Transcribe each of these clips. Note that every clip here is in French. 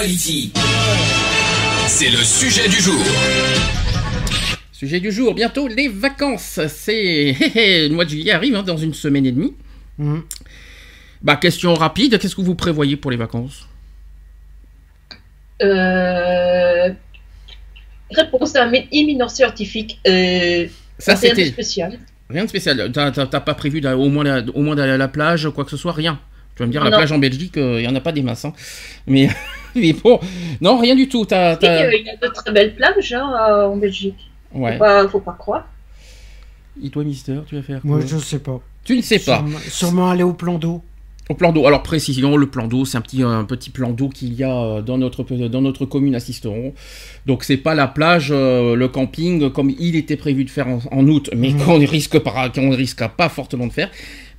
Equality. C'est le sujet du jour. Sujet du jour, bientôt les vacances. C'est le mois de juillet arrive hein, dans une semaine et demie. Mhm. Bah question rapide, qu'est-ce que vous prévoyez pour les vacances? Euh, Réponse à un éminent scientifique. Euh, Ça, rien de c'était- spécial. Rien de spécial. T'as pas prévu d'a- au moins la- au moins d'aller à la plage, quoi que ce soit, rien? Tu vas me dire la Non. plage en Belgique, il y en a pas des masses, hein. Mais mais bon, non rien du tout. T'as euh, il y a de très belles plages hein, euh, en Belgique. ouais. Faut, pas, faut pas croire. Et toi, Mister, tu vas faire Moi, quoi je sais pas. Tu ne sais pas. Sûrement, sûrement aller au plan d'eau. Au plan d'eau. Alors précision, le plan d'eau, c'est un petit, un petit plan d'eau qu'il y a euh, dans notre, dans notre commune à Sisteron. Donc c'est pas la plage, euh, le camping comme il était prévu de faire en, en août, mais qu'on risque pas, qu'on risque pas fortement de faire.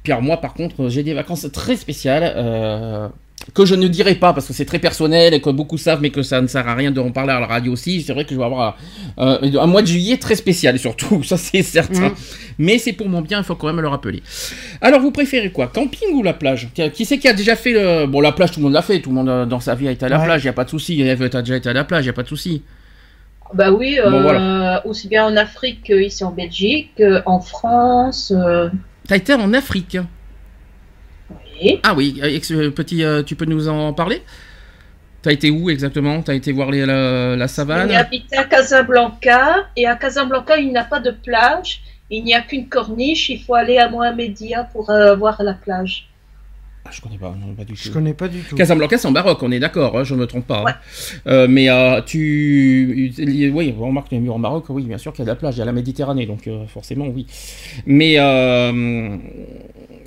Puis alors moi par contre, j'ai des vacances très spéciales. euh, que je ne dirai pas parce que c'est très personnel et que beaucoup savent, mais que ça ne sert à rien d'en parler à la radio aussi. C'est vrai que je vais avoir euh, un mois de juillet très spécial surtout, ça c'est certain. Mhm. Mais c'est pour mon bien, il faut quand même le rappeler. Alors, vous préférez quoi Camping ou la plage? Qui c'est qui a déjà fait le... Bon, la plage, tout le monde l'a fait. Tout le monde euh, dans sa vie a été à la Ouais. plage, il n'y a pas de souci. Eve, t'as déjà été à la plage, il n'y a pas de souci. Bah oui, euh, Bon, voilà. aussi bien en Afrique qu'ici en Belgique, euh, en France. euh, T'as été en Afrique oui. Ah oui, euh, euh, petit, euh, tu peux nous en parler? T'as été où exactement? T'as été voir les- la, la savane? On habitait à Casablanca et à Casablanca il n'y a pas de plage, il n'y a qu'une corniche, il faut aller à Mohamedia pour euh, voir la plage. Ah, Je connais pas, non, pas du Je connais pas du tout. Casablanca, c'est en Maroc, on est d'accord, hein, je me trompe pas. hein. Euh, mais euh, tu. Oui, on remarque que en Maroc, oui, bien sûr qu'il y a de la plage, il y a la Méditerranée, donc euh, forcément, oui. Mais. euh,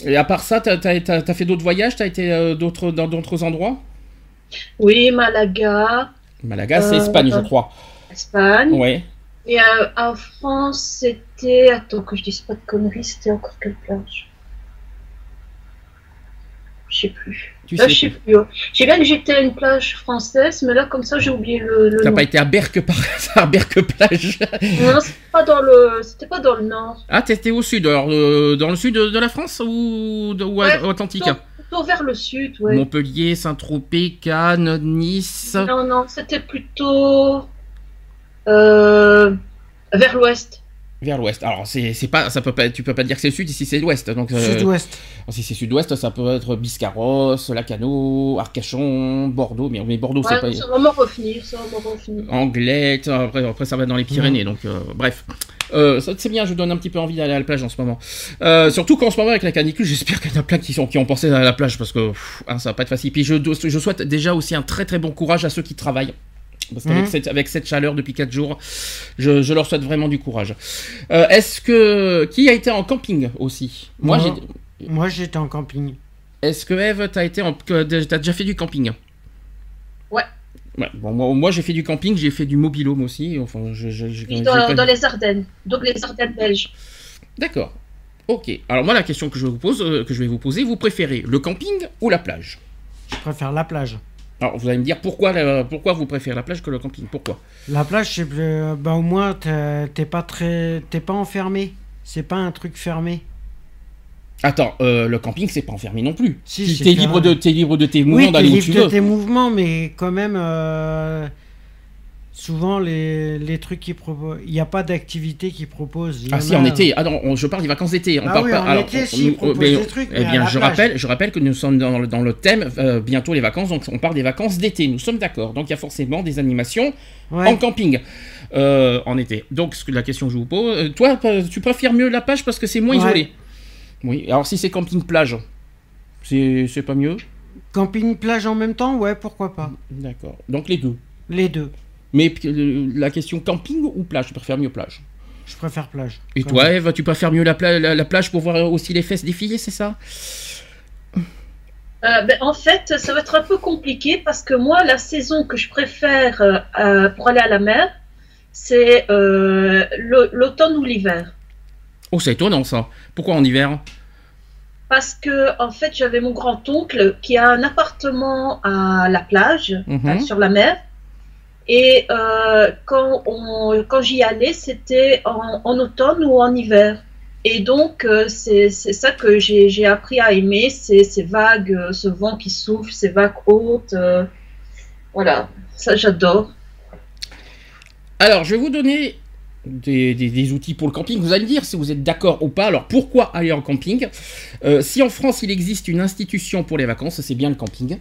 Et à part ça, t'as as, fait d'autres voyages T'as été euh, d'autres- dans d'autres endroits? Oui, Malaga, Malaga, c'est Euh, Espagne, je crois. Espagne. Ouais. Et euh, en France, c'était. Attends, que je dise pas de conneries, c'était encore quelle plage Je sais plus. Tu Là, sais je sais plus. Je sais bien que j'étais à une plage française, mais là, comme ça, j'ai oublié le, le T'as pas été à Berck par hasard, Berck plage Non, c'était pas dans le, c'était pas dans le nord. Ah, t'étais au sud, alors, euh, dans le sud de, de la France ou, de, ou à- Ouais, Atlantique Plutôt, plutôt vers le sud, ouais. Montpellier, Saint-Tropez, Cannes, Nice. Non, non, c'était plutôt euh, vers l'ouest. Vers l'ouest. Alors c'est c'est pas ça peut pas tu peux pas dire que c'est le sud ici c'est l'ouest donc euh, Sud-ouest. si c'est sud-ouest ça peut être Biscarrosse, Lacano, Arcachon, Bordeaux mais, mais Bordeaux c'est pas ça va me revenir, ça va me revenir. Anglette après, après ça va dans les Pyrénées donc euh, bref Euh, c'est bien je donne un petit peu envie d'aller à la plage en ce moment Euh, surtout qu'en ce moment avec la canicule j'espère qu'il y en a plein qui sont qui ont pensé à la plage parce que pff, hein, ça va pas être facile puis je, je souhaite déjà aussi un très très bon courage à ceux qui travaillent parce qu'avec Mhm. cette, avec cette chaleur depuis 4 jours, je, je leur souhaite vraiment du courage. Euh, Est-ce que. Qui a été en camping aussi? Moi, Moi. j'ai. Moi, j'étais en camping. Est-ce que Eve, t'as été en... t'as déjà fait du camping? Ouais. Ouais, bon, moi, moi, j'ai fait du camping, j'ai fait du mobilhome aussi. Enfin, je, dans, pas- dans les Ardennes, donc les Ardennes belges. D'accord. Ok. Alors moi, la question que je vous pose, euh, que je vais vous poser, vous préférez le camping ou la plage? Je préfère la plage. Alors vous allez me dire pourquoi, la- pourquoi vous préférez la plage que le camping? Pourquoi? La plage, c'est plus- bah, au moins, t'es t'es pas très, t'es pas enfermé. C'est pas un truc fermé. Attends, euh, le camping, c'est pas enfermé non plus. Si, t'es libre de, t'es libre de tes mouvements Oui, t'es d'aller où tu libre de tes mouvements, mais quand même, euh, souvent les, les trucs qui proposent, il n'y a pas d'activité qui y Ah en si a- en été, ah non, on- je parle des vacances d'été. On Ah parle oui, pas. en alors, été, on- si, proposent mais- des trucs, Eh bien, je plage. rappelle, je rappelle que nous sommes dans le, dans le thème euh, bientôt les vacances, donc on parle des vacances d'été. Nous sommes d'accord. Donc il y a forcément des animations Ouais. en camping euh, en été. Donc la question que je vous pose, euh, toi, tu préfères mieux la plage parce que c'est moins Ouais. isolé? Oui. Alors si c'est camping plage, c'est c'est pas mieux? Camping plage en même temps, ouais, pourquoi pas. D'accord. Donc les deux? Les deux. Mais la question camping ou plage, tu préfères mieux plage? Je préfère plage. Et toi. Eve, tu préfères mieux la, pla- la- la plage pour voir aussi les fesses défiler, c'est ça? Euh, ben, en fait, ça va être un peu compliqué parce que moi, la saison que je préfère euh, euh, pour aller à la mer, c'est euh, l'au- l'automne ou l'hiver. Oh, c'est étonnant ça. Pourquoi en hiver? Parce que, en fait, j'avais mon grand-oncle qui a un appartement à la plage, Mhm. euh, sur la mer. Et euh, quand, quand j'y allais, c'était en, automne ou en hiver. Et donc, euh, c'est ça que j'ai appris à aimer, ces vagues, euh, ce vent qui souffle, ces vagues hautes. euh, voilà, ça j'adore. Alors, je vais vous donner des, des- outils pour le camping. Vous allez me dire si vous êtes d'accord ou pas. Alors, pourquoi aller en camping? Si en France, il existe une institution pour les vacances, c'est bien le camping.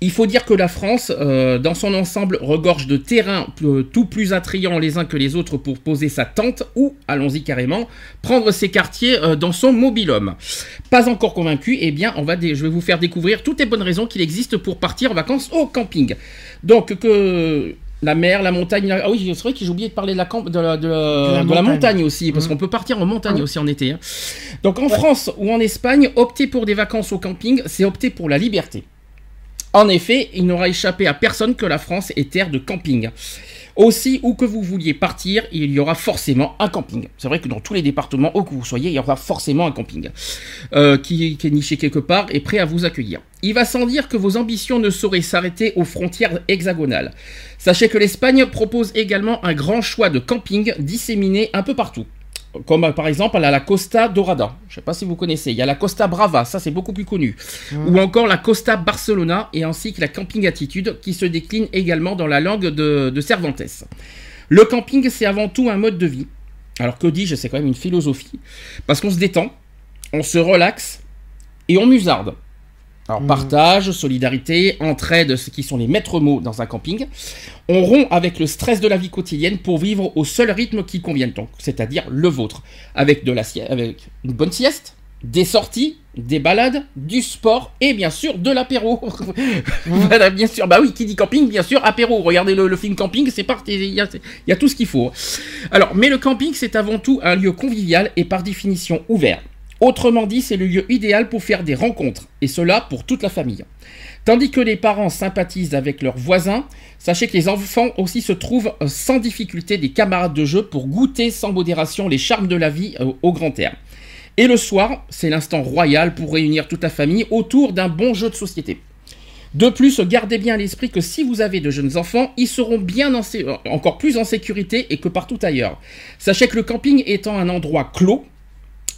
Il faut dire que la France, euh, dans son ensemble, regorge de terrains euh, tout plus attrayants les uns que les autres pour poser sa tente ou, allons-y carrément, prendre ses quartiers euh, dans son mobilhome. Pas encore convaincu Eh bien, on va je vais vous faire découvrir toutes les bonnes raisons qu'il existe pour partir en vacances au camping. Donc, que la mer, la montagne. la- Ah oui, c'est vrai que j'ai oublié de parler de la, camp- de la, de la- la de la montagne. montagne aussi, parce Mhm. qu'on peut partir en montagne aussi en été. hein. Donc, en France ou en Espagne, opter pour des vacances au camping, c'est opter pour la liberté. En effet, il n'aura échappé à personne que la France est terre de camping. Aussi, où que vous vouliez partir, il y aura forcément un camping. C'est vrai que dans tous les départements, où que vous soyez, il y aura forcément un camping euh, qui, est niché quelque part et prêt à vous accueillir. Il va sans dire que vos ambitions ne sauraient s'arrêter aux frontières hexagonales. Sachez que l'Espagne propose également un grand choix de camping disséminés un peu partout. Comme par exemple à la Costa Dorada. Je ne sais pas si vous connaissez. Il y a la Costa Brava, ça c'est beaucoup plus connu. Ou encore la Costa Barcelona et ainsi que la Camping Attitude qui se décline également dans la langue de, de Cervantes. Le camping c'est avant tout un mode de vie. Alors que dis-je, c'est quand même une philosophie. Parce qu'on se détend, on se relaxe et on musarde. Alors Mhm. partage, solidarité, entraide, ce qui sont les maîtres mots dans un camping. On rompt avec le stress de la vie quotidienne pour vivre au seul rythme qui convienne, donc c'est-à-dire le vôtre, avec de la avec une bonne sieste, des sorties, des balades, du sport et bien sûr de l'apéro. voilà, bien sûr. Bah oui, qui dit camping, bien sûr, apéro. Regardez le, le film camping, c'est parti. Il y a, il y a tout ce qu'il faut. Alors, mais le camping, c'est avant tout un lieu convivial et par définition ouvert. Autrement dit, c'est le lieu idéal pour faire des rencontres, et cela pour toute la famille. Tandis que les parents sympathisent avec leurs voisins, sachez que les enfants aussi se trouvent euh, sans difficulté des camarades de jeu pour goûter sans modération les charmes de la vie euh, au grand air. Et le soir, c'est l'instant royal pour réunir toute la famille autour d'un bon jeu de société. De plus, gardez bien à l'esprit que si vous avez de jeunes enfants, ils seront bien euh, encore plus en sécurité et que partout ailleurs. Sachez que le camping étant un endroit clos,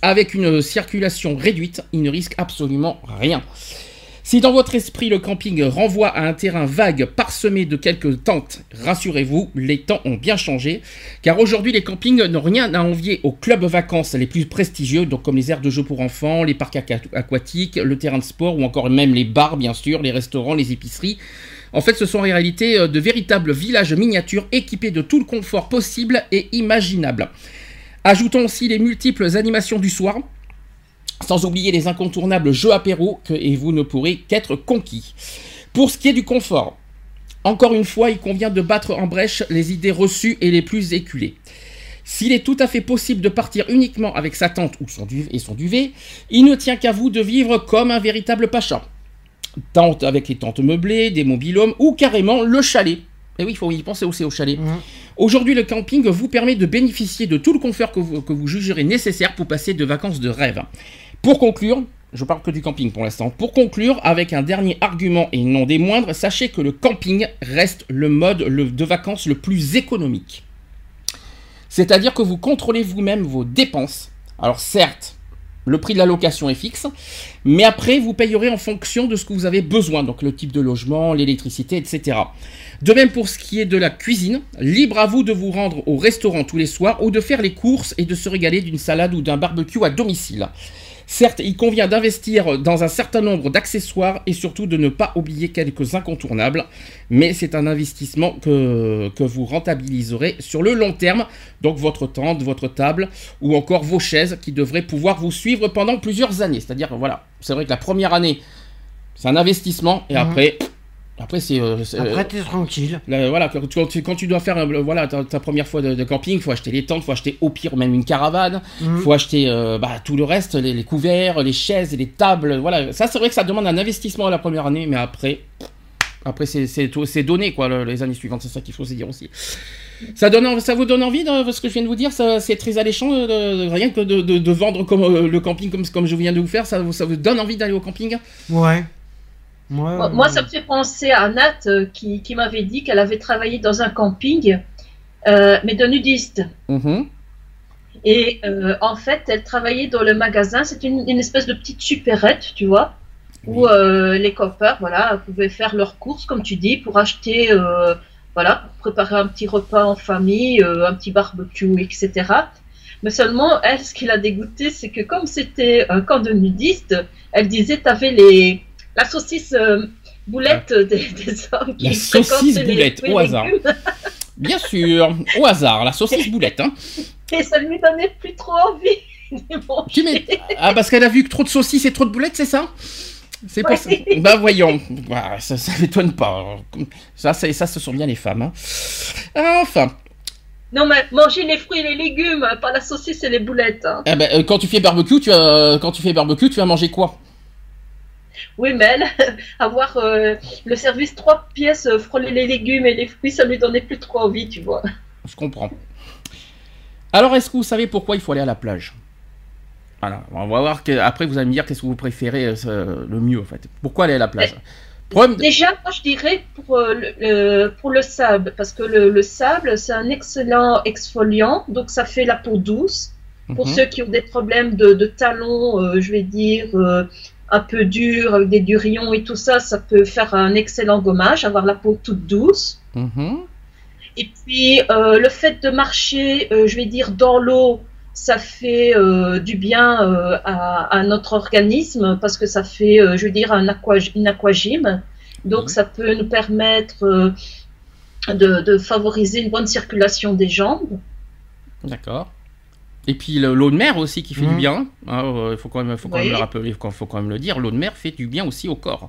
avec une circulation réduite, il ne risque absolument rien. Si dans votre esprit le camping renvoie à un terrain vague parsemé de quelques tentes, rassurez-vous, les temps ont bien changé, car aujourd'hui les campings n'ont rien à envier aux clubs vacances les plus prestigieux, comme les aires de jeux pour enfants, les parcs aqua- aquatiques, le terrain de sport ou encore même les bars bien sûr, les restaurants, les épiceries. En fait, ce sont en réalité euh, de véritables villages miniatures équipés de tout le confort possible et imaginable. Ajoutons aussi les multiples animations du soir, sans oublier les incontournables jeux apéro que, et vous ne pourrez qu'être conquis. Pour ce qui est du confort, encore une fois, il convient de battre en brèche les idées reçues et les plus éculées. S'il est tout à fait possible de partir uniquement avec sa tente ou son duvet et son duvet, il ne tient qu'à vous de vivre comme un véritable pacha. Tente avec les tentes meublées, des mobilhomes ou carrément le chalet. Et oui, il faut y penser aussi au chalet. Mhm. Aujourd'hui, le camping vous permet de bénéficier de tout le confort que vous, que vous jugerez nécessaire pour passer de vacances de rêve. Pour conclure, je parle que du camping pour l'instant. Pour conclure, avec un dernier argument et non des moindres, sachez que le camping reste le mode de vacances le plus économique. C'est-à-dire que vous contrôlez vous-même vos dépenses. Alors certes, le prix de la location est fixe, mais après vous payerez en fonction de ce que vous avez besoin, donc le type de logement, l'électricité, etc. De même pour ce qui est de la cuisine, libre à vous de vous rendre au restaurant tous les soirs ou de faire les courses et de se régaler d'une salade ou d'un barbecue à domicile. Certes, il convient d'investir dans un certain nombre d'accessoires et surtout de ne pas oublier quelques incontournables, mais c'est un investissement que, que vous rentabiliserez sur le long terme, donc votre tente, votre table ou encore vos chaises qui devraient pouvoir vous suivre pendant plusieurs années. C'est-à-dire, voilà, c'est vrai que la première année, c'est un investissement et Mhm. après, Après, c'est. euh, Après, t'es tranquille. Là, voilà, quand tu, quand dois faire euh, voilà, ta, ta première fois de, de camping, faut acheter les tentes, faut acheter au pire même une caravane, Mhm. faut acheter euh, bah, tout le reste, les, les couverts, les chaises, les tables, voilà. Ça, c'est vrai que ça demande un investissement la première année, mais après, après c'est c'est tout- c'est donné quoi, le- les années suivantes, c'est ça qu'il faut se dire aussi. Ça, donne, ça vous donne envie, de, ce que je viens de vous dire? C'est très alléchant, euh, de- rien que de, vendre comme, euh, le camping comme, comme je viens de vous faire, ça, vous- ça vous donne envie d'aller au camping? Ouais. Moi, Moi, moi, ça me fait penser à Nat euh, qui, qui m'avait dit qu'elle avait travaillé dans un camping, euh, mais de nudistes. Mhm. Et euh, en fait, elle travaillait dans le magasin. C'est une, une espèce de petite supérette, tu vois, où euh, les copains, voilà, pouvaient faire leurs courses, comme tu dis, pour acheter, euh, voilà, pour préparer un petit repas en famille, euh, un petit barbecue, etc. Mais seulement, elle, ce qui l'a dégoûté, c'est que comme c'était un camp de nudistes, elle disait, t'avais les la saucisse euh, boulette des, des hommes qui La saucisse les boulette, au hasard. Bien sûr, au hasard, la saucisse boulette, hein. Et ça lui donnait plus trop envie de manger. Tu mets... Ah, parce qu'elle a vu que trop de saucisses et trop de boulettes, c'est ça? C'est pour ça. Bah voyons, Bah, ça, ça m'étonne pas. Ça, c'est- ça, ce sont bien les femmes. hein. Enfin, Non, mais manger les fruits et les légumes, pas la saucisse et les boulettes. hein. eh ben, euh, quand tu fais barbecue, tu vas, quand tu fais barbecue, tu vas manger quoi? Oui, mais elle, avoir euh, le service trois pièces, euh, frôler les légumes et les fruits, ça lui donnait plus trop envie, tu vois. Je comprends. Alors, est-ce que vous savez pourquoi il faut aller à la plage? Voilà, on va voir. Que... Après, vous allez me dire qu'est-ce que vous préférez euh, le mieux, en fait. Pourquoi aller à la plage? Problème Déjà, moi, je dirais pour, le, le- pour le sable, parce que le, le sable, c'est un excellent exfoliant, donc ça fait la peau douce. Pour Mhm. ceux qui ont des problèmes de, de talons, euh, je vais dire, euh, un peu durs, avec des durillons et tout ça, ça peut faire un excellent gommage, avoir la peau toute douce. Mhm. Et puis, euh, le fait de marcher, euh, je vais dire, dans l'eau, ça fait euh, du bien à, à notre organisme parce que ça fait, je veux dire, un aqua, une aquagym. Donc, ça peut nous permettre de, de favoriser une bonne circulation des jambes. D'accord. Et puis le- l'eau de mer aussi qui fait du Mhm. bien. hein, euh, Il faut quand même, faut quand même Oui. le rappeler, faut, faut quand même le dire. L'eau de mer fait du bien aussi au corps.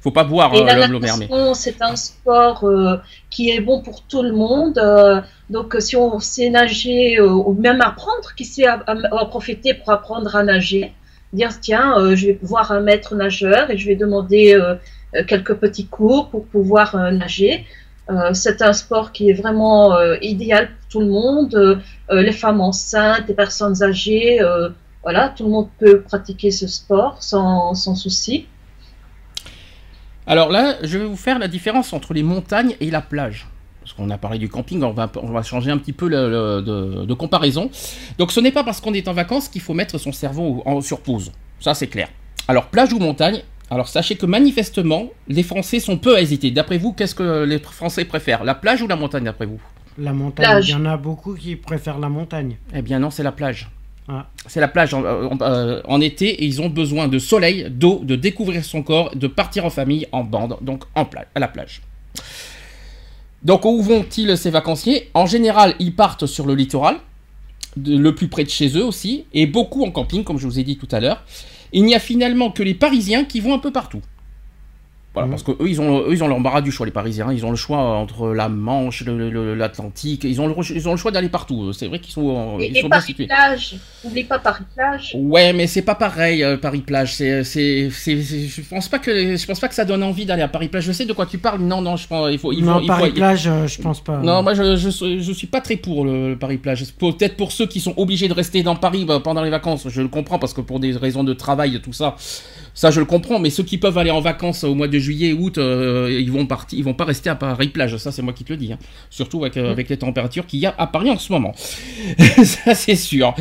Faut pas boire euh, l'eau de mer. Mais... c'est un sport euh, qui est bon pour tout le monde. euh, donc, si on sait nager, euh, ou même apprendre, qui sait à- à- en profiter pour apprendre à nager, dire tiens, euh, je vais voir un maître nageur et je vais demander quelques petits cours pour pouvoir euh, nager. Euh, c'est un sport qui est vraiment euh, idéal pour tout le monde. Euh, les femmes enceintes, les personnes âgées, voilà, tout le monde peut pratiquer ce sport sans, sans souci. Alors là, je vais vous faire la différence entre les montagnes et la plage. Parce qu'on a parlé du camping, on va, on va changer un petit peu de, de comparaison. Donc ce n'est pas parce qu'on est en vacances qu'il faut mettre son cerveau en, sur pause. Ça c'est clair. Alors plage ou montagne alors sachez que manifestement, les Français sont peu à hésiter. D'après vous, qu'est-ce que les Français préfèrent La plage ou la montagne d'après vous? La montagne, Plage. il y en a beaucoup qui préfèrent la montagne. Eh bien non, c'est la plage. Ah. C'est la plage en, en- euh, en été et ils ont besoin de soleil, d'eau, de découvrir son corps, de partir en famille, en bande, donc en pla- à la plage. Donc où vont-ils ces vacanciers? En général, ils partent sur le littoral, de- le plus près de chez eux aussi, et beaucoup en camping, comme je vous ai dit tout à l'heure. Il n'y a finalement que les Parisiens qui vont un peu partout. Voilà, Mhm. parce que eux ils, ont, eux, ils ont l'embarras du choix, les Parisiens. Ils ont le choix entre la Manche, l'Atlantique. Ils, ont le, ils ont le choix d'aller partout. C'est vrai qu'ils sont, euh, Et, ils et sont bien Paris situés. plage, n'oublie pas Paris plage. Ouais, mais c'est pas pareil euh, Paris plage. C'est, c'est, c'est- c'est- je pense pas que, je pense pas que ça donne envie d'aller à Paris plage. Je sais de quoi tu parles. Non, non, je pense, il faut, il faut, non, il faut- Paris il- plage, euh, je pense pas. Non, moi je, je, je suis pas très pour le, le Paris plage. Peut-être pour ceux qui sont obligés de rester dans Paris bah, pendant les vacances, je le comprends parce que pour des raisons de travail et tout ça, ça je le comprends. Mais ceux qui peuvent aller en vacances au mois de juillet, août, euh, ils vont partir, ils vont pas rester à Paris plage. Ça c'est moi qui te le dis. hein. Surtout avec, euh, avec les températures qu'il y a à Paris en ce moment. ça c'est sûr.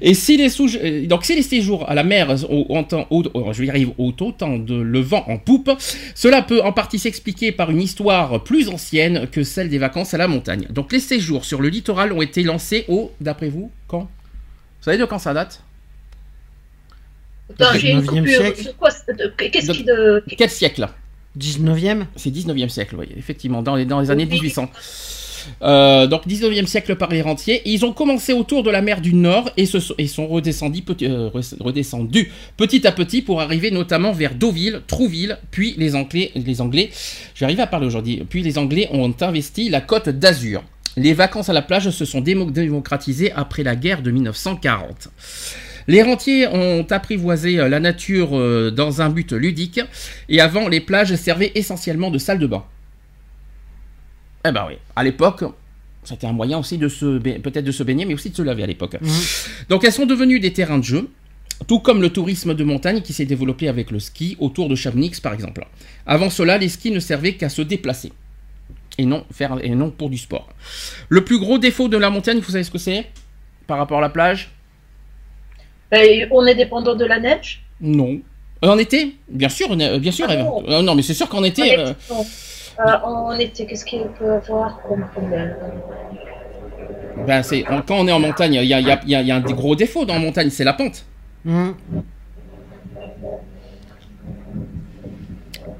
Et si les sous, euh, donc si les séjours à la mer au, en temps- au- au- je vais y arriver au autant de le vent en poupe, cela peut en partie s'expliquer par une histoire plus ancienne que celle des vacances à la montagne. Donc les séjours sur le littoral ont été lancés au, d'après vous, quand? Vous savez de quand ça date? Attends, j'ai une 19e coupure. siècle. Qu'est-ce qui de. Quel siècle 19e C'est 19e siècle, oui, effectivement, dans les, dans les années Oui. 1800. Euh, donc 19e siècle par les rentiers. Ils ont commencé autour de la mer du Nord et, se, et sont redescendus petit, euh, redescendus petit à petit pour arriver notamment vers Deauville, Trouville, puis les Anglais, les Anglais, j'arrive à parler aujourd'hui, puis les Anglais ont investi la côte d'Azur. Les vacances à la plage se sont démo- démocratisées après la guerre de 1940. Les rentiers ont apprivoisé euh, la nature euh, dans un but ludique et avant les plages servaient essentiellement de salle de bain. Eh ben oui, à l'époque, c'était un moyen aussi de se ba- peut-être de se baigner mais aussi de se laver à l'époque. Mhm. Donc elles sont devenues des terrains de jeu. Tout comme le tourisme de montagne qui s'est développé avec le ski autour de Chamonix par exemple. Avant cela, les skis ne servaient qu'à se déplacer et non, faire, et non pour du sport. Le plus gros défaut de la montagne, vous savez ce que c'est? Par rapport à la plage? Ben, on est dépendant de la neige. Non. Euh, En été Bien sûr, euh, bien sûr. Ah Eve. non. Euh, non, mais c'est sûr qu'en En été. euh. Euh, en été, qu'est-ce qu'il peut avoir comme problème ben, c'est, quand on est en montagne, il y a, il y a- il y a- il y a un des gros défaut dans la montagne, c'est la pente. Mhm.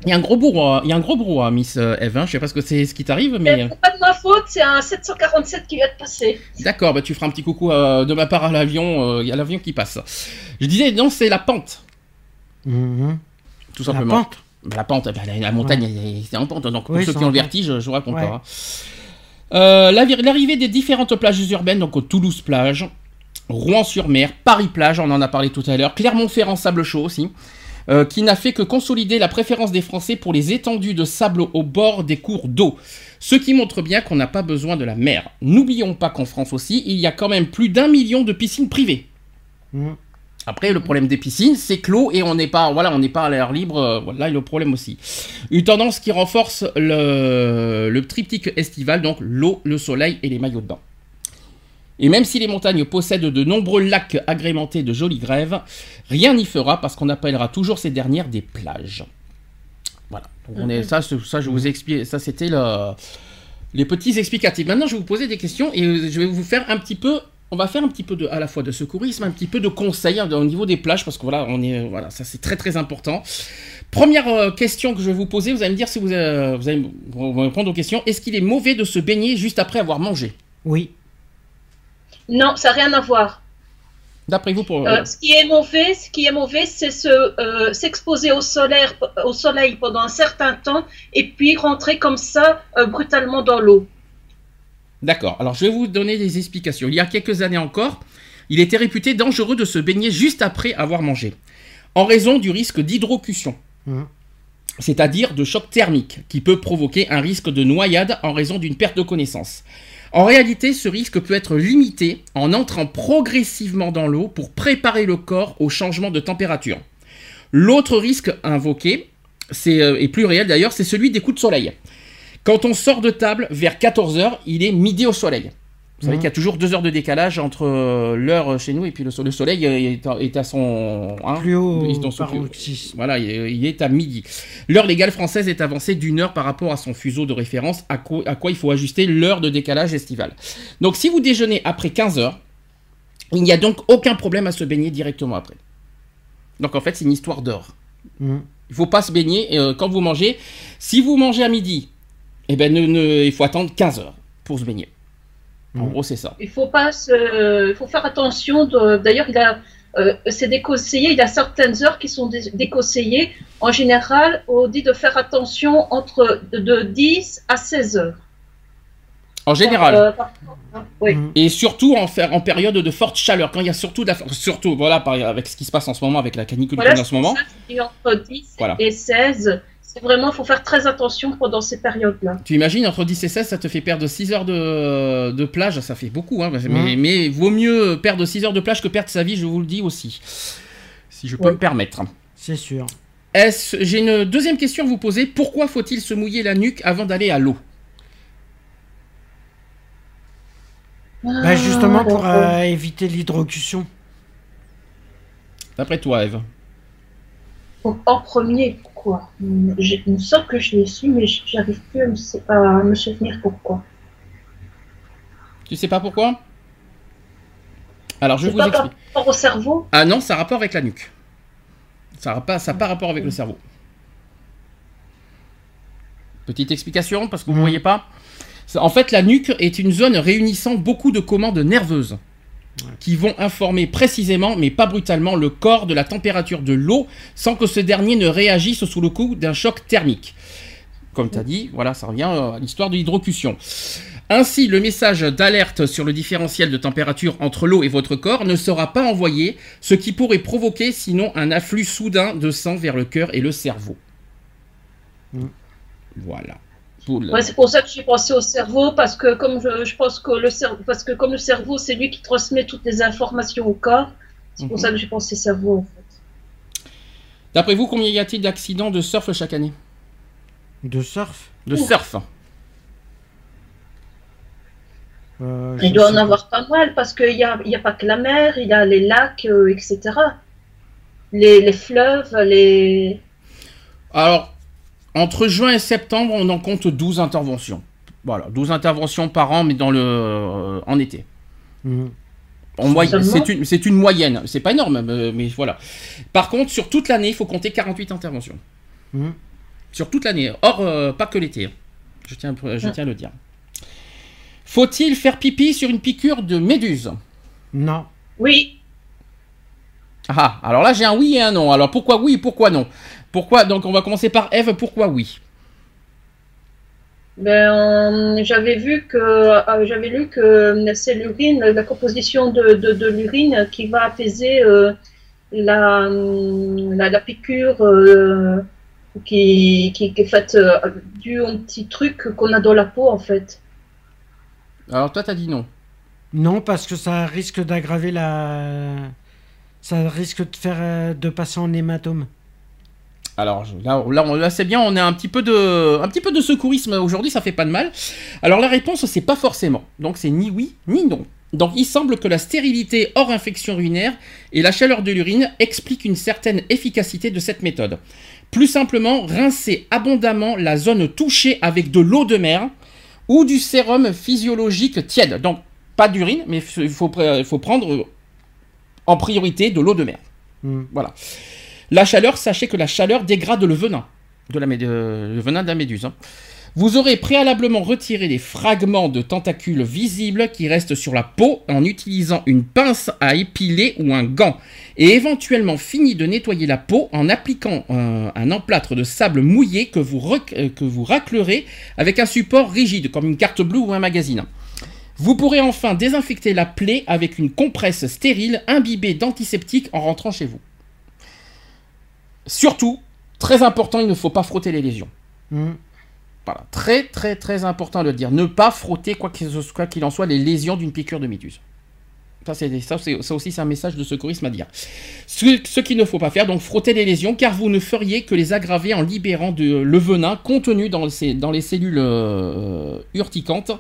Il y a un gros brouhaha, il y a un gros brouhaha, Miss euh, Eve. hein. Je sais pas ce que c'est ce qui t'arrive, mais. C'est pas de ma faute, c'est un 747 qui vient de passer. D'accord, bah tu feras un petit coucou euh, de ma part à l'avion. euh, Il y a l'avion qui passe. Je disais, non, c'est la pente, Mhm. tout La simplement. pente. Bah, la pente, bah, la, la montagne, elle- c'est en pente. Donc pour Oui, ceux qui ont en le pente. vertige, je vous raconte Ouais. pas. hein. Euh, la- L'arrivée des différentes plages urbaines, donc au Toulouse plage, Rouen-sur-Mer, Paris plage, on en a parlé tout à l'heure, Clermont-Ferrand sable chaud aussi, euh, qui n'a fait que consolider la préférence des Français pour les étendues de sable au bord des cours d'eau. Ce qui montre bien qu'on n'a pas besoin de la mer. N'oublions pas qu'en France aussi, il y a quand même plus d'un million de piscines privées. Mhm. Après, le problème des piscines, c'est que l'eau et on n'est pas, voilà, on n'est pas à l'air libre. euh, Voilà, il y a le problème aussi. Une tendance qui renforce le, le triptyque estival, donc l'eau, le soleil et les maillots de bain. Et même si les montagnes possèdent de nombreux lacs agrémentés de jolies grèves, rien n'y fera parce qu'on appellera toujours ces dernières des plages. Voilà. Donc on est, ça, ce- ça, je vous explique. Ça, c'était le- les petits explicatifs. Maintenant, je vais vous poser des questions et euh, je vais vous faire un petit peu. On va faire un petit peu de, à la fois de secourisme, un petit peu de conseils hein, au niveau des plages parce que voilà, on est, euh, voilà, ça c'est très très important. Première euh, question que je vais vous poser, vous allez me dire si vous, euh, vous allez allez répondre aux questions. Est-ce qu'il est mauvais de se baigner juste après avoir mangé? Oui. Non, ça n'a rien à voir. D'après vous, pour Euh, ce qui est mauvais, ce qui est mauvais, c'est se, euh, s'exposer au soleil, au soleil pendant un certain temps et puis rentrer comme ça euh, brutalement dans l'eau. D'accord, alors je vais vous donner des explications. Il y a quelques années encore, il était réputé dangereux de se baigner juste après avoir mangé, en raison du risque d'hydrocution, Mhm. c'est-à-dire de choc thermique, qui peut provoquer un risque de noyade en raison d'une perte de connaissance. En réalité, ce risque peut être limité en entrant progressivement dans l'eau pour préparer le corps au changement de température. L'autre risque invoqué, euh, et plus réel d'ailleurs, c'est celui des coups de soleil. Quand on sort de table vers 14h, il est midi au soleil. Vous savez Mhm. qu'il y a toujours deux heures de décalage entre euh, l'heure chez nous et puis le, so- le soleil euh, est à, est à son... hein, Plus haut dans son plus-. Voilà, il est- à midi. L'heure légale française est avancée d'une heure par rapport à son fuseau de référence, à quoi, à quoi il faut ajuster l'heure de décalage estival. Donc si vous déjeunez après 15 heures, il n'y a donc aucun problème à se baigner directement après. Donc en fait, c'est une histoire d'heure. Mhm. Il faut pas se baigner euh, quand vous mangez. Si vous mangez à midi, eh ben, ne- ne- il faut attendre 15 heures pour se baigner. En Mhm. gros, c'est ça. Il faut pas se, il faut faire attention. de- D'ailleurs, il a, euh, c'est déconseillé. Il y a certaines heures qui sont dé- déconseillées. En général, on dit de faire attention entre de, de 10 à 16 heures. En général. Euh, hein, oui. Mhm. Et surtout en, faire, en période de forte chaleur, quand il y a surtout de la, surtout voilà par- avec ce qui se passe en ce moment avec la canicule Voilà, qu'on a en ce moment. ça, entre 10 Voilà. et 16. C'est vraiment, faut faire très attention pendant ces périodes-là. Tu imagines entre 10 et 16, ça te fait perdre 6 heures de, de plage, ça fait beaucoup, hein, mais, mais vaut mieux perdre 6 heures de plage que perdre sa vie, je vous le dis aussi, si je peux Ouais. me permettre. C'est sûr. Est-ce, j'ai une deuxième question à vous poser. Pourquoi faut-il se mouiller la nuque avant d'aller à l'eau? Bah, justement pour Ah, euh, éviter l'hydrocution. D'après toi, Eve en premier, pourquoi Il me semble que je l'ai su, mais j'arrive plus à me, sou- à me souvenir pourquoi. Tu sais pas pourquoi? Alors je vous pas par explique. rapport au cerveau? Ah non, ça a rapport avec la nuque. Ça n'a pas, ça a pas rapport avec le cerveau. Petite explication, parce que vous ne Mhm. voyez pas. En fait, la nuque est une zone réunissant beaucoup de commandes nerveuses qui vont informer précisément, mais pas brutalement, le corps de la température de l'eau sans que ce dernier ne réagisse sous le coup d'un choc thermique. Comme tu as dit, voilà, ça revient euh, à l'histoire de l'hydrocution. Ainsi, le message d'alerte sur le différentiel de température entre l'eau et votre corps ne sera pas envoyé, ce qui pourrait provoquer sinon un afflux soudain de sang vers le cœur et le cerveau. Mm. Voilà. Ouais, c'est pour ça que j'ai pensé au cerveau, parce que comme je, je pense que le cerveau, parce que comme le cerveau, c'est lui qui transmet toutes les informations au corps, c'est pour Mhm. ça que j'ai pensé cerveau en fait. D'après vous, combien y a-t-il d'accidents de surf chaque année? De surf? De Ouh. surf Euh, Il doit en pas. avoir pas mal, parce qu'il n'y a, il y a pas que la mer, il y a les lacs, euh, etc. Les, les fleuves, les. Alors, entre juin et septembre, on en compte 12 interventions. Voilà, 12 interventions par an, mais dans le, euh, en été. Mhm. C'est une, c'est une moyenne. C'est pas énorme, mais, mais voilà. Par contre, sur toute l'année, il faut compter 48 interventions. Mhm. Sur toute l'année. Or, euh, pas que l'été. hein. Je tiens, je tiens à le dire. Faut-il faire pipi sur une piqûre de méduse? Non. Oui, Ah, alors là, j'ai un oui et un non. Alors, pourquoi oui et pourquoi non? Pourquoi? Donc, on va commencer par Eve. Pourquoi oui? Ben, euh, j'avais vu que, euh, j'avais lu que euh, c'est l'urine, la composition de, de, de l'urine qui va apaiser euh, la, euh, la, la piqûre euh, qui, qui, qui est faite euh, due au petit truc qu'on a dans la peau en fait. Alors, toi, t'as dit non. Non, parce que ça risque d'aggraver la. Ça risque de faire de passer en hématome. Alors là, là, on- là, c'est bien, on a un petit peu de, un petit peu de secourisme aujourd'hui, ça fait pas de mal. Alors la réponse c'est pas forcément, donc c'est ni oui ni non. Donc il semble que la stérilité hors infection urinaire et la chaleur de l'urine expliquent une certaine efficacité de cette méthode. Plus simplement, rincer abondamment la zone touchée avec de l'eau de mer ou du sérum physiologique tiède. Donc pas d'urine, mais il faut, prendre en priorité de l'eau de mer. Mhm. Voilà. La chaleur, sachez que la chaleur dégrade le venin, de la, le venin méduse. hein. Vous aurez préalablement retiré les fragments de tentacules visibles qui restent sur la peau en utilisant une pince à épiler ou un gant, et éventuellement fini de nettoyer la peau en appliquant un, emplâtre de sable mouillé que vous, euh, que vous raclerez avec un support rigide, comme une carte bleue ou un magazine. Vous pourrez enfin désinfecter la plaie avec une compresse stérile imbibée d'antiseptique en rentrant chez vous. Surtout, très important, il ne faut pas frotter les lésions. Mhm. Voilà, très très très important de le dire. Ne pas frotter, quoi qu'il en soit, les lésions d'une piqûre de méduse. Ça, c'est, ça, aussi, c'est un message de secourisme à dire. Ce, ce qu'il ne faut pas faire, donc frotter les lésions, car vous ne feriez que les aggraver en libérant de, le venin contenu dans, les cellules euh, urticantes,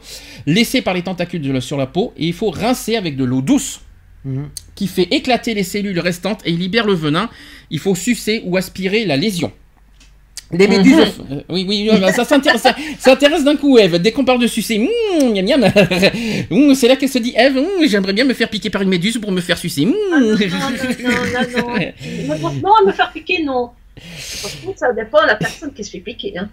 laissées par les tentacules de- sur la peau, et il faut rincer avec de l'eau douce Mhm. Qui fait éclater les cellules restantes et libère le venin. Il faut sucer ou aspirer la lésion. Les méduses. euh, oui, oui, euh, ça s'intéresse, ça, ça intéresse d'un coup, Eve. Dès qu'on parle de sucer, mmh, miam, miam. Mmh, c'est là qu'elle se dit, Eve, mmh, j'aimerais bien me faire piquer par une méduse pour me faire sucer. Mmh. Ah, non, non, non, non, non, non. Me faire piquer, non. Ça dépend de la personne qui se fait piquer. Hein.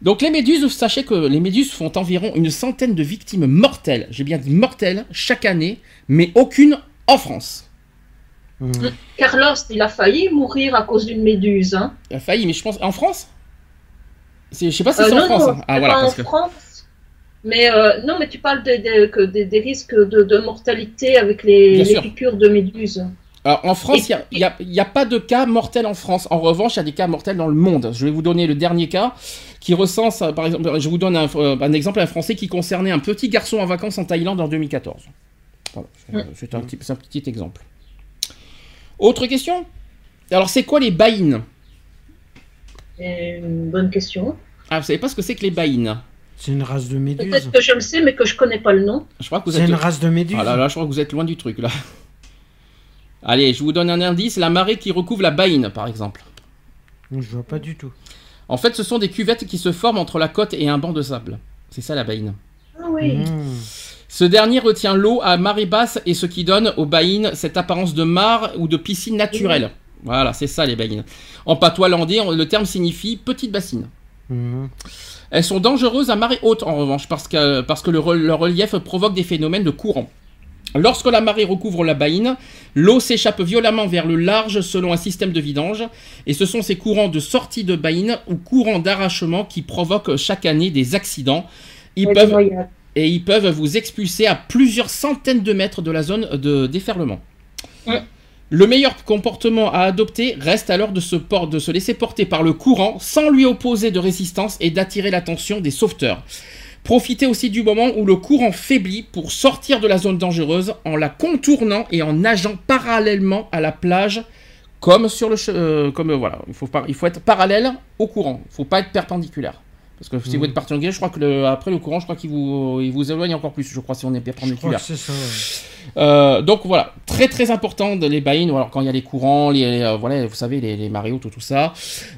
Donc les méduses, sachez que les méduses font environ une centaine de victimes mortelles, j'ai bien dit mortelles, chaque année, mais aucune en France. Mhm. Carlos, il a failli mourir à cause d'une méduse. Hein. Il a failli, mais je pense en France? Je sais pas si Euh, c'est en non, France. non, hein. Ah voilà, pas parce en que. France. Mais euh, non, mais tu parles des, des, que des, des risques de, de mortalité avec les, les piqûres de méduses. Alors, en France, il n'y a, y a pas de cas mortels en France. En revanche, il y a des cas mortels dans le monde. Je vais vous donner le dernier cas qui recense, par exemple, je vous donne un, euh, un exemple, un Français qui concernait un petit garçon en vacances en Thaïlande en 2014. Voilà, c'est- Mm. c'est un, petit- c'est un petit exemple. Autre question? Alors, c'est quoi les baïnes? Une bonne question. Ah, vous savez pas ce que c'est que les baïnes? C'est une race de méduse. Peut-être que je le sais, mais que je connais pas le nom. Je crois que vous C'est êtes... une race de méduse. Ah là là, je crois que vous êtes loin du truc, là. Allez, je vous donne un indice. La marée qui recouvre la baïne, par exemple. Je vois pas du tout. En fait, ce sont des cuvettes qui se forment entre la côte et un banc de sable. C'est ça la baïne. Ah oui. Mhm. Ce dernier retient l'eau à marée basse et ce qui donne aux baïnes cette apparence de mare ou de piscine naturelle. Voilà, c'est ça les baïnes. En patois landais, le terme signifie petite bassine. Mhm. Elles sont dangereuses à marée haute en revanche parce que, parce que le, leur relief provoque des phénomènes de courant. Lorsque la marée recouvre la baïne, l'eau s'échappe violemment vers le large selon un système de vidange, et ce sont ces courants de sortie de baïne ou courants d'arrachement qui provoquent chaque année des accidents. Ils peuvent. Et ils peuvent vous expulser à plusieurs centaines de mètres de la zone de déferlement. Ouais. Le meilleur comportement à adopter reste alors de se, por- de se laisser porter par le courant sans lui opposer de résistance et d'attirer l'attention des sauveteurs. Profitez aussi du moment où le courant faiblit pour sortir de la zone dangereuse en la contournant et en nageant parallèlement à la plage comme sur le che- euh, comme euh, voilà, il faut il faut être parallèle au courant, il faut pas être perpendiculaire. Parce que si vous êtes perpendiculaire, je crois que le, après le courant, je crois qu'il vous, il vous éloigne encore plus. Je crois si on est Je crois perpendiculaire. que c'est ça. ouais. Euh, donc voilà, très très important de les baïnes, alors quand il y a les courants, les, les, euh, voilà, vous savez, les, les marées hautes, tout ça.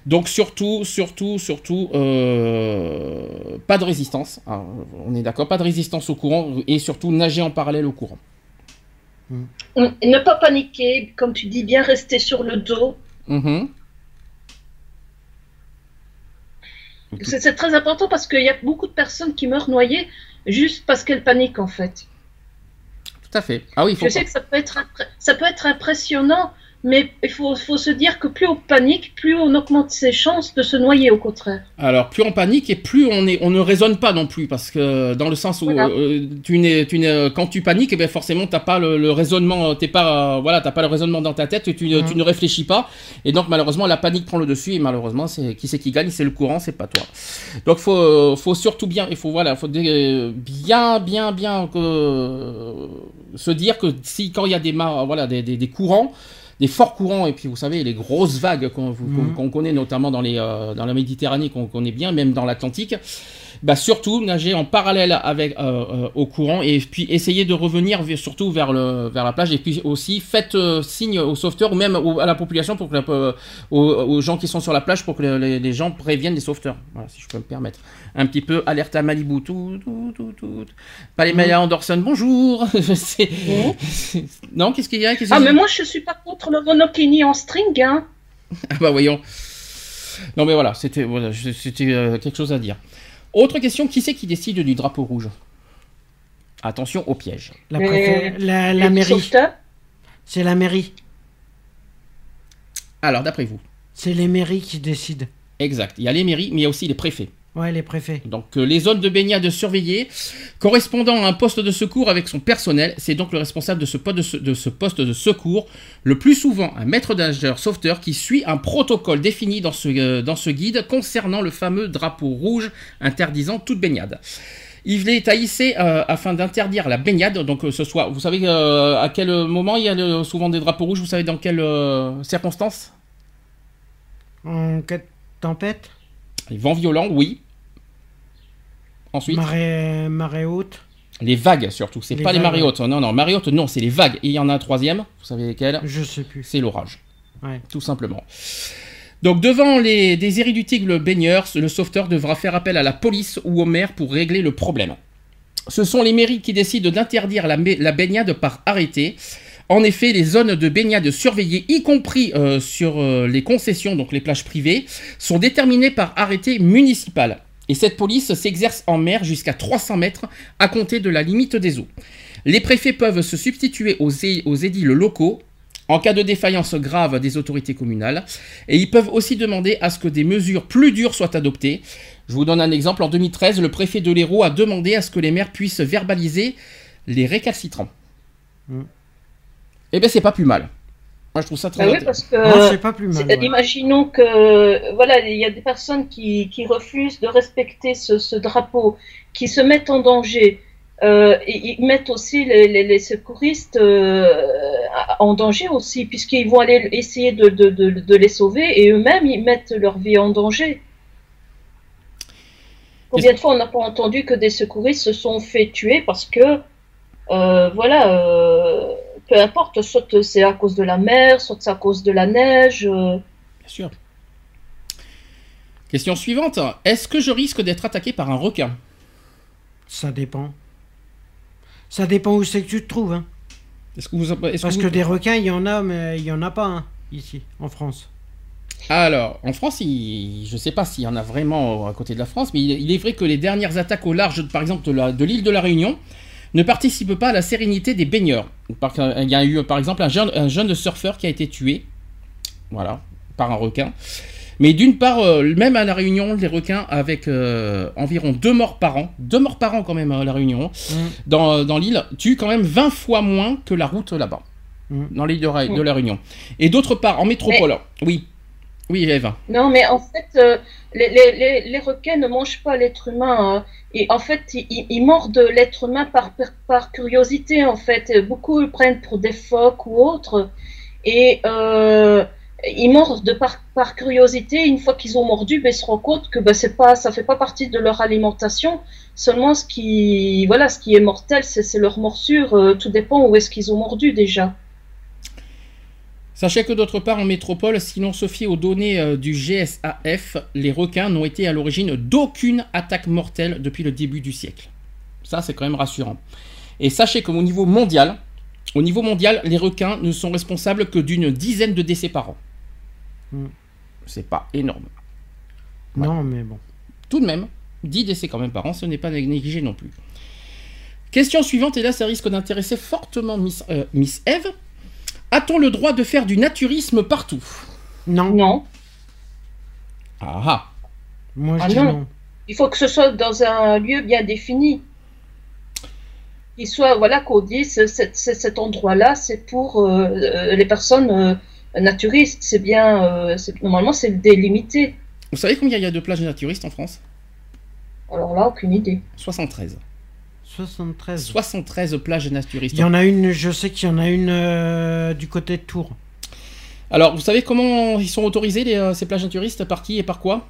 Donc surtout, surtout, surtout, euh, pas de résistance. hein, on est d'accord, pas de résistance au courant et surtout nager en parallèle au courant. On- et ne pas paniquer, comme tu dis, bien rester sur le dos. Mhm. C'est très important parce qu'il y a beaucoup de personnes qui meurent noyées juste parce qu'elles paniquent en fait. Tout à fait. Ah oui, faut Je sais que ça peut être, ça peut être impressionnant, mais il faut, faut se dire que plus on panique, plus on augmente ses chances de se noyer au contraire. Alors, plus on panique et plus on, est, on ne raisonne pas non plus, parce que dans le sens où Voilà. euh, tu n'es, tu n'es- quand tu paniques, eh bien forcément t'as pas le, le raisonnement, t'es pas, euh, voilà, t'as pas le raisonnement dans ta tête, tu, ne- tu ne réfléchis pas, et donc malheureusement la panique prend le dessus, et malheureusement c'est qui c'est qui gagne, c'est le courant, c'est pas toi. Donc faut, euh, faut surtout bien, il faut voilà, faut bien, bien, bien se dire que si quand il y a des, mar- voilà, des, des- des courants des forts courants et puis vous savez les grosses vagues qu'on Mhm. connaît notamment dans, les, euh, dans la Méditerranée qu'on connaît bien même dans l'Atlantique bah surtout nager en parallèle avec euh, euh, au courant et puis essayer de revenir surtout vers le vers la plage et puis aussi faites euh, signe aux sauveteurs ou même à la population pour que la- aux, aux gens qui sont sur la plage pour que le- les, les gens préviennent les sauveteurs. Voilà si je peux me permettre. Un petit peu alerte à Malibu tout tout tout tout. Pas les Maya Anderson bonjour. C'est- non qu'est-ce qu'il y a? Ah, mais moi je suis pas contre le monokini en string, hein. ah bah voyons. Non mais voilà, c'était voilà, c'était euh, quelque chose à dire. Autre question, qui c'est qui décide du drapeau rouge? Attention au piège. La, la, mairie. C'est la mairie. Alors d'après vous? C'est les mairies qui décident. Exact. Il y a les mairies, mais il y a aussi les préfets. Ouais, les préfets. Donc euh, les zones de baignade surveillées, correspondant à un poste de secours avec son personnel, c'est donc le responsable de ce, poste de, se- de ce poste de secours, le plus souvent un maître nageur sauveteur qui suit un protocole défini dans ce, euh, dans ce guide concernant le fameux drapeau rouge interdisant toute baignade. Il est hisser euh, afin d'interdire la baignade, donc euh, ce soit, vous savez euh, à quel moment il y a le- souvent des drapeaux rouges, vous savez dans quelles euh, circonstances? En cas de tempête, Les vents violents, oui. Ensuite, marée, marée haute. les vagues surtout, c'est pas les marées hautes, non, non, marées hautes, non, c'est les vagues. Et il y en a un troisième, vous savez lequel? Je sais plus. C'est l'orage, Ouais. tout simplement. Donc devant les des irréductibles baigneurs, le sauveteur devra faire appel à la police ou au maire pour régler le problème. Ce sont les mairies qui décident d'interdire la baignade par arrêté. En effet, les zones de baignade surveillées, y compris euh, sur euh, les concessions, donc les plages privées, sont déterminées par arrêté municipal. Et cette police s'exerce en mer jusqu'à 300 mètres à compter de la limite des eaux. Les préfets peuvent se substituer aux, édiles locaux en cas de défaillance grave des autorités communales, et ils peuvent aussi demander à ce que des mesures plus dures soient adoptées. Je vous donne un exemple. En 2013, le préfet de l'Hérault a demandé à ce que les maires puissent verbaliser les récalcitrants. Mm. Eh bien, c'est pas plus mal. Moi, je trouve ça très Bah oui, parce que. C'est pas plus mal. Ouais. Imaginons que voilà, il y a des personnes qui, qui refusent de respecter ce, ce drapeau, qui se mettent en danger. Euh, et ils mettent aussi les, les, les secouristes euh, en danger aussi, puisqu'ils vont aller essayer de, de, de, de les sauver et eux-mêmes ils mettent leur vie en danger. Combien de fois on n'a pas entendu que des secouristes se sont fait tuer parce que euh, voilà, euh, peu importe, soit c'est à cause de la mer, soit c'est à cause de la neige. euh, Bien sûr. Question suivante. Est-ce que je risque d'être attaqué par un requin? Ça dépend. Ça dépend où c'est que tu te trouves. Hein. Est-ce que vous, est-ce Parce que des requins, il y en a, mais il y en a pas hein, ici, en France. Alors, en France, il- je ne sais pas s'il y en a vraiment à côté de la France, mais il, il est vrai que les dernières attaques au large, par exemple, de la- de l'île de la Réunion, ne participent pas à la sérénité des baigneurs. Il y a eu, par exemple, un jeune, un jeune surfeur qui a été tué, voilà, par un requin. Mais d'une part, euh, même à la Réunion, les requins, avec euh, environ deux morts par an, deux morts par an quand même à la Réunion, Mm. dans, dans l'île, tuent quand même 20 fois moins que la route là-bas, Mm. dans l'île de, de la Réunion. Et d'autre part, en métropole, oui, oui, Eve. Non, mais en fait, euh, les, les, les, requins ne mangent pas l'être humain. hein. Et en fait, ils, ils- mordent l'être humain par, par, curiosité, en fait. Beaucoup le prennent pour des phoques ou autres. Et euh, ils mordent par, par curiosité. Une fois qu'ils ont mordu, ben, ils se rendent compte que ben, c'est pas, ça fait pas partie de leur alimentation. Seulement, ce qui, voilà, ce qui est mortel, c'est c'est leur morsure. Euh, tout dépend où est-ce qu'ils ont mordu déjà. Sachez que d'autre part, en métropole, si l'on se fie aux données euh, du GSAF, les requins n'ont été à l'origine d'aucune attaque mortelle depuis le début du siècle. Ça, c'est quand même rassurant. Et sachez qu'au niveau mondial, au niveau mondial, les requins ne sont responsables que d'une dizaine de décès par an. Mm. C'est pas énorme. Ouais. Non, mais bon. Tout de même, 10 décès quand même par an, ce n'est pas négligé non plus. Question suivante, et là ça risque d'intéresser fortement Miss, euh, Miss Eve. A-t-on le droit de faire du naturisme partout? Non, Non. Ah ah moi je Ah dis non. non. Il faut que ce soit dans un lieu bien défini. Qu'il soit, voilà, qu'on dise, cet, endroit-là, c'est pour euh, euh, les personnes euh, naturistes. C'est bien, euh, normalement, c'est délimité. Vous savez combien il y a de plages naturistes en France? Alors là, aucune idée. 73. 73. 73 plages naturistes. Il y en a une, je sais qu'il y en a une euh, du côté de Tours. Alors, vous savez comment ils sont autorisés, les, euh, ces plages naturistes? Par qui et par quoi?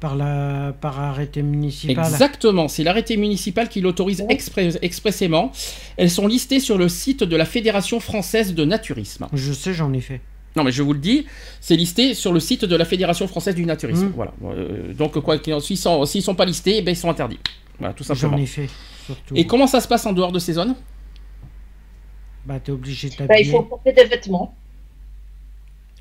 Par, la, par arrêté municipal. Exactement, c'est l'arrêté municipal qui l'autorise exprès- expressément. Elles sont listées sur le site de la Fédération française de naturisme. Je sais, j'en ai fait. Non, mais je vous le dis, c'est listé sur le site de la Fédération française du naturisme. Mm. Voilà. Euh, donc, quoi qu'il en soit, s'ils sont, sont pas listés, eh ben, ils sont interdits. Voilà, tout simplement. J'en ai fait. Surtout. Et comment ça se passe en dehors de ces zones Bah, t'es obligé de Ben, il faut porter des vêtements.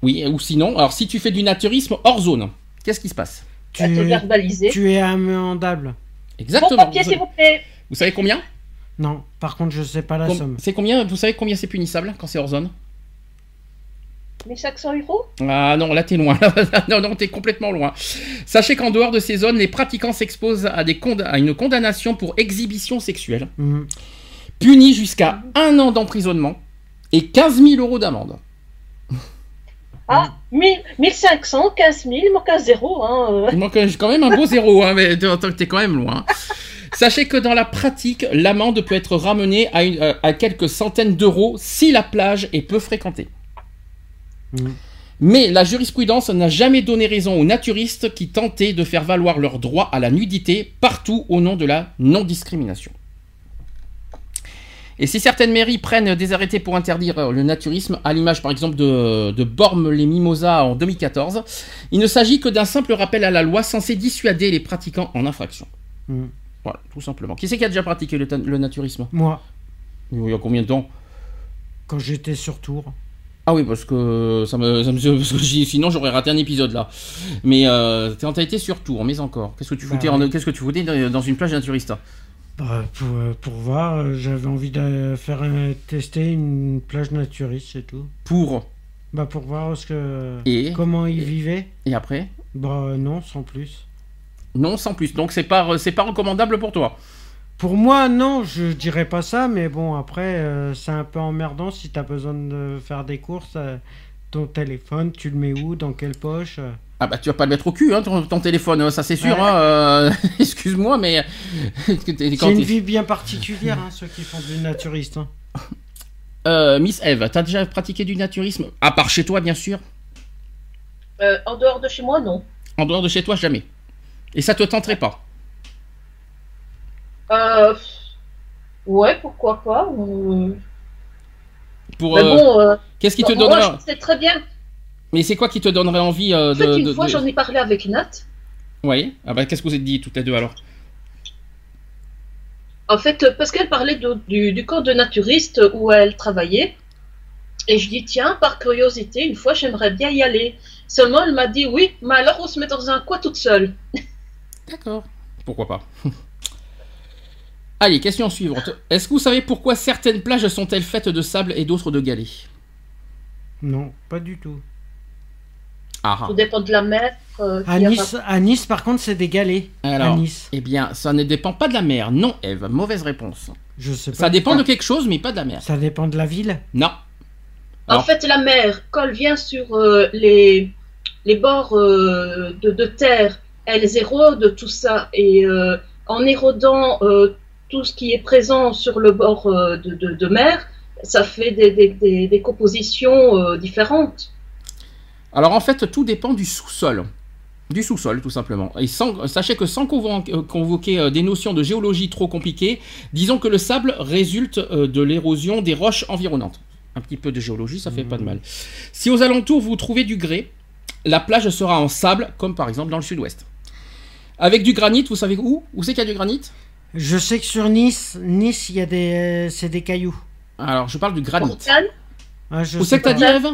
Oui, ou sinon, alors si tu fais du naturisme hors zone, qu'est-ce qui se passe tu, à te verbaliser. tu es amendable. Bon Exactement. papier, vous, s'il vous plaît. vous savez combien Non, par contre, je sais pas la Com- somme. C'est combien Vous savez combien c'est punissable quand c'est hors zone 1500 euros Ah non, là t'es loin. non, non, t'es complètement loin. Sachez qu'en dehors de ces zones, les pratiquants s'exposent à, des cond- à une condamnation pour exhibition sexuelle, Mhm. punie jusqu'à un an d'emprisonnement et 15 000 euros d'amende. Ah, 1000, 1500, 15 000, il manque un zéro. Hein. euh. Il manque quand même un beau zéro, hein, mais t'es quand même loin. Sachez que dans la pratique, l'amende peut être ramenée à, une- euh, à quelques centaines d'euros si la plage est peu fréquentée. Mhm. Mais la jurisprudence n'a jamais donné raison aux naturistes qui tentaient de faire valoir leur droit à la nudité partout au nom de la non-discrimination. Et si certaines mairies prennent des arrêtés pour interdire euh, le naturisme, à l'image par exemple de, de Bormes-les-Mimosas en 2014, il ne s'agit que d'un simple rappel à la loi censé dissuader les pratiquants en infraction. Mhm. Voilà, tout simplement. Qui c'est qui a déjà pratiqué le, le naturisme? Moi, Il y a combien de temps? Quand j'étais sur Tours. Ah oui, parce que ça me, ça me- parce que j'y- sinon j'aurais raté un épisode là. Mais euh, t'as t'as été sur Tours, mais encore. Qu'est-ce que tu Bah foutais, qu'est-ce que tu foutais dans une plage naturiste Bah, pour, euh, pour voir, euh, j'avais envie de faire un- tester une plage naturiste, c'est tout. Pour? Bah, pour voir ce que, et? comment ils vivaient. et après? Bah, euh, non, sans plus. Non, sans plus. Donc c'est pas c'est pas recommandable pour toi. Pour moi, non, je dirais pas ça, mais bon, après, euh, c'est un peu emmerdant si t'as besoin de faire des courses. euh, ton téléphone, tu le mets où Dans quelle poche euh. Ah bah tu vas pas le mettre au cul, hein, ton, ton téléphone, ça c'est sûr. Ouais. hein, euh, Excuse-moi, mais C'est une vie bien particulière, hein, ceux qui font du naturiste. hein. Euh, Miss Eve, t'as déjà pratiqué du naturisme À part chez toi, bien sûr? Euh, en dehors de chez moi, non. En dehors de chez toi, jamais. Et ça te tenterait pas? Euh, ouais, pourquoi pas. Pour Mais euh, bon, euh, qu'est-ce qui te moi, donnerait je sais très bien. Mais c'est quoi qui te donnerait envie euh, En fait, de, une de- fois, de- j'en ai parlé avec Nat. Oui. Ah bah qu'est-ce que vous êtes dit toutes les deux alors? En fait, parce qu'elle parlait de- du, du camp de naturistes où elle travaillait. Et je dis, tiens, par curiosité, une fois, j'aimerais bien y aller. Seulement, elle m'a dit, oui, mais alors on se met dans un coin toute seule. D'accord. Pourquoi pas? Allez, question suivante. Est-ce que vous savez pourquoi certaines plages sont-elles faites de sable et d'autres de galets? Non, pas du tout. Ah, ah. Tout dépend de la mer. euh, À qui a- Nice, à Nice, par contre, c'est des galets. Alors, À Nice. eh bien, ça ne dépend pas de la mer. Non, Eve, mauvaise réponse. Je sais pas. Ça dépend de quelque chose, mais pas de la mer. Ça dépend de la ville. Non. En fait, la mer, quand elle vient sur euh, les, les bords euh, de, de terre, elle érode tout ça. Et euh, en érodant euh, tout ce qui est présent sur le bord euh, de, de- de mer, ça fait des, des- des- des compositions euh, différentes. Alors en fait, tout dépend du sous-sol. Du sous-sol, tout simplement. Et sans, sachez que sans euh, convoquer des notions de géologie trop compliquées, disons que le sable résulte de l'érosion des roches environnantes. Un petit peu de géologie, ça fait pas de mal. Si aux alentours vous trouvez du grès, la plage sera en sable, comme par exemple dans le sud-ouest. Avec du granit, vous savez où? Où c'est qu'il y a du granit? Je sais que sur Nice, Nice, il y a des, c'est des cailloux. Alors, je parle du granit. Bretagne, Ah, je Où c'est que t'as dit, Eve?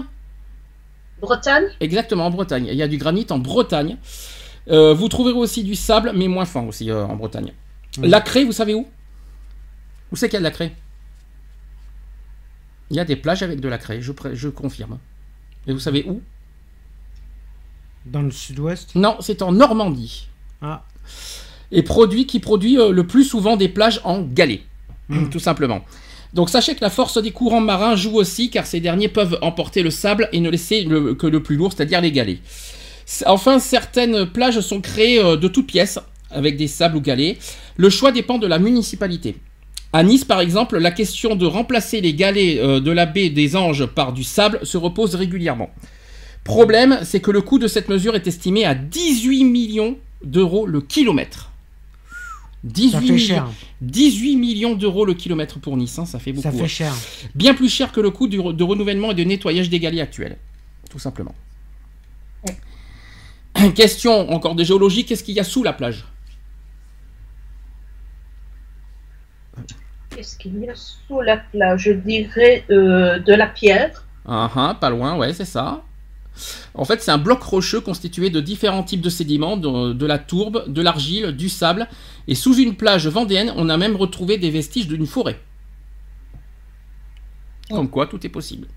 Bretagne, Exactement, en Bretagne. Il y a du granit en Bretagne. Euh, vous trouverez aussi du sable, mais moins fin aussi euh, en Bretagne. La craie, vous savez où? Où c'est qu'il y a de la craie? Il y a des plages avec de la craie, je, je confirme. Et vous savez où? Dans le sud-ouest? Non, c'est en Normandie. Ah. Et produit qui produit euh, le plus souvent des plages en galets, Mhm. tout simplement. Donc sachez que la force des courants marins joue aussi, car ces derniers peuvent emporter le sable et ne laisser le- que le plus lourd, c'est-à-dire les galets. Enfin, certaines plages sont créées euh, de toutes pièces, avec des sables ou galets. Le choix dépend de la municipalité. À Nice, par exemple, la question de remplacer les galets euh, de la baie des Anges par du sable se repose régulièrement. Problème, c'est que le coût de cette mesure est estimé à 18 millions d'euros le kilomètre. 18, Ça fait millions, cher. 18 millions d'euros le kilomètre pour Nice, hein, ça fait beaucoup. Ça fait hein. cher. Bien plus cher que le coût du re- de renouvellement et de nettoyage des galets actuels. Tout simplement. Question encore de géologie, qu'est-ce qu'il y a sous la plage? Qu'est-ce qu'il y a sous la plage? Je dirais euh, de la pierre. Ah, ah, pas loin, ouais, c'est ça. En fait, c'est un bloc rocheux constitué de différents types de sédiments, de, de la tourbe, de l'argile, du sable. Et sous une plage vendéenne, on a même retrouvé des vestiges d'une forêt. Comme quoi, tout est possible.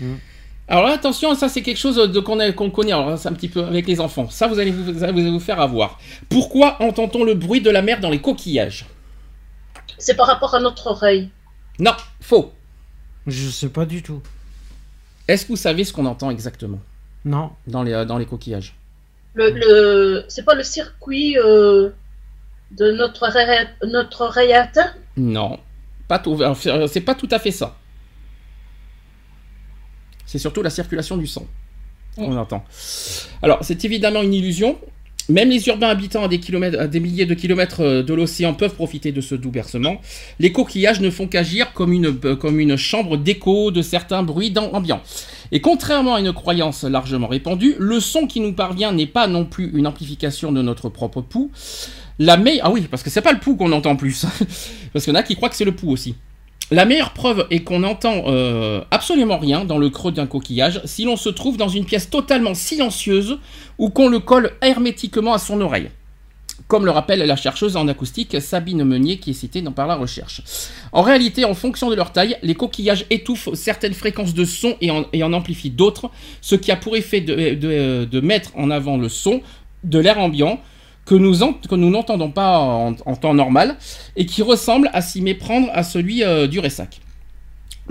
Mm. Alors là, attention, ça c'est quelque chose de- qu'on a- qu'on connaît, alors c'est un petit peu avec les enfants. Ça, vous allez vous, vous allez vous faire avoir. Pourquoi entend-on le bruit de la mer dans les coquillages? C'est par rapport à notre oreille. Non, faux. Je sais pas du tout. Est-ce que vous savez ce qu'on entend exactement? Non. dans les, euh, dans les coquillages Le, le, c'est pas le circuit euh, de notre oreille, notre oreille atteinte Non, pas tout. enfin, C'est pas tout à fait ça. C'est surtout la circulation du sang qu'on entend. Alors, c'est évidemment une illusion. Même les urbains habitant à des, kilomètres, à des milliers de kilomètres euh, de l'océan peuvent profiter de ce doux bercement. Les coquillages ne font qu'agir comme une, euh, comme une chambre d'écho de certains bruits dans- ambiants. Et contrairement à une croyance largement répandue, le son qui nous parvient n'est pas non plus une amplification de notre propre pouls. La me- Ah oui, parce que c'est pas le pouls qu'on entend plus. parce qu'il y en a qui croient que c'est le pouls aussi. La meilleure preuve est qu'on n'entend euh, absolument rien dans le creux d'un coquillage si l'on se trouve dans une pièce totalement silencieuse ou qu'on le colle hermétiquement à son oreille. Comme le rappelle la chercheuse en acoustique Sabine Meunier qui est citée par la recherche. En réalité, en fonction de leur taille, les coquillages étouffent certaines fréquences de son et en, amplifient d'autres, ce qui a pour effet de, mettre en avant le son de l'air ambiant que nous, n'entendons pas en, en temps normal et qui ressemble à s'y méprendre à celui euh, du ressac.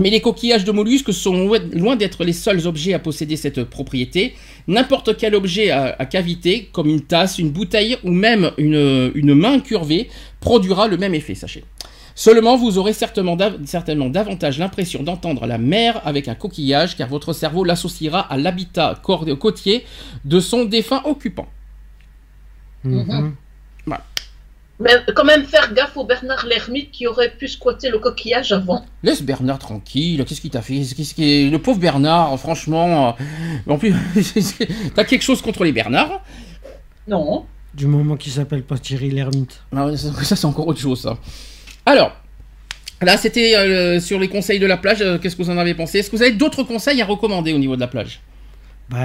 Mais les coquillages de mollusques sont loin- d'être les seuls objets à posséder cette propriété. N'importe quel objet à, à cavité, comme une tasse, une bouteille ou même une, une main curvée, produira le même effet, sachez. Seulement, vous aurez certainement, dav- certainement davantage l'impression d'entendre la mer avec un coquillage, car votre cerveau l'associera à l'habitat côtier de son défunt occupant. Mhm. Mais quand même faire gaffe au Bernard l'ermite qui aurait pu squatter le coquillage avant. Laisse Bernard tranquille, qu'est-ce qu'il t'a fait? Qu'est-ce qui... Le pauvre Bernard, franchement... euh, En plus, t'as quelque chose contre les Bernards? Non. Du moment qu'il s'appelle pas Thierry l'ermite. Ah ça, ça, c'est encore autre chose, ça. Alors, Là, c'était euh, sur les conseils de la plage. euh, Qu'est-ce que vous en avez pensé? Est-ce que vous avez d'autres conseils à recommander au niveau de la plage? Bah,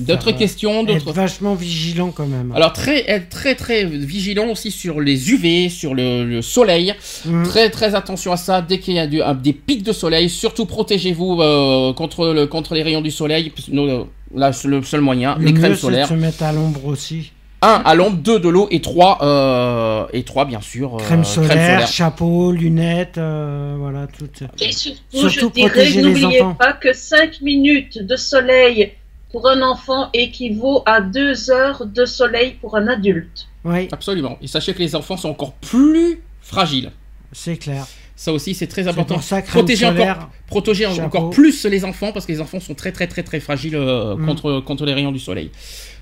D'autres questions Être d'autres... vachement vigilant quand même. Alors, très, être très, très vigilant aussi sur les UV, sur le, le soleil. Mm. Très, très attention à ça. Dès qu'il y a du- un- des pics de soleil, surtout protégez-vous euh, contre, le, contre les rayons du soleil. Nous, euh, Là, c'est le seul moyen. Le les crèmes de solaires. se mettre à l'ombre aussi. 1 à l'ombre, 2 de l'eau et 3, euh, et 3 bien sûr. euh, Crème solaire, chapeau, lunettes, euh, voilà, tout. Et surtout, Surtout je dirais, n'oubliez pas que 5 minutes de soleil pour un enfant équivaut à 2 heures de soleil pour un adulte. Oui, Absolument. Et sachez que les enfants sont encore plus fragiles. c'est clair. Ça aussi, c'est très important. pour ça, crème Protéger solaire. encore, protéger chapeau. encore plus les enfants parce que les enfants sont très très très très fragiles euh, Mm. contre, contre les rayons du soleil.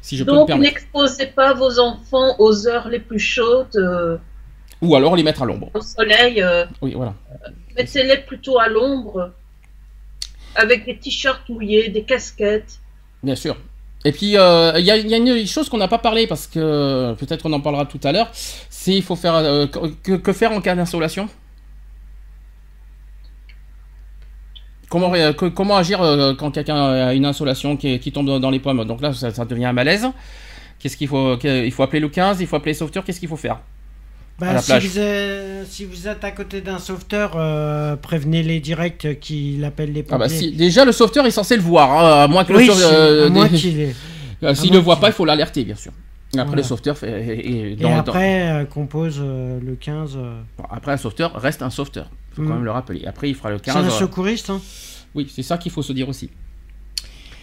Si je peux me Donc, n'exposez pas vos enfants aux heures les plus chaudes euh, Ou alors les mettre à l'ombre. au soleil. euh, Oui, voilà. Mettez-les plutôt à l'ombre avec des t-shirts mouillés, des casquettes. Bien sûr. Et puis, euh, il y, a, une chose qu'on n'a pas parlé, parce que peut-être on en parlera tout à l'heure, c'est faut faire... euh, que, faire en cas d'insolation? Comment, agir euh, quand quelqu'un a une insolation qui, tombe dans, les pommes? Donc là, ça, devient un malaise. Qu'est-ce qu'il faut Il faut appeler le 15, il faut appeler les sauveteurs, qu'est-ce qu'il faut faire? Bah, si, vous êtes, si vous êtes à côté d'un sauveteur, euh, prévenez-les direct qu'il appelle les pompiers. ah bah, si, Déjà, le sauveteur est censé le voir, hein, à moins que Oui, le sauveteur... Euh, S'il à ne moins voit pas, il faut l'alerter, bien sûr. Après, Voilà. le sauveteur fait... et- et- Et dans- dans- après, euh, qu'on pose euh, le 15. euh, Bon, après, un sauveteur reste un sauveteur. Il faut Mm. quand même le rappeler. Après, il fera le C'est 15. un euh, secouriste, hein. Oui, c'est ça qu'il faut se dire aussi.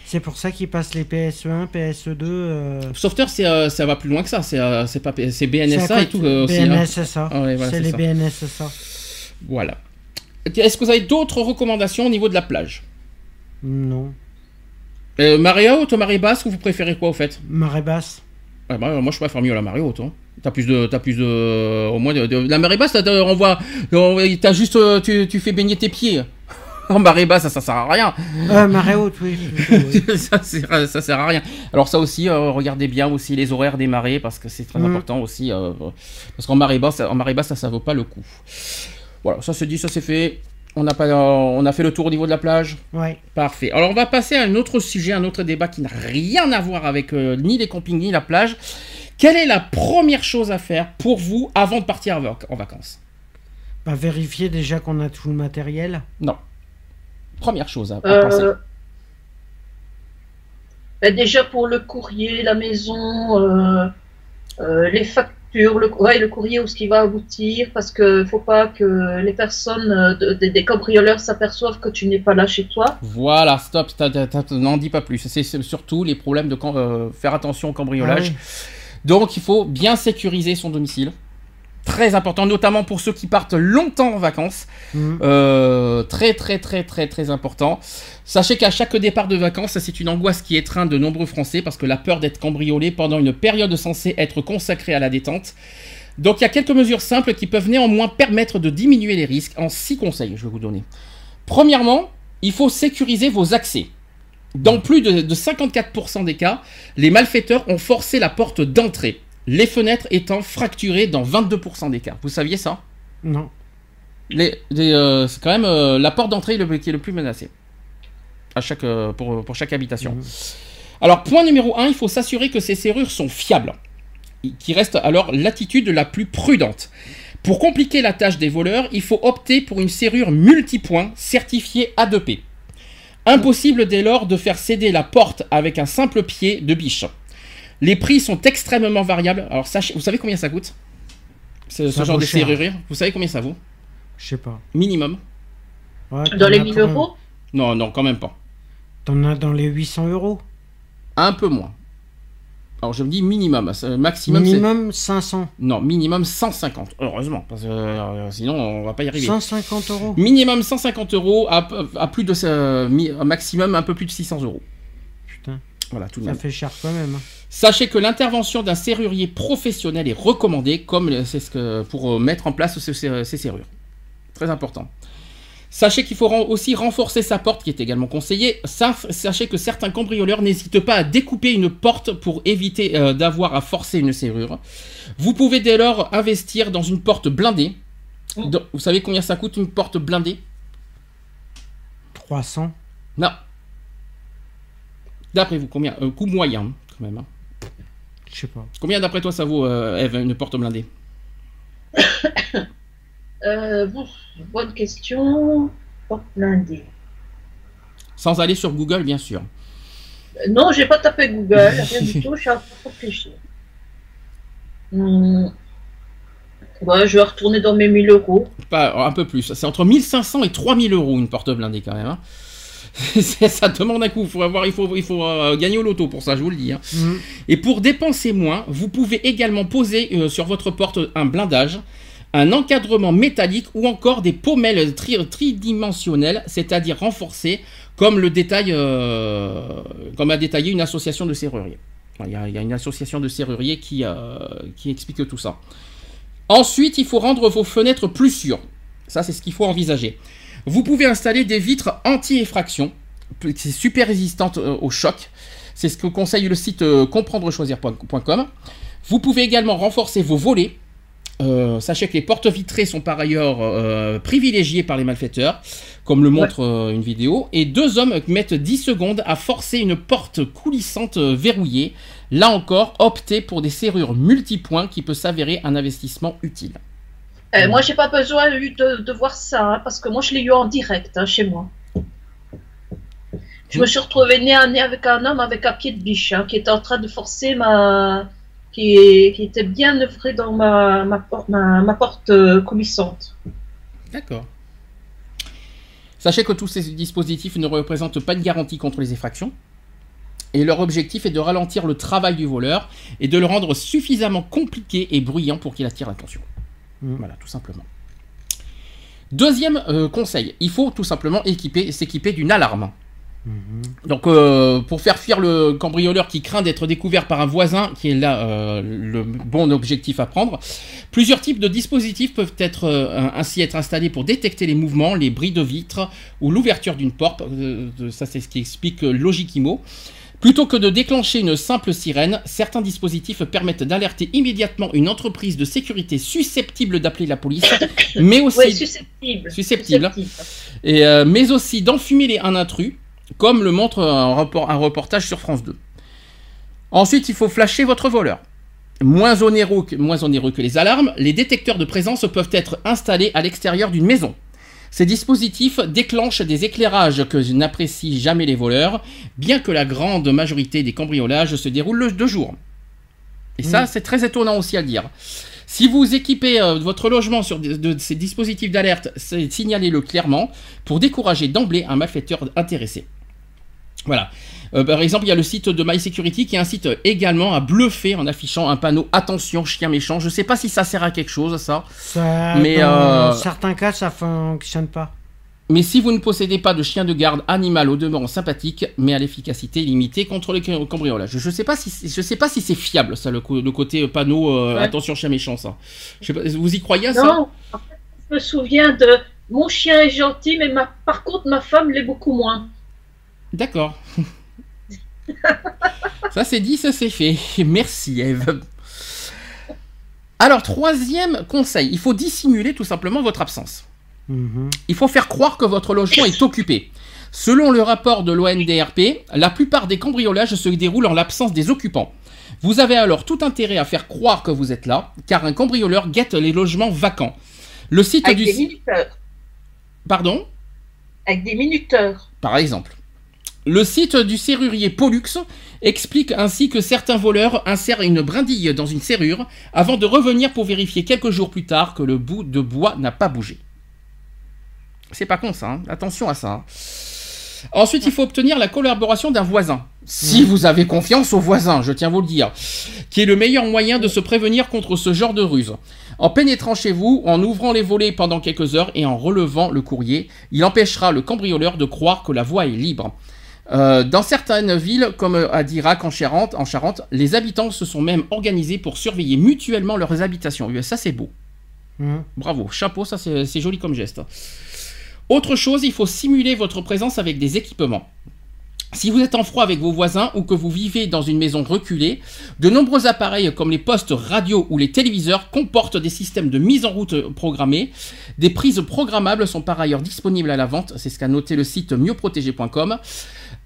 C'est pour ça qu'ils passent les PSE1, PSE2. euh, Sauveteur, euh, ça va plus loin que ça. C'est, euh, pas, BNSA et tout euh, aussi. hein. BNSSA. Ah ouais, voilà, c'est les ça. BNSSA. Voilà. Est-ce que vous avez d'autres recommandations au niveau de la plage? Non. euh, Marée haute ou marée basse, ou vous préférez quoi au fait? Marée basse. Ah bah, Moi, je préfère mieux la marée haute. Hein. T'as plus de, t'as plus de, au moins de, de- la marée basse, t'as, t'as- on voit, on- t'as juste, euh, tu, tu fais baigner tes pieds. En marée basse, ça, ça sert à rien. Euh, marée haute, oui. ça, sert, ça sert à rien. Alors ça aussi, euh, regardez bien aussi les horaires des marées parce que c'est très Mhm. important aussi. euh, parce qu'en marée basse, en marée basse, ça, ça vaut pas le coup. Voilà, ça se dit, ça c'est fait. On a pas, euh, on a fait le tour au niveau de la plage. Ouais. Parfait. Alors on va passer à un autre sujet, un autre débat qui n'a rien à voir avec ni les campings ni la plage. Quelle est la première chose à faire pour vous avant de partir en vacances? Bah, vérifier déjà qu'on a tout le matériel? Non. Première chose à, à Euh, penser. ben déjà pour le courrier, la maison, euh, euh, les factures, le, ouais, le courrier où ce qui va aboutir, parce que faut pas que les personnes, de- de- des cambrioleurs s'aperçoivent que tu n'es pas là chez toi. Voilà, stop, n'en dis pas plus. C'est surtout les problèmes de euh, faire attention au cambriolage. Ah Donc il faut bien sécuriser son domicile. Très important, notamment pour ceux qui partent longtemps en vacances. Mhm. Euh, très très très très très important. Sachez qu'à chaque départ de vacances, c'est une angoisse qui étreint de nombreux Français parce que la peur d'être cambriolé pendant une période censée être consacrée à la détente. Donc il y a quelques mesures simples qui peuvent néanmoins permettre de diminuer les risques en six conseils, je vais vous donner. Premièrement, il faut sécuriser vos accès. Dans plus de, de 54% des cas, les malfaiteurs ont forcé la porte d'entrée, les fenêtres étant fracturées dans 22% des cas. Vous saviez ça? Non. les, les, euh, c'est quand même euh, la porte d'entrée le- qui est le plus menacé à chaque, euh, pour, pour chaque habitation. Mhm. Alors, point numéro 1, il faut s'assurer que ces serrures sont fiables, qui reste alors l'attitude la plus prudente. Pour compliquer la tâche des voleurs, il faut opter pour une serrure multipoint certifiée A2P. Impossible dès lors de faire céder la porte avec un simple pied de biche. Les prix sont extrêmement variables. Alors, sachez, vous savez combien ça coûte ce, ce Ça genre de serrure Vous savez combien ça vaut? Je sais pas. Minimum Ouais, Dans les as 1000 quand même- euros? Non, non, quand même pas. T'en as dans les 800 euros? Un peu moins. Alors je me dis minimum, maximum. Minimum 500. Non, minimum 150, heureusement, parce que euh, sinon on va pas y arriver. 150 euros. Minimum 150 euros, à, à plus de euh, maximum un peu plus de 600 euros. Putain, Voilà, tout de ça même. fait cher quand même. Sachez que l'intervention d'un serrurier professionnel est recommandée comme le- c'est ce que, pour euh, mettre en place ce- ces, ces serrures. Très important. Sachez qu'il faut aussi renforcer sa porte, qui est également conseillé. Sa- Sachez que certains cambrioleurs n'hésitent pas à découper une porte pour éviter euh, d'avoir à forcer une serrure. Vous pouvez dès lors investir dans une porte blindée. Donc, vous savez combien ça coûte une porte blindée? 300. Non. D'après vous, combien Un coût moyen, quand même. hein. Je sais pas. Combien d'après toi ça vaut, euh, Eve, une porte blindée? Euh, bon, bonne question. Porte blindée. Sans aller sur Google, bien sûr. Euh, Non, j'ai pas tapé Google, rien du tout, je suis en train de réfléchir. Hmm. Ouais, je vais retourner dans mes 1000 euros. Pas un peu plus. C'est entre 1500 et 3000 euros une porte blindée quand même. hein. Ça demande un coup. Il faut avoir, il faut, il faut euh, gagner au loto pour ça, je vous le dis. hein. Mhm. Et pour dépenser moins, vous pouvez également poser euh, sur votre porte un blindage, un encadrement métallique ou encore des pommelles tri- tridimensionnelles, c'est-à-dire renforcées, comme le détail, euh, comme a détaillé une association de serruriers. Il y, a, il y a une association de serruriers qui, qui explique tout ça. Ensuite, il faut rendre vos fenêtres plus sûres. Ça, c'est ce qu'il faut envisager. Vous pouvez installer des vitres anti-effraction. C'est super résistante euh, au choc. C'est ce que conseille le site euh, comprendrechoisir.com. Vous pouvez également renforcer vos volets. Euh, sachez que les portes vitrées sont par ailleurs euh, privilégiées par les malfaiteurs, comme le montre euh, une vidéo. Et deux hommes mettent 10 secondes à forcer une porte coulissante verrouillée. Là encore, optez pour des serrures multipoints qui peut s'avérer un investissement utile. Euh, Moi, j'ai pas besoin eu de, de voir ça, hein, parce que moi, je l'ai eu en direct hein, chez moi. Je me suis retrouvée nez à nez avec un homme avec un pied de biche hein, qui était en train de forcer ma. qui, qui était bien œuvré dans ma, ma, por- ma, ma porte euh, coulissante. D'accord. Sachez que tous ces dispositifs ne représentent pas une garantie contre les effractions. Et leur objectif est de ralentir le travail du voleur et de le rendre suffisamment compliqué et bruyant pour qu'il attire l'attention. Mhm. Voilà, tout simplement. Deuxième euh, conseil, il faut tout simplement équiper, s'équiper d'une alarme. Donc, euh, pour faire fuir le cambrioleur qui craint d'être découvert par un voisin, qui est là euh, le bon objectif à prendre, plusieurs types de dispositifs peuvent être euh, ainsi être installés pour détecter les mouvements, les bris de vitres ou l'ouverture d'une porte. Ça, c'est ce qui explique Logikimo. Plutôt que de déclencher une simple sirène, certains dispositifs permettent d'alerter immédiatement une entreprise de sécurité susceptible d'appeler la police, mais aussi susceptible. Susceptible. et, euh, mais aussi d'enfumer les- un intrus, comme le montre un, report- un reportage sur France 2. Ensuite, il faut flasher votre voleur. Moins onéreux, que, moins onéreux que les alarmes, les détecteurs de présence peuvent être installés à l'extérieur d'une maison. Ces dispositifs déclenchent des éclairages que n'apprécient jamais les voleurs, bien que la grande majorité des cambriolages se déroulent le- de jour. Et ça, c'est très étonnant aussi à dire. Si vous équipez euh, votre logement sur de, de ces dispositifs d'alerte, signalez-le clairement pour décourager d'emblée un malfaiteur intéressé. Voilà. Euh, par exemple, il y a le site de My Security qui incite également à bluffer en affichant un panneau Attention, chien méchant. Je sais pas si ça sert à quelque chose, ça. Ça, Mais, dans euh, certains cas, ça fonctionne pas. Mais si vous ne possédez pas de chien de garde animal au demeurant sympathique, mais à l'efficacité limitée contre le cam- cambriolage. Je sais pas si je sais pas si c'est fiable ça le, côté panneau euh, Ouais. attention chien méchant ça. Je sais pas, vous y croyez à ça? Non, en fait, je me souviens de mon chien est gentil, mais ma... par contre, ma femme l'est beaucoup moins. D'accord. ça c'est dit, ça c'est fait. Merci Eve. Alors troisième conseil, il faut dissimuler tout simplement votre absence. Mhm. Il faut faire croire que votre logement est occupé. Selon le rapport de l'ONDRP, la plupart des cambriolages se déroulent en l'absence des occupants. Vous avez alors tout intérêt à faire croire que vous êtes là, car un cambrioleur guette les logements vacants. Le site Avec du... des minuteurs. Pardon? Avec des minuteurs. Par exemple. Le site du serrurier Pollux explique ainsi que certains voleurs insèrent une brindille dans une serrure avant de revenir pour vérifier quelques jours plus tard que le bout de bois n'a pas bougé. C'est pas con ça, hein. attention à ça. hein. Ensuite, il faut obtenir la collaboration d'un voisin. Si vous avez confiance au voisin, je tiens à vous le dire, qui est le meilleur moyen de se prévenir contre ce genre de ruse. En pénétrant chez vous, en ouvrant les volets pendant quelques heures et en relevant le courrier, il empêchera le cambrioleur de croire que la voie est libre. Euh, dans certaines villes, comme à Dirac en Charente, en Charente, les habitants se sont même organisés pour surveiller mutuellement leurs habitations. Et ça, c'est beau. Mhm. Bravo, chapeau, ça c'est c'est joli comme geste. Autre chose, il faut simuler votre présence avec des équipements. Si vous êtes en froid avec vos voisins ou que vous vivez dans une maison reculée, de nombreux appareils comme les postes radio ou les téléviseurs comportent des systèmes de mise en route programmés. Des prises programmables sont par ailleurs disponibles à la vente, c'est ce qu'a noté le site mieuxprotégé.com.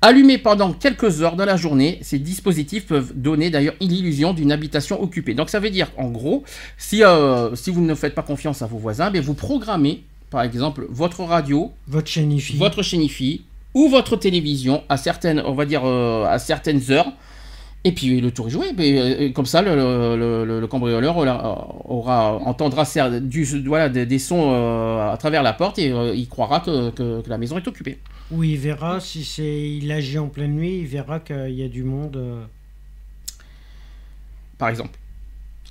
Allumés pendant quelques heures dans la journée, ces dispositifs peuvent donner d'ailleurs l'illusion d'une habitation occupée. Donc ça veut dire en gros, si, euh, si vous ne faites pas confiance à vos voisins, bien vous programmez par exemple votre radio, Votre chaîne IFI. votre chaîne IFI ou votre télévision à certaines, on va dire euh, à certaines heures. Et puis le tour est joué. Euh, comme ça, le, le- le- le cambrioleur aura, aura- entendra du, voilà, des, des sons euh, à travers la porte et euh, il croira que, que- que la maison est occupée. Où il verra, si c'est il agit en pleine nuit, il verra qu'il y a du monde. Par exemple.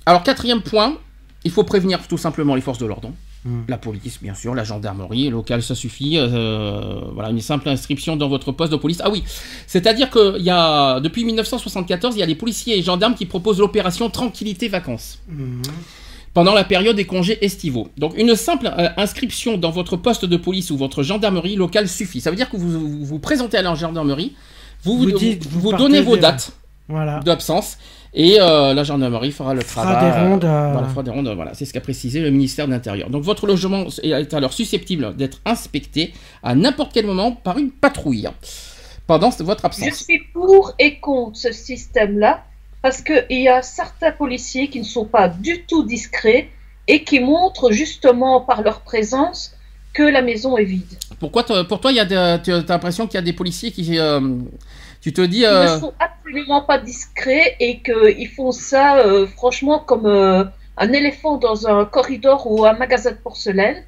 Alors quatrième point, il faut prévenir tout simplement les forces de l'ordre. Mm. La police, bien sûr, la gendarmerie locale, ça suffit. euh, voilà, une simple inscription dans votre poste de police. Ah oui, c'est-à-dire qu'il y a, depuis 1974, il y a les policiers et gendarmes qui proposent l'opération Tranquillité Vacances Mhm. pendant la période des congés estivaux. Donc une simple euh, inscription dans votre poste de police ou votre gendarmerie locale suffit. Ça veut dire que vous vous, vous présentez à la gendarmerie, vous, Vous vous, dites, vous vous donnez vos dates Voilà. d'absence et euh, la gendarmerie fera le Fera travail. des rondes, euh, Voilà, fera des rondes, voilà, c'est ce qu'a précisé le ministère de l'Intérieur. Donc votre logement est alors susceptible d'être inspecté à n'importe quel moment par une patrouille pendant votre Je absence. suis pour et contre ce système-là parce qu'il y a certains policiers qui ne sont pas du tout discrets et qui montrent justement par leur présence que la maison est vide. Pourquoi pour toi, il y a de- tu as l'impression qu'il y a des policiers qui, euh, tu te dis, Ils euh, ne sont absolument pas discrets et qu'ils font ça euh, franchement comme euh, un éléphant dans un corridor ou un magasin de porcelaine.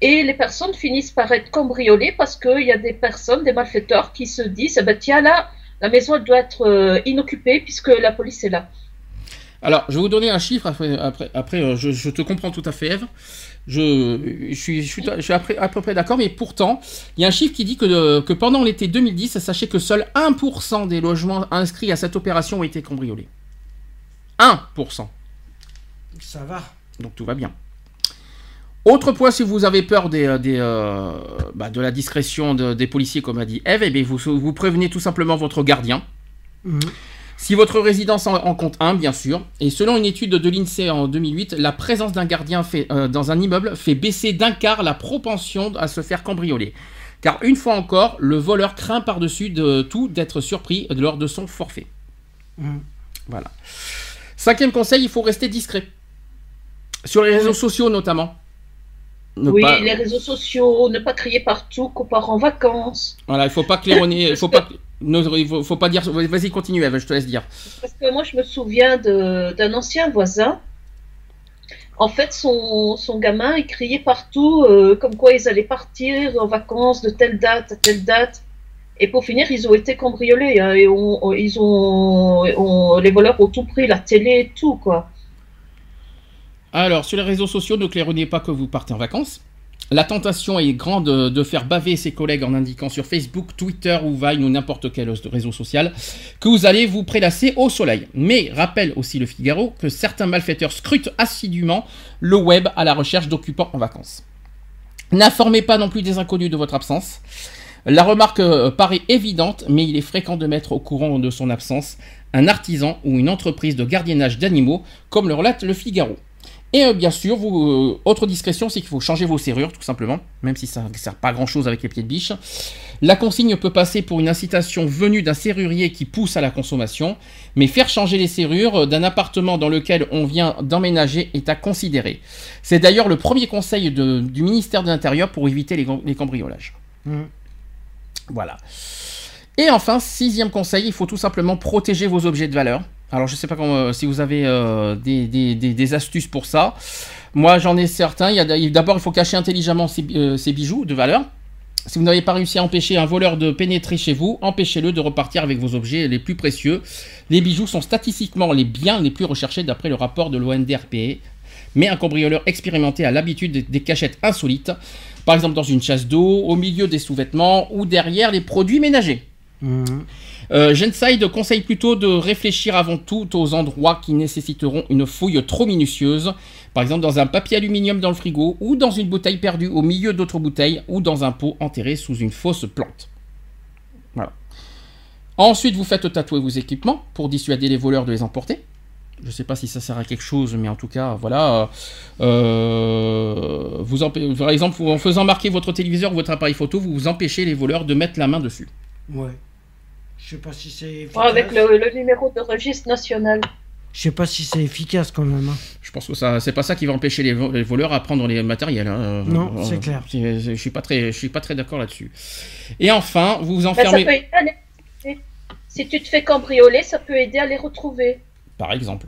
Et les personnes finissent par être cambriolées parce qu'il y a des personnes, des malfaiteurs qui se disent, eh ben, tiens là, la maison doit être euh, inoccupée puisque la police est là. Alors, je vais vous donner un chiffre. Après, après, après, euh, je, je te comprends tout à fait, Eve. Je, je suis, je suis, je suis à, peu- à peu près d'accord, mais pourtant, il y a un chiffre qui dit que, que pendant l'été 2010, sachez que seul 1% des logements inscrits à cette opération ont été cambriolés. 1%. Ça va. Donc tout va bien. Autre point, si vous avez peur des, euh, des, euh, bah, de la discrétion de- des policiers, comme a dit Eve, eh bien, vous, vous prévenez tout simplement votre gardien. Mhm. Si votre résidence en, compte un, bien sûr, et selon une étude de l'INSEE en 2008, la présence d'un gardien fait, euh, dans un immeuble fait baisser d'un quart la propension à se faire cambrioler. Car une fois encore, le voleur craint par-dessus de tout d'être surpris lors de son forfait. Mhm. Voilà. Cinquième conseil, il faut rester discret. Sur les réseaux sociaux notamment. Ne oui, pas- les réseaux sociaux, ne pas crier partout qu'on part en vacances. Voilà, il faut pas claironner, il faut pas, ne- il faut, faut pas dire. Vas-y, continue, Eve, je te laisse dire. Parce que moi, je me souviens d'un ancien voisin. En fait, son, son gamin, il criait partout euh, comme quoi ils allaient partir en vacances de telle date à telle date. Et pour finir, ils ont été cambriolés. hein, et on, on- ils ont, on- les voleurs ont tout pris, la télé et tout, quoi. Alors, sur les réseaux sociaux, ne claironnez pas que vous partez en vacances. La tentation est grande de, faire baver ses collègues en indiquant sur Facebook, Twitter ou Vine ou n'importe quel réseau social que vous allez vous prélasser au soleil. Mais rappelle aussi le Figaro que certains malfaiteurs scrutent assidûment le web à la recherche d'occupants en vacances. N'informez pas non plus des inconnus de votre absence. La remarque euh, paraît évidente, mais il est fréquent de mettre au courant de son absence un artisan ou une entreprise de gardiennage d'animaux, comme le relate le Figaro. Et euh, bien sûr, vous, euh, autre discrétion, c'est qu'il faut changer vos serrures, tout simplement, même si ça ne sert pas grand chose avec les pieds de biche. La consigne peut passer pour une incitation venue d'un serrurier qui pousse à la consommation, mais faire changer les serrures euh, d'un appartement dans lequel on vient d'emménager est à considérer. C'est d'ailleurs le premier conseil de- du ministère de l'Intérieur pour éviter les, cambriolages. Mhm. Voilà. Et enfin, sixième conseil, il faut tout simplement protéger vos objets de valeur. Alors, je ne sais pas comment, euh, si vous avez euh, des, astuces pour ça. Moi, j'en ai certains. D'abord, il faut cacher intelligemment euh, ces bijoux de valeur. Si vous n'avez pas réussi à empêcher un voleur de pénétrer chez vous, empêchez-le de repartir avec vos objets les plus précieux. Les bijoux sont statistiquement les biens les plus recherchés d'après le rapport de l'ONDRP. Mais un cambrioleur expérimenté a l'habitude des- cachettes insolites, par exemple dans une chasse d'eau, au milieu des sous-vêtements ou derrière les produits ménagers. Mhm. Euh, Genside conseille plutôt de réfléchir avant tout aux endroits qui nécessiteront une fouille trop minutieuse, par exemple dans un papier aluminium dans le frigo, ou dans une bouteille perdue au milieu d'autres bouteilles, ou dans un pot enterré sous une fausse plante. Ensuite, vous faites tatouer vos équipements pour dissuader les voleurs de les emporter. Je ne sais pas si ça sert à quelque chose, mais en tout cas, voilà. Euh, par exemple, en faisant marquer votre téléviseur ou votre appareil photo, vous vous empêchez les voleurs de mettre la main dessus. Ouais. Je sais pas si c'est Ouais, efficace. Avec le, le numéro de registre national. Je sais pas si c'est efficace quand même. hein. Je pense que ça, c'est pas ça qui va empêcher les, vo- les voleurs à prendre les matériels. hein. Non, Euh, c'est clair. Je suis pas très, je suis pas très d'accord là-dessus. Et enfin, vous vous Ben, ça enfermez, peut aider à les retrouver. Si tu te fais cambrioler, ça peut aider à les retrouver. par exemple.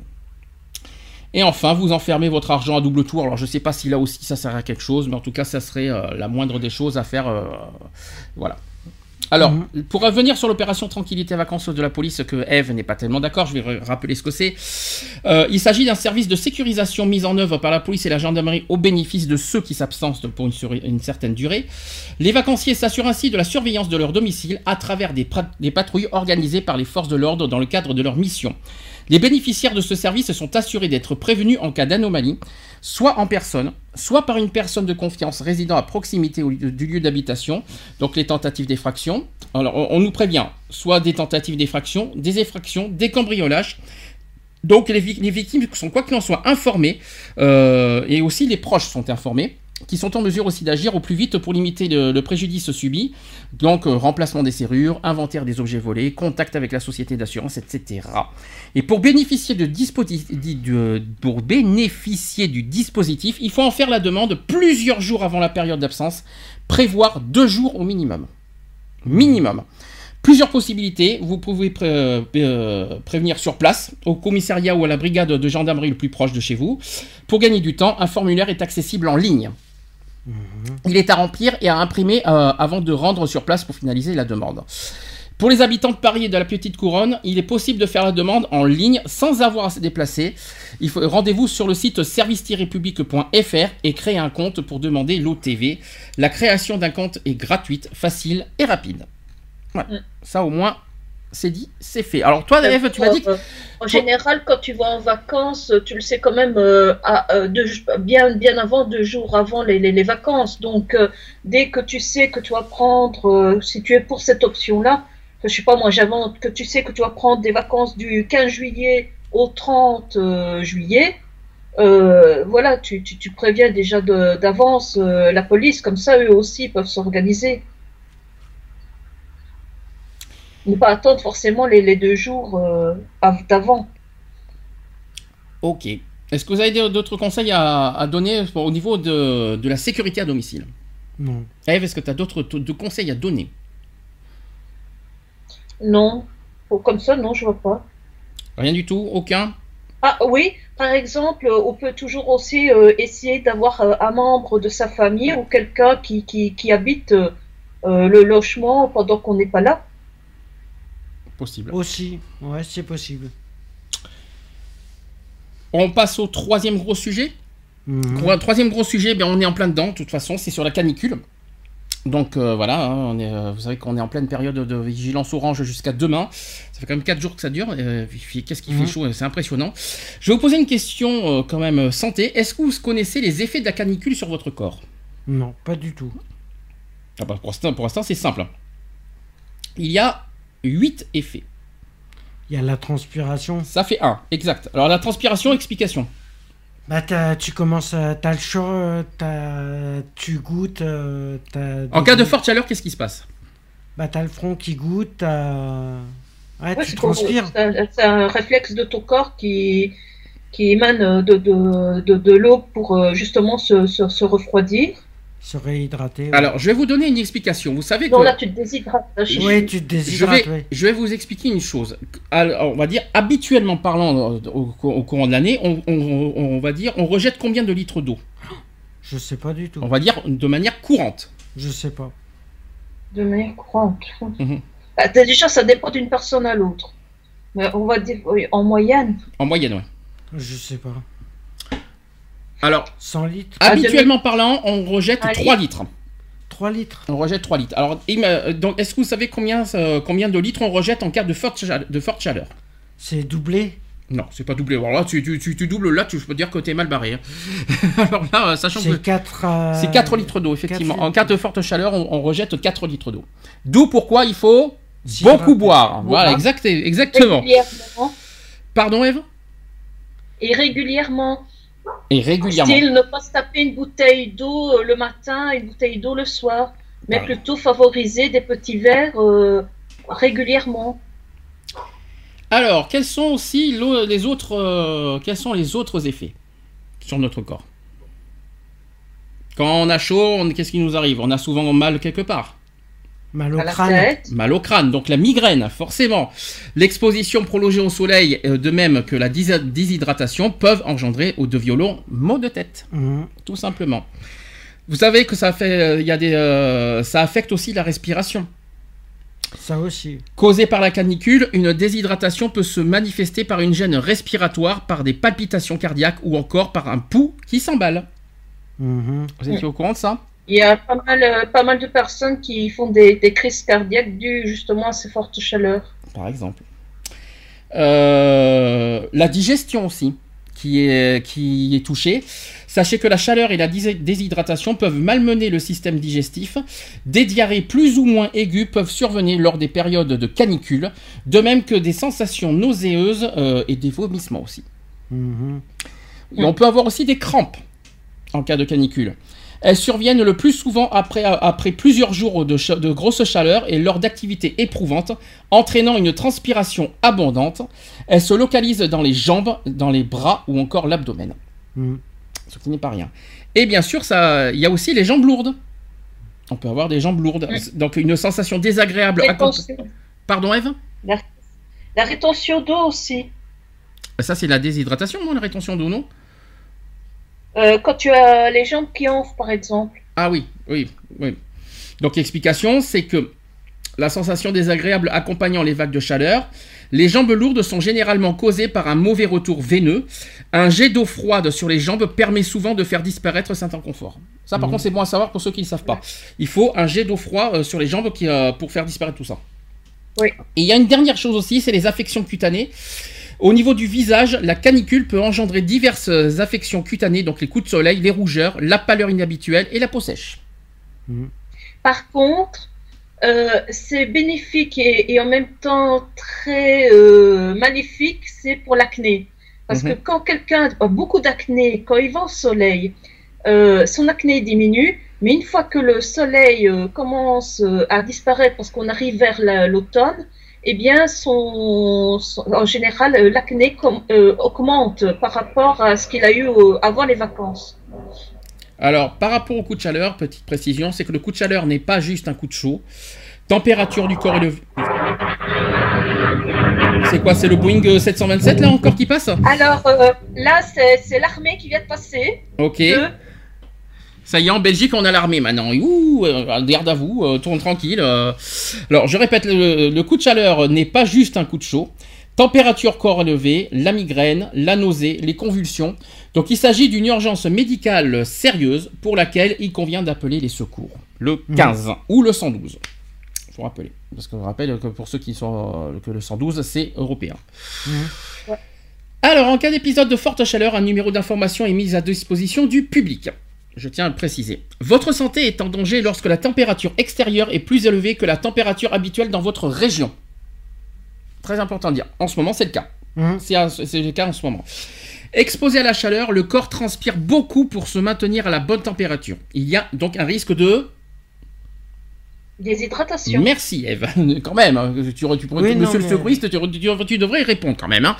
Et enfin, vous enfermez votre argent à double tour. Alors, je sais pas si là aussi ça sert à quelque chose, mais en tout cas, ça serait euh, la moindre des choses à faire. euh, voilà. Alors, Mhm. pour revenir sur l'opération Tranquillité Vacances de la police, que Eve n'est pas tellement d'accord, je vais rappeler ce que c'est. Euh, il s'agit d'un service de sécurisation mis en œuvre par la police et la gendarmerie au bénéfice de ceux qui s'absentent pour une, certaine durée. Les vacanciers s'assurent ainsi de la surveillance de leur domicile à travers des patrouilles organisées par les forces de l'ordre dans le cadre de leur mission. Les bénéficiaires de ce service sont assurés d'être prévenus en cas d'anomalie, soit en personne, soit par une personne de confiance résidant à proximité du lieu d'habitation, donc les tentatives d'effraction. Alors on, nous prévient, soit des tentatives d'effraction, des effractions, des cambriolages. Donc les victimes sont quoi qu'il en soit informées, euh, et aussi les proches sont informés, qui sont en mesure aussi d'agir au plus vite pour limiter le, préjudice subi. Donc euh, remplacement des serrures, inventaire des objets volés, contact avec la société d'assurance, etc. Et pour bénéficier, de bénéficier du dispositif, il faut en faire la demande plusieurs jours avant la période d'absence, prévoir deux jours au minimum. Minimum. Plusieurs possibilités. Vous pouvez euh, euh, prévenir sur place, au commissariat ou à la brigade de gendarmerie le plus proche de chez vous. Pour gagner du temps, un formulaire est accessible en ligne. Il est à remplir et à imprimer euh, avant de rendre sur place pour finaliser la demande. Pour les habitants de Paris et de la Petite Couronne, il est possible de faire la demande en ligne sans avoir à se déplacer. Il faut rendez-vous sur le site service-public.fr et créer un compte pour demander l'OTV. La création d'un compte est gratuite, facile et rapide. Voilà. Mm. Ça au moins, c'est dit, c'est fait. Alors toi, Eve, tu m'as dit En général, quand tu vas en vacances, tu le sais quand même euh, euh, bien, avant, deux jours avant les, vacances. Donc, euh, dès que tu sais que tu vas prendre, si tu es pour cette option-là, je sais pas moi, j'invente, que tu sais que tu vas prendre des vacances du 15 juillet au 30 euh, juillet, voilà, tu, préviens déjà d'avance la police, comme ça eux aussi peuvent s'organiser. Ne pas attendre forcément les, les deux jours euh, av- d'avant. Ok. Est-ce que vous avez d'autres conseils à, à donner au niveau de, de la sécurité à domicile? Non. Eve, est-ce que tu as d'autres conseils à donner? Non, comme ça, non, je vois pas. Rien du tout Aucun? Ah oui, par exemple, euh, on peut toujours aussi euh, essayer d'avoir euh, un membre de sa famille ou quelqu'un qui, qui, qui habite euh, le logement pendant qu'on n'est pas là. Possible. Aussi, ouais, c'est possible. On passe au troisième gros sujet. Mhm. Gros- Troisième gros sujet, ben, on est en plein dedans, de toute façon, c'est sur la canicule. Donc euh, voilà, hein, on est, euh, vous savez qu'on est en pleine période de vigilance orange jusqu'à demain. Ça fait quand même 4 jours que ça dure. euh, Qu'est-ce qu'il Mhm. fait chaud, c'est impressionnant. Je vais vous poser une question euh, quand même santé. Est-ce que vous connaissez les effets de la canicule sur votre corps? Non, pas du tout. Ah bah, Pour l'instant, pour l'instant, c'est simple. Il y a 8 effets. Il y a la transpiration. Ça fait 1, exact. Alors la transpiration, explication. Bah, tu commences à. T'as le chaud, euh, t'as- tu goûtes. euh, t'as En cas de forte chaleur, qu'est-ce qui se passe? Bah, t'as le front qui goûte. Ouais, Ouais, tu transpires. C'est un, réflexe de ton corps qui, qui émane de, de, de, de l'eau pour euh, justement se, se, se refroidir. Se réhydrater. Alors, je vais vous donner une explication. Vous savez que... Non, là, tu te déshydrates. là, je- Ouais, tu te Je déshydrates, vais, je vais vous expliquer une chose. Alors, on va dire, habituellement parlant, euh, au, au courant de l'année, on, on- on va dire, on rejette combien de litres d'eau? Je sais pas du tout. On va dire de manière courante. Je sais pas. De manière courante. Mhm. Bah, déjà, ça dépend d'une personne à l'autre. Mais on va dire, oui, en moyenne, En moyenne, ouais. Je sais pas. Alors, 100 litres Ah, habituellement parlant, on rejette Un 3 litres. 3 litres On rejette 3 litres. Alors, donc, est-ce que vous savez combien, euh, combien de litres on rejette en cas de forte, de forte chaleur? C'est doublé Non, c'est pas doublé. Alors là, tu, tu, tu- tu doubles là, tu, je peux te dire que t'es mal barré. hein. Alors là, euh, sachant que... C'est 4 C'est 4 litres d'eau, effectivement. En cas de forte chaleur, on, on rejette 4 litres d'eau. D'où pourquoi il faut. Beaucoup boire. Voilà, Boire. exact, exactement. Régulièrement. Pardon, Eve? Et régulièrement. Et régulièrement. Style, ne pas se taper une bouteille d'eau euh, le matin et une bouteille d'eau le soir. Mais plutôt favoriser des petits verres euh, régulièrement. Alors, quels sont aussi les autres, euh, quels sont les autres effets sur notre corps? Quand on a chaud, qu'est-ce qui nous arrive? On a souvent mal quelque part. Mal au À la crâne. tête. Mal au crâne, donc la migraine, forcément. L'exposition prolongée au soleil, euh, de même que la dés- déshydratation, peuvent engendrer ou de violents maux de tête, Mhm. tout simplement. Vous savez que ça, fait, euh, il y a des, euh, ça affecte aussi la respiration. Ça aussi. Causée par la canicule, une déshydratation peut se manifester par une gêne respiratoire, par des palpitations cardiaques ou encore par un pouls qui s'emballe. Mhm. Vous étiez au courant de ça? Il y a pas mal, euh, pas mal de personnes qui font des, des crises cardiaques dues justement à ces fortes chaleurs. Par exemple. Euh, la digestion aussi, qui est, qui est touchée. Sachez que la chaleur et la dés- déshydratation peuvent malmener le système digestif. Des diarrhées plus ou moins aiguës peuvent survenir lors des périodes de canicule, de même que des sensations nauséeuses euh, et des vomissements aussi. Mhm. Et on peut avoir aussi des crampes en cas de canicule. Elles surviennent le plus souvent après, après plusieurs jours de, de grosse chaleur et lors d'activités éprouvantes, entraînant une transpiration abondante. Elles se localisent dans les jambes, dans les bras ou encore l'abdomen, Mhm. ce qui n'est pas rien. Et bien sûr, ça, il y a aussi les jambes lourdes. On peut avoir des jambes lourdes, donc une sensation désagréable. accomp- Rétention- Pardon, Eve? La rétention d'eau aussi. Ça, c'est la déshydratation, non La rétention d'eau, non? Euh, quand tu as les jambes qui enflent, par exemple. Ah oui, oui, oui. Donc l'explication, c'est que la sensation désagréable accompagnant les vagues de chaleur, les jambes lourdes sont généralement causées par un mauvais retour veineux. Un jet d'eau froide sur les jambes permet souvent de faire disparaître cet inconfort. Ça, par contre, c'est bon à savoir pour ceux qui ne savent pas. Il faut un jet d'eau froide euh, sur les jambes qui, euh, pour faire disparaître tout ça. Oui. Et il y a une dernière chose aussi, c'est les affections cutanées. Au niveau du visage, la canicule peut engendrer diverses affections cutanées, donc les coups de soleil, les rougeurs, la pâleur inhabituelle et la peau sèche. Par contre, euh, c'est bénéfique et, et en même temps très euh, maléfique, c'est pour l'acné. Parce Mhm. que quand quelqu'un a beaucoup d'acné, quand il va au soleil, euh, son acné diminue, mais une fois que le soleil euh, commence euh, à disparaître parce qu'on arrive vers la- l'automne, eh bien, son, son- en général, euh, l'acné euh, augmente par rapport à ce qu'il a eu au- avant les vacances. Alors, par rapport au coup de chaleur, petite précision, c'est que le coup de chaleur n'est pas juste un coup de chaud. Température du corps élevée. C'est quoi C'est le Boeing euh, 727 là encore qui passe? Alors euh, là, c'est c'est l'armée qui vient de passer. Ok. de- Ça y est, en Belgique, on a l'armée maintenant. Ouh, euh, garde à vous, euh, tourne tranquille. euh. Alors, je répète, le, le coup de chaleur n'est pas juste un coup de chaud. Température corps élevée, la migraine, la nausée, les convulsions. Donc, il s'agit d'une urgence médicale sérieuse pour laquelle il convient d'appeler les secours. Le 15 ou le 112. Faut rappeler. Parce que je rappelle que pour ceux qui sont euh, que le 112, c'est européen. Alors, en cas d'épisode de forte chaleur, un numéro d'information est mis à disposition du public. Je tiens à le préciser. Votre santé est en danger lorsque la température extérieure est plus élevée que la température habituelle dans votre région. Très important de dire. En ce moment, c'est le cas. Mhm. C'est le cas en ce moment. Exposé à la chaleur, le corps transpire beaucoup pour se maintenir à la bonne température. Il y a donc un risque de... Déshydratation. Merci Eve, quand même. hein. Tu, tu pourrais- Oui, non, monsieur le secouriste, tu, tu- tu devrais y répondre quand même. hein.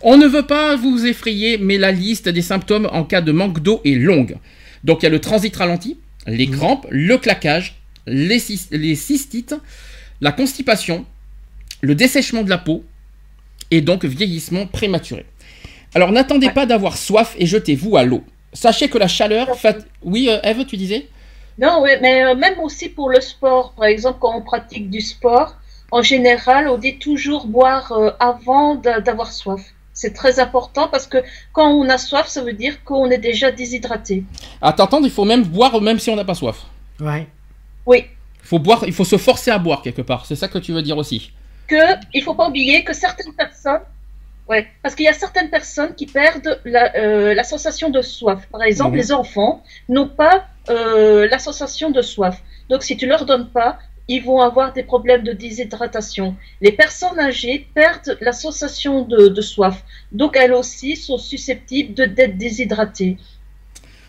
On ne veut pas vous effrayer, mais la liste des symptômes en cas de manque d'eau est longue. Donc il y a le transit ralenti, les Mhm. crampes, le claquage, les, cys- les cystites, la constipation, le dessèchement de la peau et donc vieillissement prématuré. Alors n'attendez Ouais. pas d'avoir soif et jetez-vous à l'eau. Sachez que la chaleur... fat- Oui, euh, Eve, tu disais? Non, ouais, mais euh, même aussi pour le sport, par exemple, quand on pratique du sport, en général, on dit toujours boire euh, avant d'a- d'avoir soif. C'est très important parce que quand on a soif, ça veut dire qu'on est déjà déshydraté. À t'entendre, il faut même boire même si on n'a pas soif. Ouais. Oui. faut boire, il faut se forcer à boire quelque part. C'est ça que tu veux dire aussi. Que il faut pas oublier que certaines personnes, ouais, parce qu'il y a certaines personnes qui perdent la, euh, la sensation de soif. Par exemple, Mhm. les enfants n'ont pas euh, la sensation de soif. Donc, si tu leur donnes pas, ils vont avoir des problèmes de déshydratation. Les personnes âgées perdent la sensation de, de soif. Donc, elles aussi sont susceptibles de- d'être déshydratées.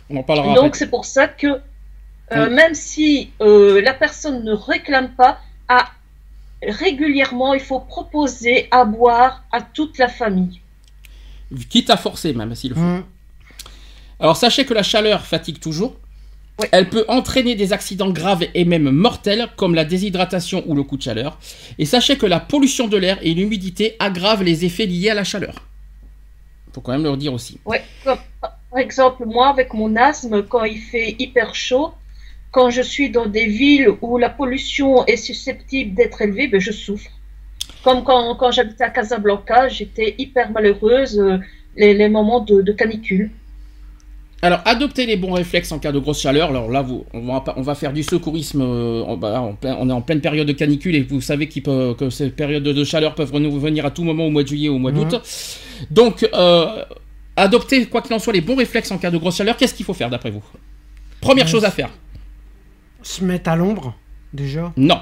On en parlera Donc, c'est pour ça que euh, Oui. même si euh, la personne ne réclame pas, à, régulièrement, il faut proposer à boire à toute la famille. Quitte à forcer même s'il le faut. Hum, Alors sachez que la chaleur fatigue toujours. Elle peut entraîner des accidents graves et même mortels comme la déshydratation ou le coup de chaleur. Et sachez que la pollution de l'air et l'humidité aggravent les effets liés à la chaleur. Faut quand même le dire aussi. Par exemple, moi, avec mon asthme, quand il fait hyper chaud, quand je suis dans des villes où la pollution est susceptible d'être élevée, ben, je souffre. Comme quand, quand j'habitais à Casablanca, j'étais hyper malheureuse euh, les, les moments de, de canicule. Alors, adoptez les bons réflexes en cas de grosse chaleur. Alors là, vous, on, va, pas- on va faire du secourisme. euh, bah, on est en pleine période de canicule et vous savez peut- que ces périodes de chaleur peuvent nous venir à tout moment au mois de juillet ou au mois d'août. Donc, euh, adoptez, quoi qu'il en soit, les bons réflexes en cas de grosse chaleur. Qu'est-ce qu'il faut faire d'après vous? Première Ouais, chose à faire. Se mettre à l'ombre, déjà? Non.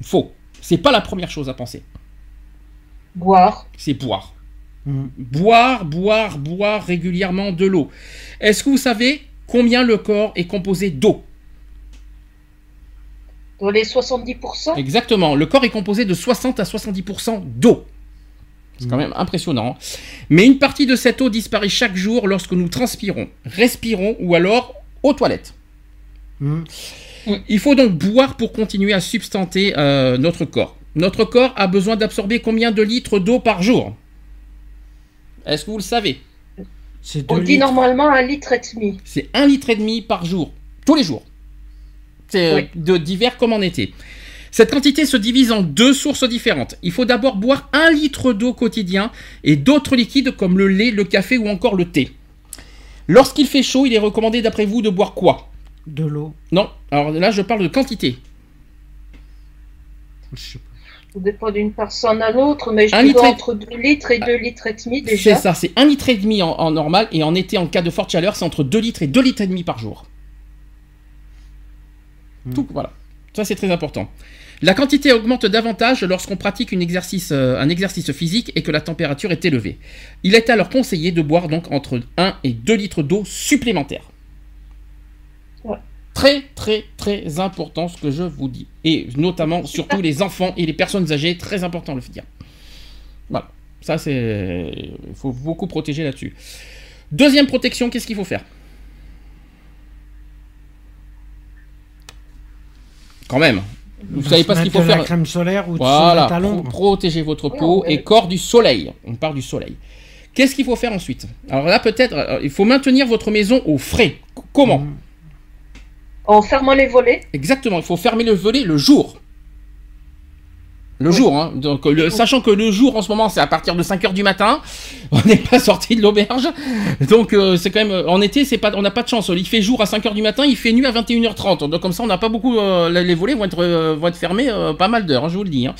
Faux. C'est pas la première chose à penser. Boire. C'est boire. Boire, boire, boire régulièrement de l'eau. Est-ce que vous savez combien le corps est composé d'eau? Dans les 70%, Exactement. Le corps est composé de 60 à 70% d'eau. C'est quand même impressionnant. Mais une partie de cette eau disparaît chaque jour lorsque nous transpirons, respirons ou alors aux toilettes. Hum. Il faut donc boire pour continuer à substanter euh, notre corps. Notre corps a besoin d'absorber combien de litres d'eau par jour? Est-ce que vous le savez? On dit normalement un litre et demi. C'est un litre et demi par jour, tous les jours. C'est euh, Oui. de d'hiver comme en été. Cette quantité se divise en deux sources différentes. Il faut d'abord boire un litre d'eau quotidien et d'autres liquides comme le lait, le café ou encore le thé. Lorsqu'il fait chaud, il est recommandé d'après vous de boire quoi? De l'eau. Non, alors là je parle de quantité. Je sais pas. Ça dépend d'une personne à l'autre, mais je Un litre et- entre 2 litres et 2 litres et demi C'est déjà. ça, c'est un litre et demi en, en normal et en été en cas de forte chaleur, c'est entre 2 litres et 2 litres et demi par jour. Hmm. Tout, voilà. Ça c'est très important. La quantité augmente davantage lorsqu'on pratique une exercice, euh, un exercice physique et que la température est élevée. Il est alors conseillé de boire donc entre 1 et 2 litres d'eau supplémentaire. Très très très important ce que je vous dis. Et notamment surtout les enfants et les personnes âgées, très important de le dire. Voilà. Ça c'est... Il faut beaucoup protéger là-dessus. Deuxième protection, qu'est-ce qu'il faut faire? Quand même. Vous Bah, savez pas ce qu'il faut faire. la crème solaire ou Voilà, pro- l'ombre. protéger votre peau on et corps du soleil. On part du soleil. Qu'est-ce qu'il faut faire ensuite? Alors là, peut-être, euh, il faut maintenir votre maison au frais. C- Comment? Hum. En fermant les volets, Exactement, il faut fermer le volet le jour. Le jour, hein. Donc, le- sachant que le jour en ce moment c'est à partir de 5h du matin, on n'est pas sorti de l'auberge, donc euh, c'est quand même euh, en été c'est pas, on n'a pas de chance. Il fait jour à 5h du matin, il fait nuit à 21h30, donc comme ça on n'a pas beaucoup, euh, les volets vont être, euh, vont être fermés euh, pas mal d'heures, hein, je vous le dis. hein.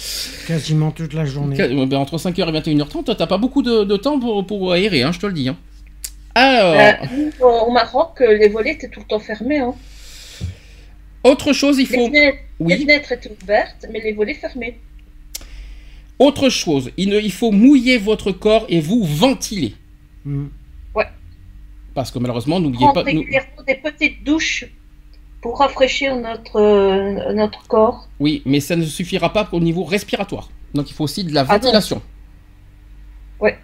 Quasiment toute la journée. Qu- ben, entre 5h et 21h30, t'as pas beaucoup de, de temps pour, pour aérer, hein, je te le dis. hein. Alors, euh, au Maroc, les volets étaient tout le temps fermés. hein. Autre chose, il Les, faut. fenêtres, les Oui. fenêtres étaient ouvertes, mais les volets fermés. Autre chose, il, ne- il faut mouiller votre corps et vous ventiler. Hum. Parce que malheureusement, n'oubliez pas. nous- régulièrement des petites douches pour rafraîchir notre, euh, notre corps. Oui, mais ça ne suffira pas au niveau respiratoire. Donc il faut aussi de la Ah ventilation. Ouais.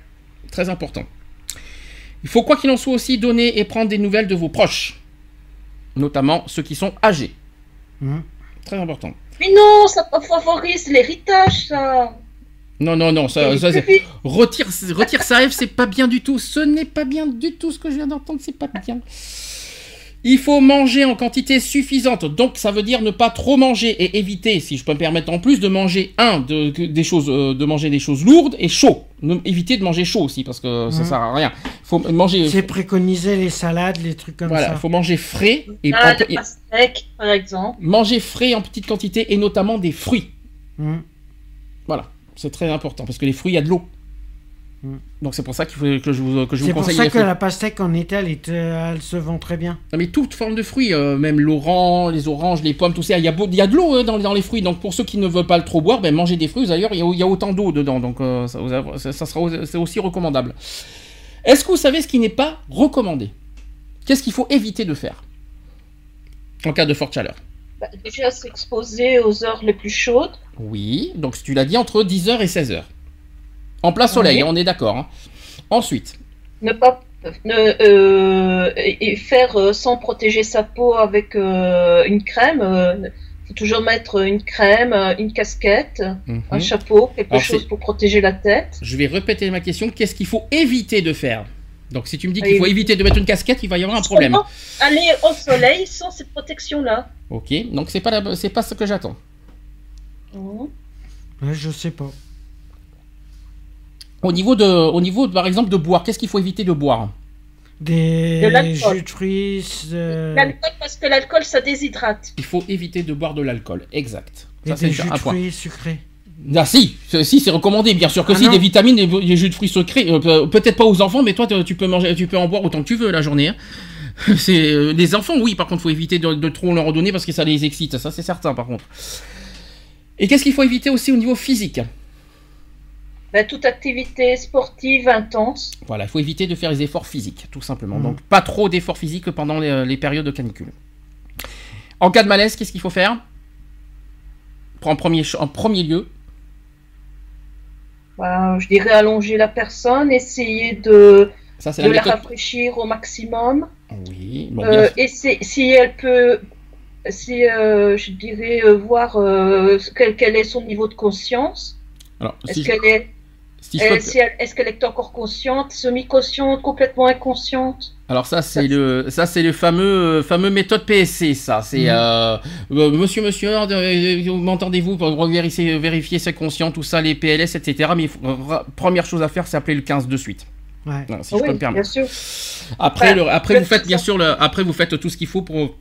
Très important. Il faut quoi qu'il en soit aussi donner et prendre des nouvelles de vos proches. Notamment ceux qui sont âgés. Hum. Très important. Mais non, ça favorise l'héritage, ça. Non, non, non, ça, retire, retire ça, Eve, c'est pas bien du tout. Ce n'est pas bien du tout ce que je viens d'entendre, c'est pas bien. Il faut manger en quantité suffisante, donc ça veut dire ne pas trop manger et éviter, si je peux me permettre en plus, de manger un, de, des choses, euh, de manger des choses lourdes et chaud. Ne- éviter de manger chaud aussi parce que ça Mhm. sert à rien. Il faut manger, C'est préconisé les salades, les trucs comme voilà, ça. il faut manger frais et, Ah, en- le et- pastèque, par exemple. manger frais en petite quantité et notamment des fruits. Hum. Voilà, c'est très important parce que les fruits, il y a de l'eau. Mm. Donc c'est pour ça qu'il faut que je vous, que je vous C'est pour conseille ça que fruits. la pastèque en été, elle, est, elle se vend très bien. Non, mais toute forme de fruits, euh, même l'orange, les oranges, les pommes, tout ça, il y a, beau- il y a de l'eau hein, dans, dans les fruits. Donc pour ceux qui ne veulent pas le trop boire, ben, mangez des fruits. D'ailleurs, il y a, il y a autant d'eau dedans, donc euh, ça, sera c'est aussi recommandable. Est-ce que vous savez ce qui n'est pas recommandé? Qu'est-ce qu'il faut éviter de faire? En cas de forte chaleur Bah, déjà s'exposer aux heures les plus chaudes. Oui, donc tu l'as dit entre 10h et 16h. En plein soleil, Oui. on est d'accord. hein. Ensuite, Ne pas ne, euh, et faire euh, sans protéger sa peau avec euh, une crème. Il faut toujours mettre une crème, une casquette, mhm, un chapeau, quelque Alors, chose pour protéger la tête. je vais répéter ma question. Qu'est-ce qu'il faut éviter de faire? Donc si tu me dis qu'il faut éviter de mettre une casquette, il va y avoir un problème. Aller au soleil sans cette protection-là. Ok, donc c'est pas la- c'est pas ce que j'attends. Mhm. Ouais, je sais pas. Au niveau de, au niveau par exemple de boire, qu'est-ce qu'il faut éviter de boire? Des De l'alcool. jus de fruits, euh, L'alcool, parce que l'alcool, ça déshydrate. Il faut éviter de boire de l'alcool, exact. et Ça des c'est jus un de point. fruits sucrés. Ah si, c'est- si c'est recommandé, bien sûr que Ah si, non. des vitamines, des, des jus de fruits secrets, euh, pe- peut-être pas aux enfants, mais toi tu peux manger, tu peux en boire autant que tu veux la journée. hein. C'est euh, les enfants, oui, par contre, faut éviter de, de trop leur en donner parce que ça les excite, ça c'est certain, par contre. Et qu'est-ce qu'il faut éviter aussi au niveau physique? Ben, toute activité sportive intense. Voilà, il faut éviter de faire les efforts physiques, tout simplement. Mhm. Donc pas trop d'efforts physiques pendant les, les périodes de canicule. En cas de malaise, qu'est-ce qu'il faut faire? En premier, en premier lieu, Ben, je dirais allonger la personne, essayer de, ça c'est de la méthode. rafraîchir au maximum. Oui, bon, Euh, bien- et c'est- si elle peut, si euh, je dirais euh, voir euh, quel, quel est son niveau de conscience. alors, Est-ce si je- qu'elle est, si je euh, si est-ce qu'elle est encore consciente, semi-consciente, complètement inconsciente? Alors ça c'est le ça c'est le fameux fameux méthode PSC ça c'est Mhm. euh, euh, monsieur monsieur m'entendez-vous pour vérifier vérifier ses conscients tout ça les PLS etc mais première chose à faire c'est appeler le 15 de suite Ouais. Si je peux Oui, me permettre bien sûr. après le, après vous faites bien sûr le, après vous faites tout ce qu'il faut pour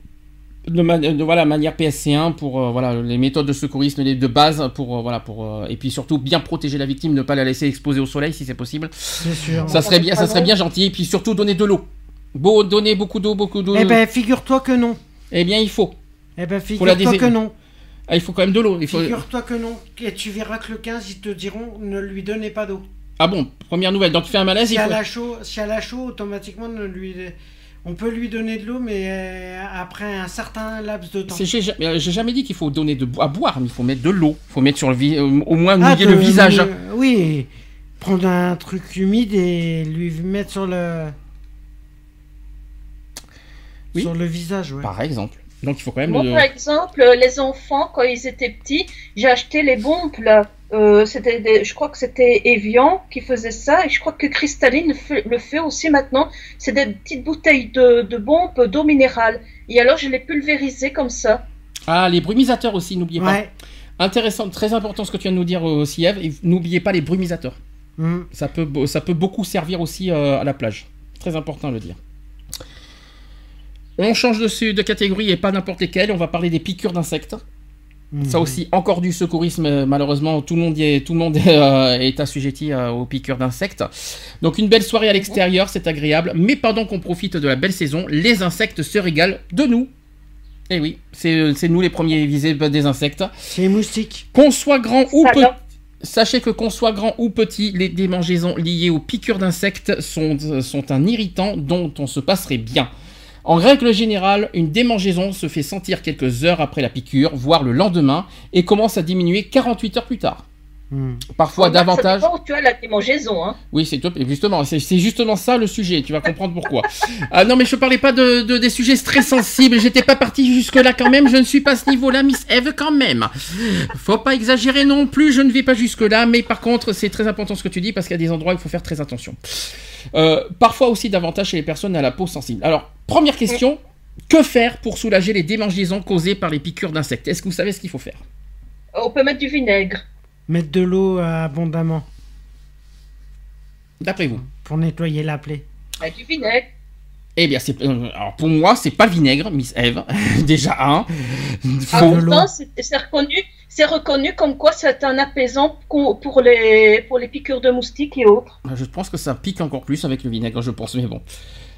de, ma- de voilà manière PSC1 pour euh, voilà les méthodes de secourisme les- de base pour euh, voilà pour euh, et puis surtout bien protéger la victime ne pas la laisser exposer au soleil si c'est possible C'est sûr. ça serait bien ça serait bien gentil et puis surtout donner de l'eau Beau, donner beaucoup d'eau beaucoup d'eau Eh ben, figure-toi que non. eh bien il faut Eh ben, figure-toi que non. Ah, il faut quand même de l'eau. Il faut... Figure-toi que non. Et tu verras que le 15, ils te diront ne lui donnez pas d'eau. Ah bon, première nouvelle. Donc il fait un malaise, Si il faut... elle a chaud, si elle a chaud, automatiquement, ne lui... on peut lui donner de l'eau, mais euh, après un certain laps de temps. J'ai ja- j'ai jamais dit qu'il faut donner de à boire, mais il faut mettre de l'eau. Il faut mettre sur le euh, au moins Ah, mouiller de- le visage. euh, oui, prendre un truc humide et lui mettre sur le. Oui. Sur le visage, ouais. Par exemple. Donc il faut quand même. Moi, le- par exemple, euh, les enfants, quand ils étaient petits, j'ai acheté les bombes là. Euh, c'était des- je crois que c'était Evian qui faisait ça et je crois que Cristalline le fait, aussi maintenant. C'est des petites bouteilles de, de bombes d'eau minérale. Et alors je les pulvérisais comme ça. Ah, les brumisateurs aussi, n'oubliez pas. Ouais. Intéressant, très important ce que tu viens de nous dire euh, aussi, Eve. Et N'oubliez pas les brumisateurs. Mm. Ça peut, ça peut beaucoup servir aussi euh, à la plage. Très important à le dire. On change de, de catégorie et pas n'importe lesquelles. On va parler des piqûres d'insectes. Mm. Ça aussi, encore du secourisme, euh, malheureusement, tout le monde, y est, tout le monde euh, est assujetti euh, aux piqûres d'insectes. Donc une belle soirée à l'extérieur, c'est agréable, mais pendant qu'on profite de la belle saison, les insectes se régalent de nous. Et oui, c'est nous les premiers visés des insectes. C'est les moustiques. Qu'on soit grand ou petit, sachez que qu'on soit grand ou petit, les démangeaisons liées aux piqûres d'insectes sont, sont un irritant dont on se passerait bien. En règle générale, une démangeaison se fait sentir quelques heures après la piqûre, voire le lendemain, et commence à diminuer 48 heures plus tard. Mm. Parfois davantage. où tu as la démangeaison. Hein. Oui, c'est top. Et justement, c'est c'est justement ça le sujet. Tu vas comprendre pourquoi. ah non, mais je parlais pas de, de- des sujets très sensibles. J'étais pas parti jusque là quand même. Je ne suis pas à ce niveau-là, Miss Eve quand même. Faut pas exagérer non plus. Je ne vais pas jusque là, mais par contre, c'est très important ce que tu dis parce qu'il y a des endroits où il faut faire très attention. Euh, parfois aussi davantage chez les personnes à la peau sensible. Alors, première question. Que faire pour soulager les démangeaisons causées par les piqûres d'insectes? Est-ce que vous savez ce qu'il faut faire? On peut mettre du vinaigre. Mettre de l'eau euh, abondamment D'après vous pour nettoyer la plaie. Avec du vinaigre. Eh bien, c'est euh, alors pour moi, c'est pas le vinaigre, Miss Eve. Déjà un. Ah, Faut- de l'eau. pourtant, c'est reconnu, c'est reconnu comme quoi c'est un apaisant pour les, pour les piqûres de moustiques et autres. Bah, Je pense que ça pique encore plus avec le vinaigre, je pense, mais bon.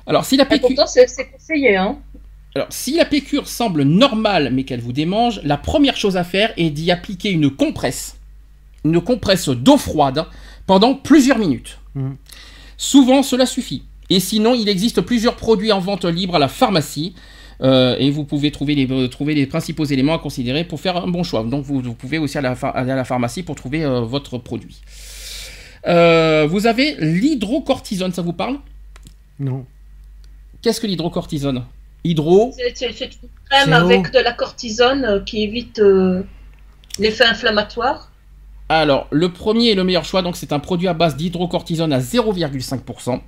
Alors, si la Et piqûre... pourtant, c'est c'est conseillé. Hein. Alors, si la piqûre semble normale mais qu'elle vous démange, la première chose à faire est d'y appliquer une compresse, une compresse d'eau froide pendant plusieurs minutes. Mhm. Souvent, cela suffit. Et sinon, il existe plusieurs produits en vente libre à la pharmacie. euh, et vous pouvez trouver les, euh, trouver les principaux éléments à considérer pour faire un bon choix. Donc vous, vous pouvez aussi aller à la, pha- aller à la pharmacie pour trouver euh, votre produit. Euh, vous avez l'hydrocortisone, ça vous parle? Non. Qu'est-ce que l'hydrocortisone? Hydro, C'est une crème avec de la cortisone qui évite euh, l'effet inflammatoire. Alors, le premier et le meilleur choix, donc c'est un produit à base d'hydrocortisone à 0,5%.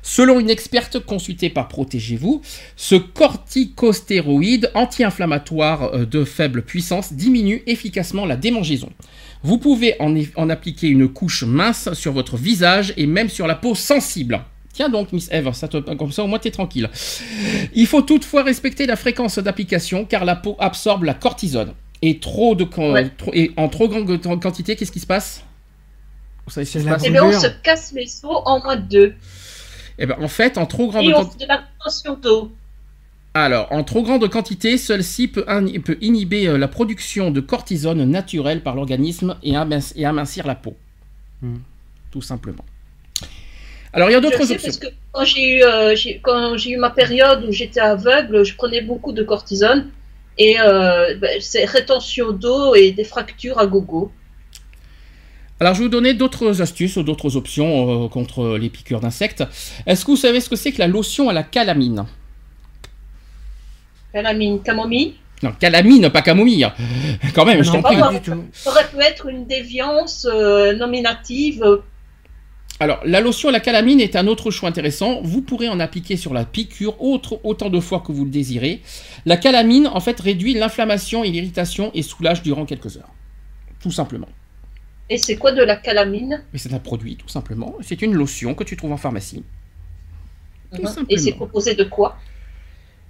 Selon une experte consultée par Protégez-vous, ce corticostéroïde anti-inflammatoire euh, de faible puissance diminue efficacement la démangeaison. Vous pouvez en, appliquer une couche mince sur votre visage et même sur la peau sensible. Tiens donc, Miss Eve, ça te- comme ça au moins t'es tranquille. Il faut toutefois respecter la fréquence d'application car la peau absorbe la cortisone. Et, trop de, Ouais. trop- et en trop grande quantité, qu'est-ce qui se passe Vous savez ce qui C'est se la passe Et bien, on Brûlure. se casse les os en moins de deux. Eh ben, en fait, en trop grande Et on quantité. fait de la rétention d'eau. Alors, en trop grande quantité, celle-ci peut, in- peut inhiber euh, la production de cortisone naturelle par l'organisme et, aminc- et amincir la peau. Hmm. Tout simplement. Alors, il y a d'autres options. parce que quand j'ai eu, euh, j'ai- quand j'ai eu ma période où j'étais aveugle, je prenais beaucoup de cortisone. Et euh, ben, c'est rétention d'eau et des fractures à gogo. Alors, je vais vous donner d'autres astuces, d'autres options euh, contre les piqûres d'insectes. Est-ce que vous savez ce que c'est que la lotion à la calamine? Calamine, camomille? Non, calamine, pas camomille. Quand même, je non, t'en prie. pas du tout. Ça aurait pu être une déviance euh, nominative. Alors, la lotion à la calamine est un autre choix intéressant. Vous pourrez en appliquer sur la piqûre autre, autant de fois que vous le désirez. La calamine, en fait, réduit l'inflammation et l'irritation et soulage durant quelques heures. Tout simplement. Et c'est quoi de la calamine? Mais c'est un produit, tout simplement. C'est une lotion que tu trouves en pharmacie. Tout simplement. Et c'est composé de quoi?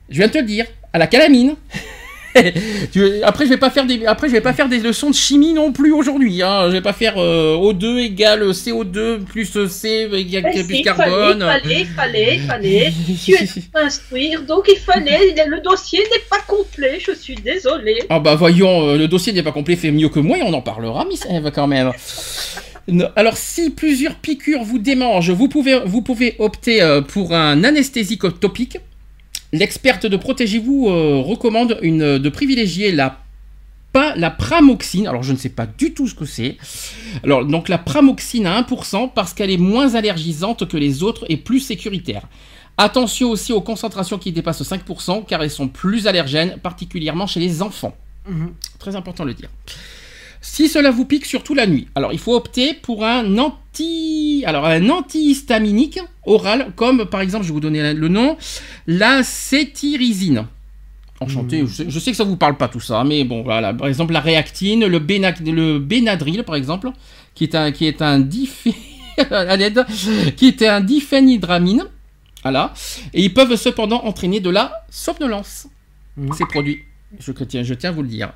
Je viens de te le dire, à la calamine. Après, je vais pas faire des, après, je vais pas faire des leçons de chimie non plus aujourd'hui. Hein. Je vais pas faire euh, O2 égale CO2 plus C égale Eh plus si, carbone. Il fallait, il fallait, il fallait. Tu es instruire, donc il fallait. Le dossier n'est pas complet, je suis désolée. Ah bah voyons, euh, le dossier n'est pas complet, fait mieux que moi et on en parlera, Miss Eve, quand même. Alors, si plusieurs piqûres vous démangent, vous pouvez, vous pouvez opter euh, pour un anesthésique topique. L'experte de Protégez-vous euh, recommande une, de privilégier la, pas, la pramoxine. Alors, je ne sais pas du tout ce que c'est. Alors, donc la pramoxine à 1% parce qu'elle est moins allergisante que les autres et plus sécuritaire. Attention aussi aux concentrations qui dépassent 5% car elles sont plus allergènes, particulièrement chez les enfants. Mhm. Très important de le dire. Si cela vous pique surtout la nuit, alors il faut opter pour un anti, alors un antihistaminique oral, comme par exemple, je vais vous donner le nom, la cétirizine. Enchanté, Mhm. je, sais, je sais que ça vous parle pas tout ça, mais bon voilà, par exemple la réactine, le, Béna- le Benadryl par exemple, qui est un, qui est un un diphénhydramine, voilà, et ils peuvent cependant entraîner de la somnolence Mhm. ces produits. Je tiens, je tiens à vous le dire.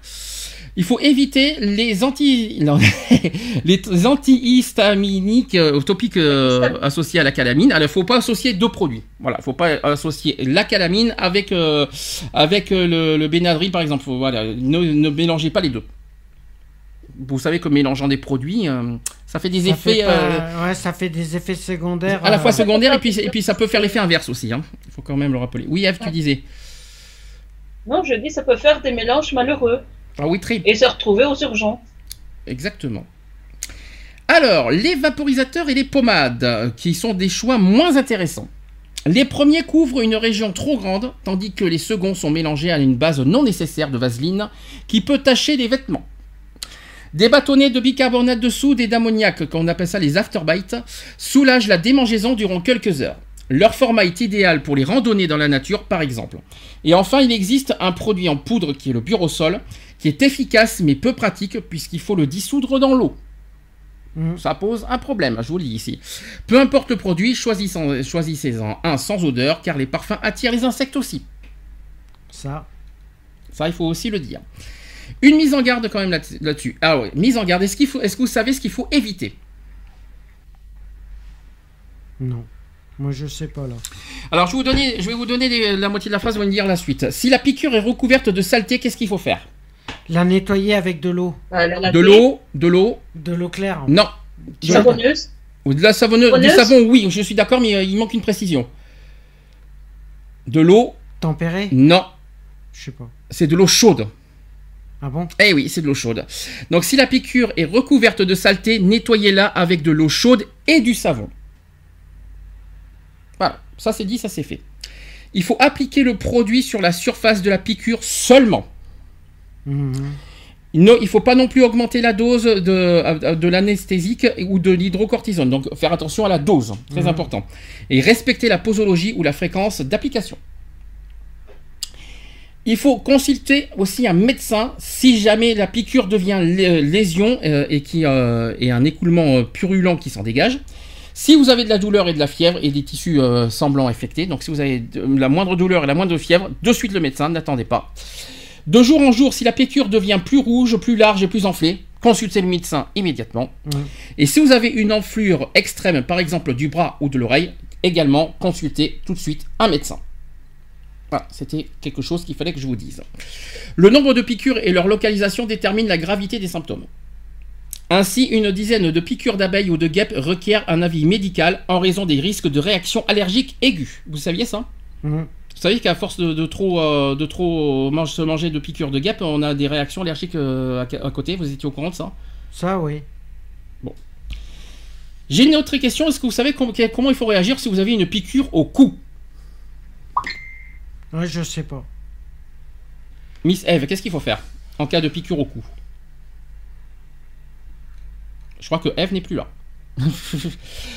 Il faut éviter les anti, non, les antihistaminiques euh, topiques euh, associés à la calamine. Alors, il faut pas associer deux produits. Voilà, il faut pas associer la calamine avec euh, avec le, le Benadryl par exemple. Voilà, ne, ne mélangez pas les deux. Vous savez que mélangeant des produits, euh, ça fait des Ça effets fait euh, pas- Ouais, ça fait des effets secondaires. à la fois secondaires et puis et puis ça peut faire l'effet inverse aussi. hein. Il faut quand même le rappeler. Oui, Eve, tu disais. Non, je dis ça peut faire des mélanges malheureux Oui, et se retrouver aux urgences. Exactement. Alors, les vaporisateurs et les pommades, euh, qui sont des choix moins intéressants. Les premiers couvrent une région trop grande, tandis que les seconds sont mélangés à une base non nécessaire de vaseline qui peut tacher les vêtements. Des bâtonnets de bicarbonate de soude et d'ammoniac, qu'on appelle ça les afterbites, soulagent la démangeaison durant quelques heures. Leur format est idéal pour les randonnées dans la nature, par exemple. Et enfin, il existe un produit en poudre qui est le burosol, qui est efficace mais peu pratique puisqu'il faut le dissoudre dans l'eau. Mhm. Ça pose un problème, je vous le dis ici. Peu importe le produit, choisissez- choisissez-en un sans odeur car les parfums attirent les insectes aussi. Ça. Ça, il faut aussi le dire. Une mise en garde quand même là- là-dessus. ah oui, mise en garde. Est-ce qu'il faut, est-ce que vous savez ce qu'il faut éviter? Non. Moi, je sais pas là. Alors je vais vous donner, je vais vous donner les- la moitié de la phrase, vous allez me dire la suite. Si la piqûre est recouverte de saleté, qu'est-ce qu'il faut faire? La nettoyer avec de l'eau. Euh, De l'eau, de l'eau, De l'eau claire. non. Savonneuse. Ou de la savonneuse, du savon, oui, je suis d'accord, mais euh, il manque une précision. De l'eau, Tempérée non, Je sais pas. c'est de l'eau chaude. Ah bon? Eh oui, c'est de l'eau chaude. Donc si la piqûre est recouverte de saleté, nettoyez-la avec de l'eau chaude et du savon. Voilà, ça c'est dit, ça c'est fait. Il faut appliquer le produit sur la surface de la piqûre seulement. Mhm. Non, il ne faut pas non plus augmenter la dose de, de l'anesthésique ou de l'hydrocortisone. Donc faire attention à la dose, très Mhm. important. Et respecter la posologie ou la fréquence d'application. Il faut consulter aussi un médecin si jamais la piqûre devient lé- lésion euh, et, qui, euh, et un écoulement euh, purulent qui s'en dégage. Si vous avez de la douleur et de la fièvre et des tissus euh, semblants infectés, donc si vous avez de- la moindre douleur et la moindre fièvre, de suite le médecin, n'attendez pas. De jour en jour, si la piqûre devient plus rouge, plus large et plus enflée, consultez le médecin immédiatement. Et si vous avez une enflure extrême, par exemple du bras ou de l'oreille, également consultez tout de suite un médecin. Voilà, c'était quelque chose qu'il fallait que je vous dise. Le nombre de piqûres et leur localisation déterminent la gravité des symptômes. Ainsi, une dizaine de piqûres d'abeilles ou de guêpes requiert un avis médical en raison des risques de réaction allergique aiguë. Vous saviez ça? Mhm. Vous savez qu'à force de, de trop, euh, de trop mange- se manger de piqûres de guêpes, on a des réactions allergiques euh, à, à côté. Vous étiez au courant de ça? Ça, oui. J'ai une autre question. Est-ce que vous savez com- comment il faut réagir si vous avez une piqûre au cou? Ouais, je sais pas. Miss Eve, qu'est-ce qu'il faut faire en cas de piqûre au cou? Je crois que Eve n'est plus là.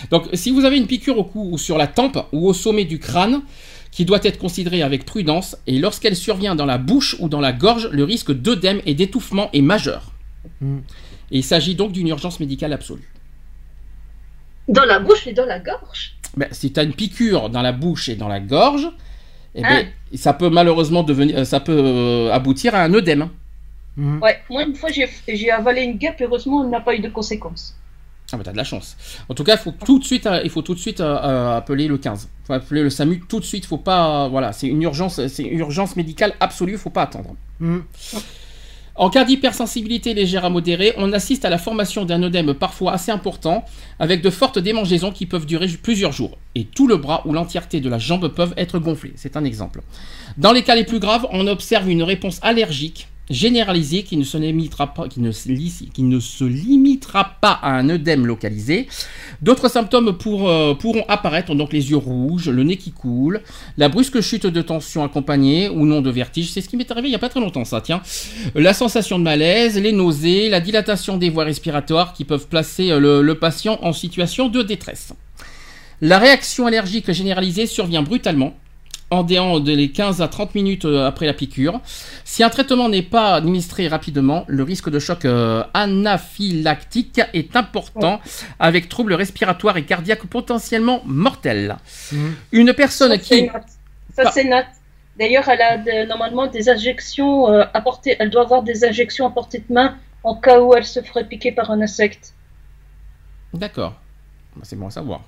Donc, si vous avez une piqûre au cou ou sur la tempe ou au sommet du crâne, qui doit être considérée avec prudence, et lorsqu'elle survient dans la bouche ou dans la gorge, le risque d'œdème et d'étouffement est majeur. Mhm. Et il s'agit donc d'une urgence médicale absolue. Dans la bouche et dans la gorge? Ben, si tu as une piqûre dans la bouche et dans la gorge, eh ben, ça peut malheureusement devenir, euh, ça peut euh, aboutir à un œdème. Mhm. Ouais, moi une fois j'ai avalé une guêpe, heureusement elle n'a pas eu de conséquences. Ah bah t'as de la chance. En tout cas, il faut tout de suite, il faut tout de suite euh, euh, appeler le 15. Il faut appeler le SAMU tout de suite. Faut pas, euh, voilà, c'est une urgence, c'est urgence médicale absolue. Faut pas attendre. Mhm. En cas d'hypersensibilité légère à modérée, on assiste à la formation d'un œdème parfois assez important, avec de fortes démangeaisons qui peuvent durer plusieurs jours. Et tout le bras ou l'entièreté de la jambe peuvent être gonflés. C'est un exemple. Dans les cas les plus graves, on observe une réponse allergique généralisée qui ne se limitera pas, à un œdème localisé. D'autres symptômes euh, pourront apparaître, donc les yeux rouges, le nez qui coule, la brusque chute de tension accompagnée ou non de vertige. C'est ce qui m'est arrivé il n'y a pas très longtemps, ça, tiens. La sensation de malaise, les nausées, la dilatation des voies respiratoires qui peuvent placer euh, le patient en situation de détresse. La réaction allergique généralisée survient brutalement, en déant de les 15 à 30 minutes euh, après la piqûre. Si un traitement n'est pas administré rapidement, le risque de choc euh, anaphylactique est important, avec troubles respiratoires et cardiaques potentiellement mortels. Mhm. Une personne Ça, qui... Ça Pas- c'est Nat. D'ailleurs, elle a de- normalement des injections euh, à portée- Elle doit avoir des injections à portée de main en cas où elle se ferait piquer par un insecte. D'accord. Bah, C'est bon à savoir.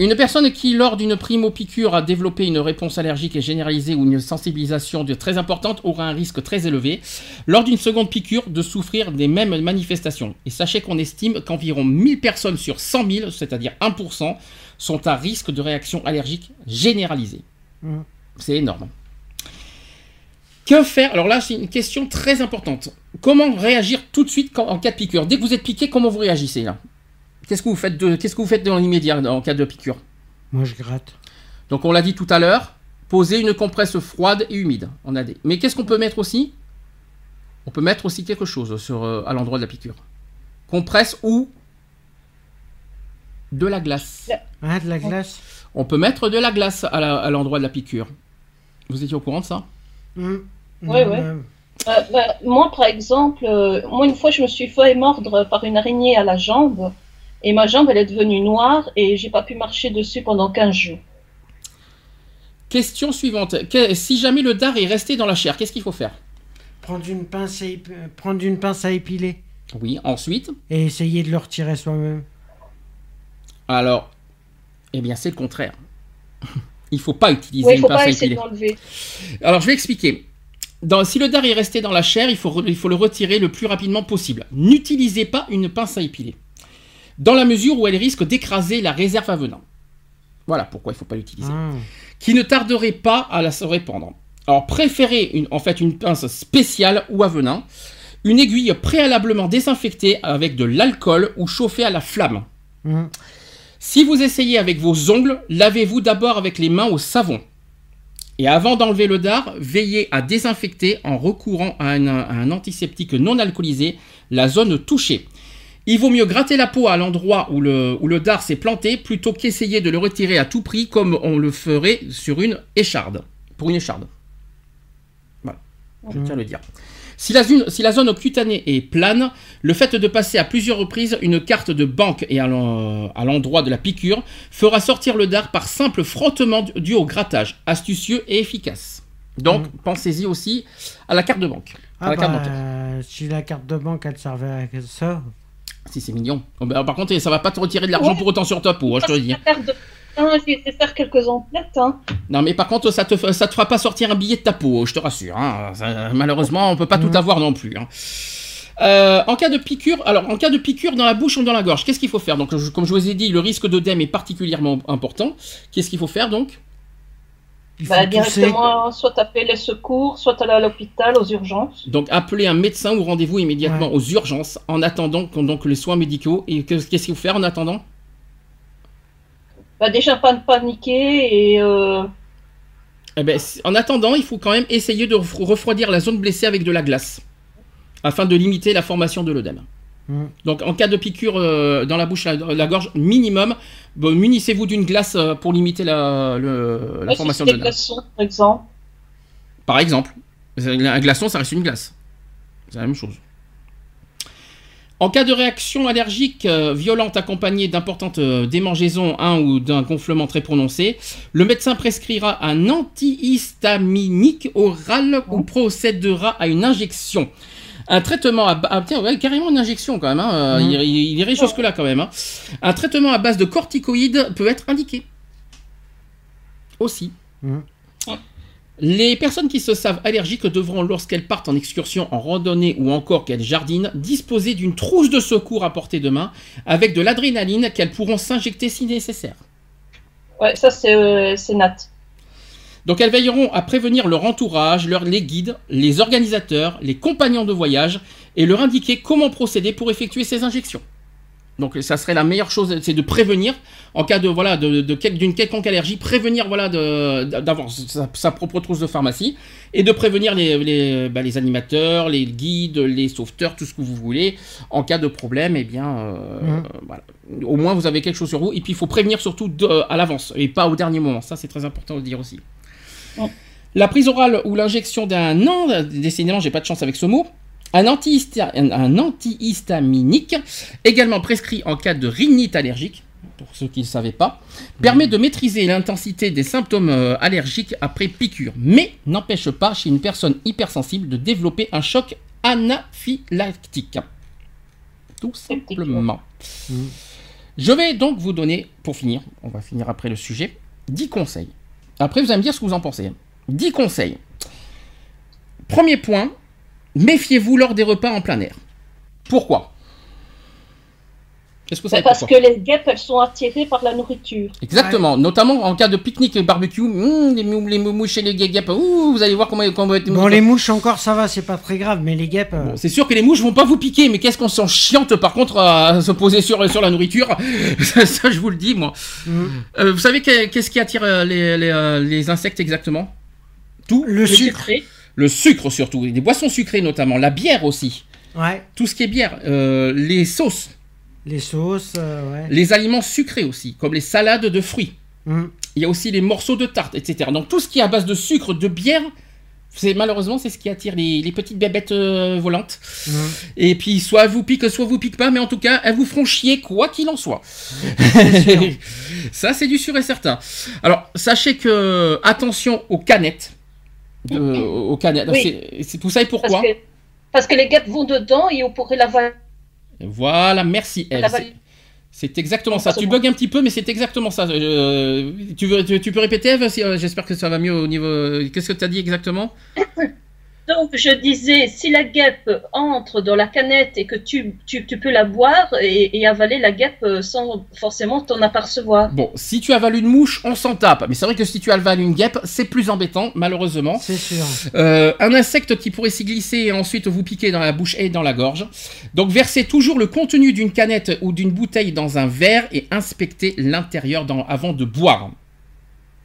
Une personne qui, lors d'une primo-piqûre, a développé une réponse allergique et généralisée ou une sensibilisation de- très importante, aura un risque très élevé, lors d'une seconde piqûre, de souffrir des mêmes manifestations. Et sachez qu'on estime qu'environ 1000 personnes sur 100 000, c'est-à-dire 1%, sont à risque de réaction allergique généralisée. Mhm. C'est énorme. Que faire? Alors là, c'est une question très importante. Comment réagir tout de suite en cas de piqûre? Dès que vous êtes piqué, comment vous réagissez là? Qu'est-ce que vous faites de, qu'est-ce que vous faites dans l'immédiat en cas de piqûre? Moi, je gratte. Donc on l'a dit tout à l'heure, poser une compresse froide et humide. On a des. Mais qu'est-ce qu'on peut mettre aussi? On peut mettre aussi quelque chose sur, euh, à l'endroit de la piqûre. Compresse ou de la glace. Ah, de la glace? On peut mettre de la glace à la- à l'endroit de la piqûre. Vous étiez au courant de ça? Ouais, Non, ouais. euh, Euh, bah, moi, par exemple, euh, moi une fois je me suis fait mordre par une araignée à la jambe et ma jambe elle est devenue noire et j'ai pas pu marcher dessus pendant 15 jours. Question suivante. Que- si jamais le dard est resté dans la chair, qu'est-ce qu'il faut faire? Prendre une pince à, euh, prendre une pince à épiler Oui, ensuite, et essayer de le retirer soi-même. alors, eh bien, c'est le contraire. Il faut pas utiliser Oui, il une faut pince pas à épiler. Alors, je vais expliquer. Dans- si le dard est resté dans la chair, il faut, re- il faut le retirer le plus rapidement possible. N'utilisez pas une pince à épiler. Dans la mesure où elle risque d'écraser la réserve à venin. Voilà pourquoi il ne faut pas l'utiliser. Ah. Qui ne tarderait pas à la se répandre. Alors, préférez une, en fait une pince spéciale ou à venin. Une aiguille préalablement désinfectée avec de l'alcool ou chauffée à la flamme. Mhm. Si vous essayez avec vos ongles, lavez-vous d'abord avec les mains au savon. Et avant d'enlever le dard, veillez à désinfecter en recourant à un, à un antiseptique non alcoolisé la zone touchée. Il vaut mieux gratter la peau à l'endroit où le, où le dard s'est planté plutôt qu'essayer de le retirer à tout prix comme on le ferait sur une écharde. Pour une écharde. Voilà, je tiens à le dire. Si la, zone- si la zone cutanée est plane, le fait de passer à plusieurs reprises une carte de banque et à l'en- à l'endroit de la piqûre fera sortir le dard par simple frottement dû au grattage, astucieux et efficace. Donc, pensez-y aussi à la carte de banque. à Ah carte bah, bancaire. si la carte de banque elle servait à ça. Si c'est mignon. Oh, bah, par contre, ça va pas te retirer de l'argent Ouais. pour autant sur ta peau, hein, je te le dis. Ah, J'ai fait faire quelques emplettes. Hein. Non, mais par contre, ça te, ça te fera pas sortir un billet de ta peau, je te rassure. hein. Ça, malheureusement, on peut pas tout Mhm. avoir non plus. hein. Euh, en cas de piqûre, alors en cas de piqûre dans la bouche ou dans la gorge, qu'est-ce qu'il faut faire? Donc, je- comme je vous ai dit, le risque d'œdème est particulièrement important. Qu'est-ce qu'il faut faire donc? Il faut Bah, tousser. directement, soit taper les secours, soit aller à l'hôpital aux urgences. Donc, appeler un médecin ou rendez-vous immédiatement Ouais. aux urgences en attendant qu'on- donc les soins médicaux. Et que- qu'est-ce qu'il faut faire en attendant? Bah, déjà, pas de paniquer et euh, Eh ben, en attendant, il faut quand même essayer de ref- refroidir la zone blessée avec de la glace, afin de limiter la formation de l'œdème. Mhm. Donc, en cas de piqûre euh, dans la bouche, la, la gorge, minimum, bon, munissez-vous d'une glace euh, pour limiter la, le- la ouais, formation de l'œdème. glaçons, par exemple. Par exemple, un glaçon, ça reste une glace. C'est la même chose. En cas de réaction allergique euh, violente accompagnée d'importantes démangeaisons hein, ou d'un gonflement très prononcé, le médecin prescrira un antihistaminique oral ou procédera à une injection. Un traitement à ah, tiens, ouais, carrément une injection quand même. hein, euh, Mhm. il, il- il irait jusque là quand même. hein. Un traitement à base de corticoïdes peut être indiqué. Aussi. Mhm. Les personnes qui se savent allergiques devront, lorsqu'elles partent en excursion, en randonnée ou encore qu'elles jardinent, disposer d'une trousse de secours à portée de main avec de l'adrénaline qu'elles pourront s'injecter si nécessaire. Ouais, ça, c'est euh, c'est nat. Donc elles veilleront à prévenir leur entourage, leur, les guides, les organisateurs, les compagnons de voyage et leur indiquer comment procéder pour effectuer ces injections. Donc ça serait la meilleure chose, c'est de prévenir en cas de voilà de, d'une quelconque allergie, prévenir voilà d'avoir sa, sa propre trousse de pharmacie et de prévenir les, les, bah, les animateurs, les guides, les sauveteurs, tout ce que vous voulez en cas de problème. Eh bien, euh, voilà. au moins vous avez quelque chose sur vous et puis il faut prévenir surtout de- à l'avance et pas au dernier moment. Ça c'est très important de dire aussi. La prise orale ou l'injection d'un non, décidément j'ai pas de chance avec ce mot, un, antihista- un- un antihistaminique, également prescrit en cas de rhinite allergique, pour ceux qui ne savaient pas, permet de maîtriser l'intensité des symptômes euh, allergiques après piqûre, mais n'empêche pas chez une personne hypersensible de développer un choc anaphylactique. Tout simplement. Mhm. Je vais donc vous donner, pour finir, on va finir après le sujet, 10 conseils. Après, vous allez me dire ce que vous en pensez. 10 conseils. Premier point, méfiez-vous lors des repas en plein air. Pourquoi? Que savez parce que les guêpes, elles sont attirées par la nourriture. Exactement, notamment en cas de pique-nique et barbecue, hum, les, mou- les mouches et les guêpes, ouh, vous allez voir comment, comment Bon, les mouches encore, ça va, c'est pas très grave, mais les guêpes. euh, Bon, c'est sûr que les mouches vont pas vous piquer, mais qu'est-ce qu'on s'en chiante par contre à se poser sur, sur la nourriture ça, ça, je vous le dis, moi. Mhm. Euh, vous savez que- qu'est-ce qui attire euh, les, les, les insectes exactement? Tout Le Les sucre. Le sucre surtout, des boissons sucrées notamment, la bière aussi, Ouais. tout ce qui est bière, euh, les sauces, Les sauces, euh, ouais. les aliments sucrés aussi, comme les salades de fruits. Mhm. Il y a aussi les morceaux de tarte, etc. Donc tout ce qui est à base de sucre, de bière, c'est malheureusement c'est ce qui attire les, les petites bébêtes euh, volantes. Mhm. Et puis soit elles vous piquent, soit vous piquent pas, mais en tout cas elles vous feront chier quoi qu'il en soit. Ça c'est du sûr et certain. Alors sachez que attention aux canettes. de, aux canettes. Oui. C'est- c'est- Vous savez Parce pourquoi que, parce que les guêpes vont dedans et on pourrait l'avaler. Voilà, merci Eve. l'avaler. C'est exactement ça. C'est Tu bugs un petit peu, mais c'est exactement ça. Euh, tu, veux, tu, tu peux répéter, Eve euh, J'espère que ça va mieux au niveau. euh, Qu'est-ce que tu as dit exactement? Donc je disais, si la guêpe entre dans la canette et que tu, tu, tu peux la boire et, et avaler la guêpe sans forcément t'en apercevoir. Bon, si tu avales une mouche, on s'en tape. Mais c'est vrai que si tu avales une guêpe, c'est plus embêtant, malheureusement. C'est sûr. Euh, un insecte qui pourrait s'y glisser et ensuite vous piquer dans la bouche et dans la gorge. Donc versez toujours le contenu d'une canette ou d'une bouteille dans un verre et inspectez l'intérieur avant de boire.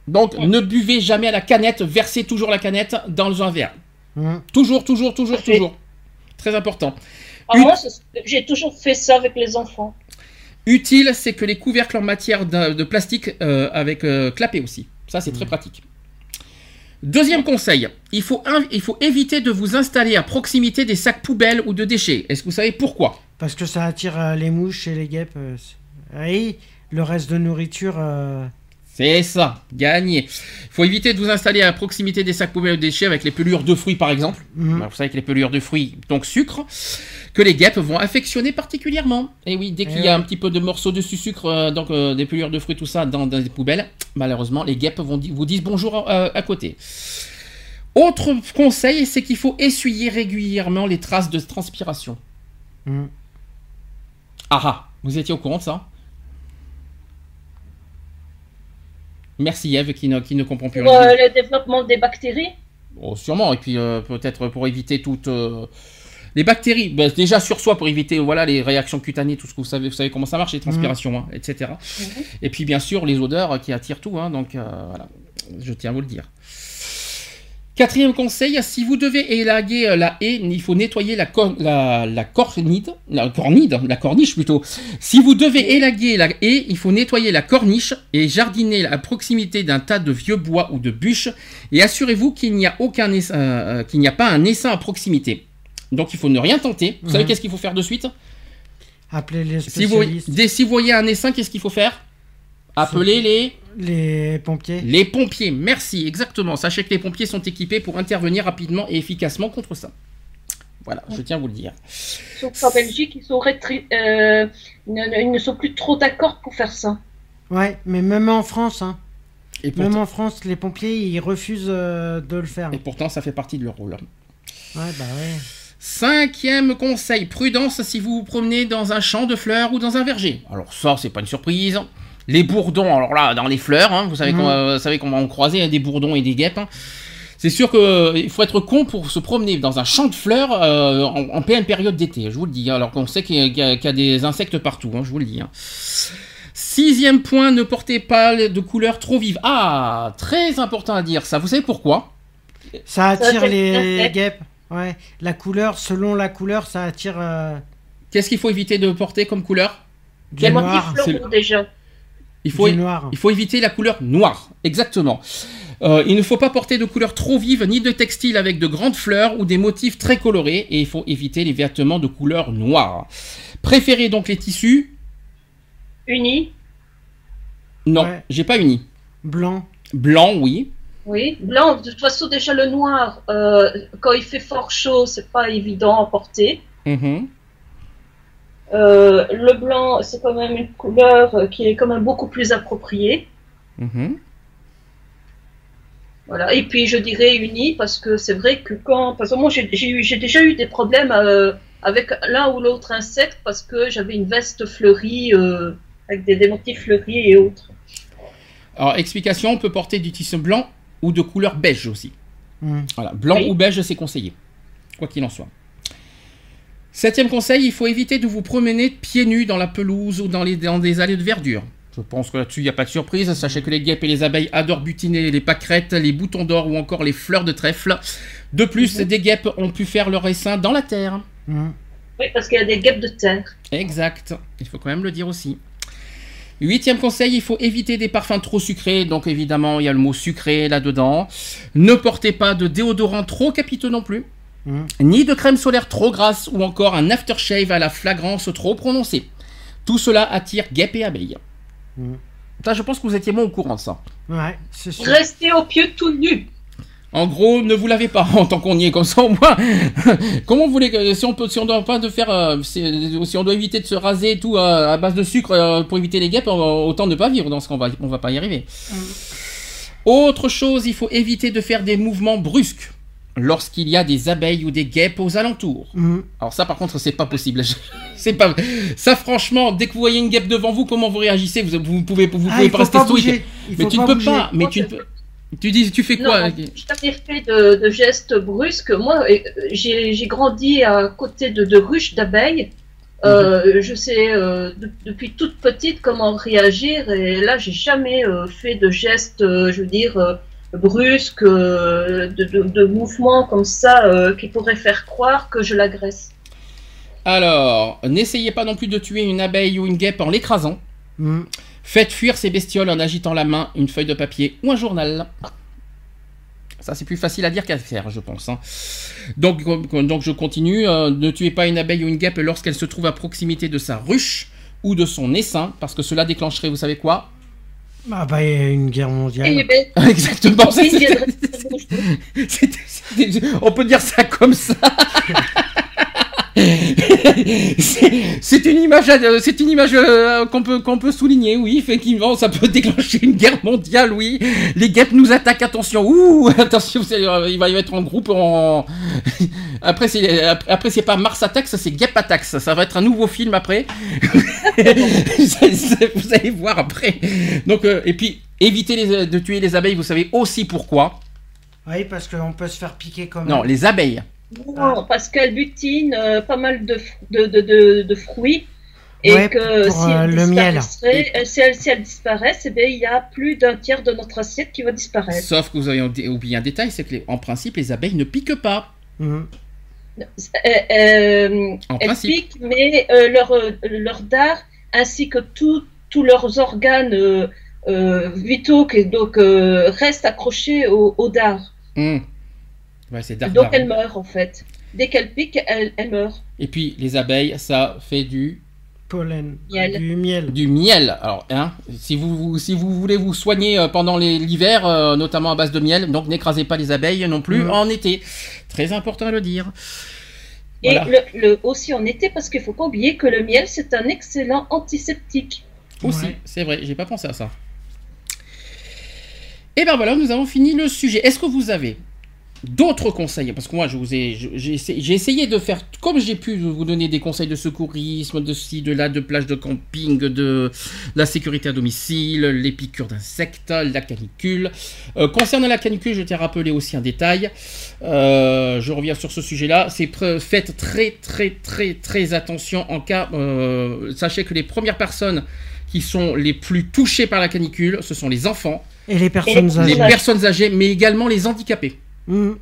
Donc ne buvez jamais à la canette, versez toujours la canette dans un verre. Hum. Toujours, toujours, toujours, Parfait. toujours. Très important. Ah, moi, j'ai toujours fait ça avec les enfants. Utile, c'est que les couvercles en matière de, de plastique euh, avec euh, clapet aussi. Ça, c'est très pratique. Deuxième conseil, il faut, il faut éviter de vous installer à proximité des sacs poubelles ou de déchets. Est-ce que vous savez pourquoi? Parce que ça attire euh, les mouches et les guêpes. euh, Et le reste de nourriture. C'est ça, gagné. Il faut éviter de vous installer à proximité des sacs poubelles ou de déchets avec les pelures de fruits par exemple. hum. Bah, Vous savez que les pelures de fruits, donc sucre, que les guêpes vont affectionner particulièrement. Et oui, dès qu'il Eh y a ouais. un petit peu de morceaux de sucre, euh, donc euh, des pelures de fruits, tout ça, dans, des poubelles, malheureusement, les guêpes vont vous disent bonjour euh, à côté. Autre conseil, c'est qu'il faut essuyer régulièrement les traces de transpiration. hum. Ah ah, vous étiez au courant de ça? Merci Eve qui ne, qui ne comprend plus Pour rien. euh, le développement des bactéries, Oh, sûrement, et puis euh, peut-être pour éviter toutes euh, les bactéries. Bah, déjà sur soi pour éviter voilà les réactions cutanées, tout ce que vous savez, vous savez comment ça marche, les transpirations, hein, etc. Et puis bien sûr les odeurs qui attirent tout, hein, donc euh, voilà, je tiens à vous le dire. Quatrième conseil, si vous devez élaguer euh, la haie, il faut nettoyer la, cor- la, la cornide, la cornide, la corniche plutôt. Si vous devez élaguer la haie, il faut nettoyer la corniche et jardiner à proximité d'un tas de vieux bois ou de bûches et assurez-vous qu'il n'y a aucun euh, qu'il n'y a pas un essaim à proximité. Donc il faut ne rien tenter. Vous savez Mhm. qu'est-ce qu'il faut faire de suite? Appelez les si vous, spécialistes. dès- si vous voyez un essaim, qu'est-ce qu'il faut faire? Appeler les Les pompiers. les pompiers. Merci, exactement. Sachez que les pompiers sont équipés pour intervenir rapidement et efficacement contre ça. Voilà, je tiens à vous le dire. sauf qu'en Belgique, ils, sont rétri- euh, ils ne, ils ne sont plus trop d'accord pour faire ça. Ouais, mais même en France, hein. Et Même en France, les pompiers, ils refusent euh, de le faire. et pourtant, ça fait partie de leur rôle. Ouais, bah ouais. Cinquième conseil, prudence si vous vous promenez dans un champ de fleurs ou dans un verger. Alors ça, c'est pas une surprise. Les bourdons, alors là, dans les fleurs, hein, vous savez qu'on savez qu'on va en croiser hein, des bourdons et des guêpes. hein. C'est sûr qu'il faut être con pour se promener dans un champ de fleurs euh, en, en pleine période d'été, je vous le dis. hein, alors qu'on sait qu'il y, a- y des insectes partout, hein, je vous le dis. hein. Sixième point, ne portez pas de couleurs trop vives. Ah, très important à dire ça. Vous savez pourquoi? Ça attire les guêpes. Ouais. La couleur, selon la couleur, ça attire euh, Qu'est-ce qu'il faut éviter de porter comme couleur? du Quel Les noir. floraux déjà. Il faut, Du noir. Il faut éviter la couleur noire, exactement. Euh, il ne faut pas porter de couleurs trop vives ni de textiles avec de grandes fleurs ou des motifs très colorés et il faut éviter les vêtements de couleur noire. Préférez donc les tissus? Unis, Non, Ouais. j'ai pas uni. Blanc. Blanc, oui. oui. Blanc, de toute façon, déjà le noir, euh, quand il fait fort chaud, c'est pas évident à porter. Mhm. Euh, le blanc, c'est quand même une couleur qui est quand même beaucoup plus appropriée. Mhm. Voilà. Et puis je dirais uni parce que c'est vrai que quand, parce que moi j'ai déjà eu des problèmes euh, avec l'un ou l'autre insecte parce que j'avais une veste fleurie euh, avec des, motifs fleuris et autres. Alors, explication, on peut porter du tissu blanc ou de couleur beige aussi. Hmm. Voilà, blanc Oui. ou beige, c'est conseillé. Quoi qu'il en soit. Septième conseil, il faut éviter de vous promener pieds nus dans la pelouse ou dans, les, dans des allées de verdure. Je pense que là-dessus, il n'y a pas de surprise. Sachez que les guêpes et les abeilles adorent butiner les pâquerettes, les boutons d'or ou encore les fleurs de trèfle. De plus, des guêpes ont pu faire leur essaim dans la terre. Hmm. Oui, parce qu'il y a des guêpes de terre. Exact. Il faut quand même le dire aussi. Huitième conseil, il faut éviter des parfums trop sucrés. Donc évidemment, il y a le mot sucré là-dedans. Ne portez pas de déodorant trop capiteux non plus. Mhm. Ni de crème solaire trop grasse ou encore un aftershave à la flagrance trop prononcée. Tout cela attire guêpes et abeilles. Ça, je pense que vous étiez moins au courant de ça. Ouais, c'est sûr. Restez au pied tout nu. En gros, ne vous lavez pas en tant qu'on y est comme ça au moins. Comment vous voulez que si on peut si on doit pas de faire euh, si, si on doit éviter de se raser et tout euh, à base de sucre euh, pour éviter les guêpes, autant ne pas vivre dans ce qu'on va on va pas y arriver. Autre chose, il faut éviter de faire des mouvements brusques lorsqu'il y a des abeilles ou des guêpes aux alentours. Mhm. Alors ça par contre c'est pas possible. c'est pas ça franchement dès que vous voyez une guêpe devant vous comment vous réagissez? Vous, vous pouvez vous Ah, pouvez pas rester stoïque. Mais tu ne peux bouger. pas mais tu ne peux tu dis tu fais quoi? Non, je t'avais fait de, de gestes brusques. Moi, euh, j'ai j'ai grandi à côté de, de ruches d'abeilles. Euh, Je sais euh, de- depuis toute petite comment réagir et là, j'ai jamais euh, fait de gestes, euh, je veux dire, brusques, euh, de, de, de mouvements comme ça euh, qui pourraient faire croire que je l'agresse. Alors, n'essayez pas non plus de tuer une abeille ou une guêpe en l'écrasant. Mhm. Faites fuir ces bestioles en agitant la main, une feuille de papier ou un journal. Ça, c'est plus facile à dire qu'à faire, je pense. hein. Donc, euh, donc, je continue. euh, ne tuez pas une abeille ou une guêpe lorsqu'elle se trouve à proximité de sa ruche ou de son essaim, parce que cela déclencherait, vous savez quoi Ah bah, a une guerre Et mondiale. ben, Exactement. c'était- on peut dire ça comme ça. c'est une image, euh, c'est une image euh, qu'on peut qu'on peut souligner. Oui, effectivement, ça peut déclencher une guerre mondiale. Oui, les guêpes nous attaquent. Attention, ouh, attention, euh, il va y être en groupe. En... Après, c'est après, c'est pas Mars Attacks, ça c'est Guêpe Attacks. Ça, ça va être un nouveau film après. vous allez voir après. Donc euh, et puis évitez les- de tuer les abeilles. Vous savez aussi pourquoi. Oui, parce qu'on peut se faire piquer même. Non, les abeilles. Non, parce qu'elle butine euh, pas mal de, de, de, de, de fruits. Et Ouais, que pour, si, euh, elle le miel. disparaissait- euh, si, elle, si elle disparaisse, eh bien, il y a plus d'un tiers de notre assiette qui va disparaître. Sauf que vous avez oublié un détail, c'est que les- en principe les abeilles ne piquent pas. Mhm. Euh, euh, En elles principe. piquent, mais euh, leur, leur dard, ainsi que tous leurs organes euh, euh, vitaux, qui donc, euh, restent accrochés au, au dard. Hum. Ouais, c'est dark donc dark. elles meurent, en fait. Dès qu'elles piquent, elles, elles meurent. Et puis les abeilles, ça fait du Pollen. Miel. Du miel. du miel. Alors, hein, si vous si vous voulez vous soigner euh, pendant l'hiver, euh, notamment à base de miel, donc n'écrasez pas les abeilles non plus Mhm. en été. Très important à le dire. Et Voilà. le, le- aussi en été, parce qu'il faut pas oublier que le miel, c'est un excellent antiseptique. Aussi, Ouais. c'est vrai, j'ai pas pensé à ça. Et ben voilà, nous avons fini le sujet. Est-ce que vous avez d'autres conseils Parce que moi, je vous ai, j'ai essayé, de faire comme j'ai pu vous donner des conseils de secourisme, de ci, de là, de plage de camping, de la sécurité à domicile, les piqûres d'insectes, la canicule. Euh, concernant la canicule, je t'ai rappelé aussi un détail. Euh, je reviens sur ce sujet-là. C'est faites très très très très attention en cas. euh, sachez que les premières personnes qui sont les plus touchées par la canicule, ce sont les enfants, Et les personnes les personnes âgées, mais également les handicapés. Mhm.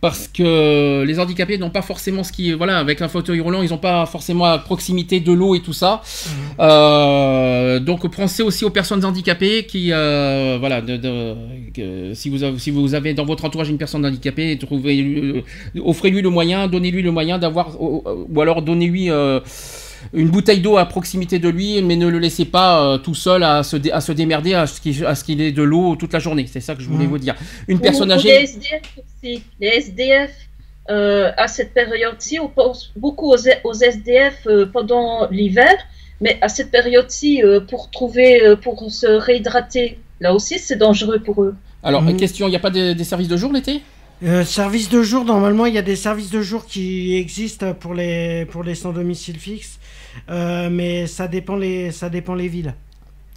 Parce que les handicapés n'ont pas forcément ce qui, voilà, avec un fauteuil roulant, ils n'ont pas forcément à proximité de l'eau et tout ça. Euh, donc pensez aussi aux personnes handicapées qui, euh, voilà, de, de- que si vous avez, si vous avez dans votre entourage une personne handicapée, trouvez, euh, offrez-lui le moyen, donnez-lui le moyen d'avoir, ou, ou alors donnez-lui une bouteille d'eau à proximité de lui, mais ne le laissez pas euh, tout seul à se, dé- à se démerder à ce qu'il à ce qu'il ait de l'eau toute la journée. C'est ça que je voulais Mhm. vous dire. Une Ou- personne ou âgée. Les SDF aussi. Les SDF, euh, à cette période-ci, on pense beaucoup aux, aux SDF euh, pendant l'hiver, mais à cette période-ci, euh, pour trouver, euh, pour se réhydrater, là aussi, c'est dangereux pour eux. Alors, Mhm. question, il n'y a pas des, des services de jour l'été? Euh, service de jour, normalement, il y a des services de jour qui existent pour les, pour les sans domicile fixe, Euh, mais ça dépend les, ça dépend les villes.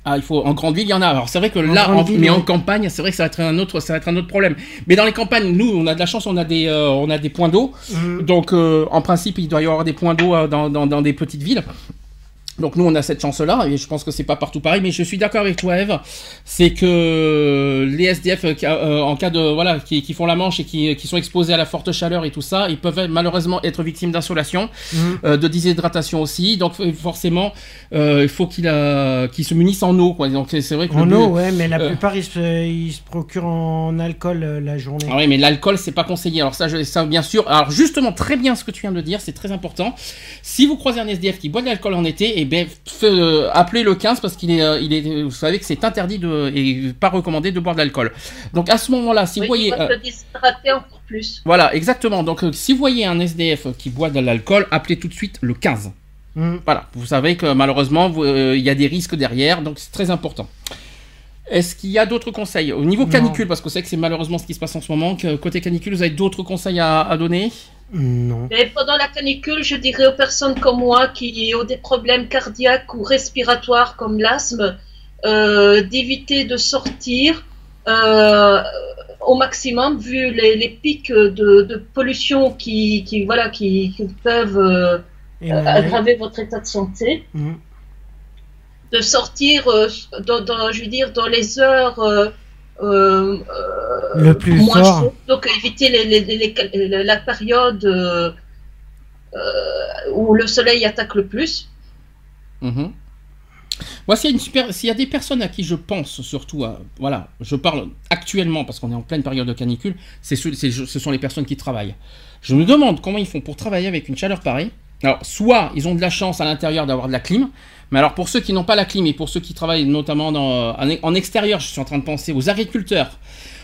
Ah, il faut en grande ville, il y en a. Alors c'est vrai que En là, en- ville, mais en campagne, c'est vrai que ça va être un autre, ça va être un autre problème. Mais dans les campagnes, nous, on a de la chance, on a des, euh, on a des points d'eau. Donc, en principe, il doit y avoir des points d'eau dans, dans, dans des petites villes. Donc nous on a cette chance-là et je pense que c'est pas partout pareil mais je suis d'accord avec toi Eve c'est que les SDF euh, euh, en cas de voilà qui, qui font la manche et qui, qui sont exposés à la forte chaleur et tout ça ils peuvent malheureusement être victimes d'insolation Mhm. euh, de déshydratation aussi donc forcément euh, il faut qu'ils qu'ils se munissent en eau quoi donc c'est vrai que En but- eau, ouais, mais la plupart ils se, ils se procurent en alcool la journée. Ah oui, mais l'alcool, c'est pas conseillé. Alors ça, je, ça, bien sûr. Alors justement, très bien ce que tu viens de dire, c'est très important. Si vous croisez un SDF qui boit de l'alcool en été, et bien, f- euh, appelez le 15 parce qu'il est, euh, il est, vous savez que c'est interdit de, et pas recommandé de boire de l'alcool. Donc à ce moment-là, si Oui, vous voyez, euh, encore plus. voilà, exactement. Donc euh, si vous voyez un SDF qui boit de l'alcool, appelez tout de suite le 15. Mm. Voilà, vous savez que malheureusement, euh, il y a des risques derrière, donc c'est très important. Est-ce qu'il y a d'autres conseils Au niveau Non. canicule, parce que c'est que c'est malheureusement ce qui se passe en ce moment, que côté canicule, vous avez d'autres conseils à, à donner? Non. Mais pendant la canicule, je dirais aux personnes comme moi qui ont des problèmes cardiaques ou respiratoires comme l'asthme, euh, d'éviter de sortir euh, au maximum vu les, les pics de, de pollution qui, qui, voilà, qui, qui peuvent euh, aggraver votre état de santé. Mm. De sortir, dans, dans- je veux dire, dans les heures euh, euh, Le plus moins fort. chaudes. Donc éviter les, les- les- les- la période euh, où le soleil attaque le plus. Mhm. Moi, s'il y, a une super... s'il y a des personnes à qui je pense surtout, à... voilà, je parle actuellement parce qu'on est en pleine période de canicule, c'est ce... c'est- ce sont les personnes qui travaillent. Je me demande comment ils font pour travailler avec une chaleur pareille. Alors, soit ils ont de la chance à l'intérieur d'avoir de la clim, mais alors pour ceux qui n'ont pas la clim et pour ceux qui travaillent notamment dans... en extérieur, je suis en train de penser aux agriculteurs.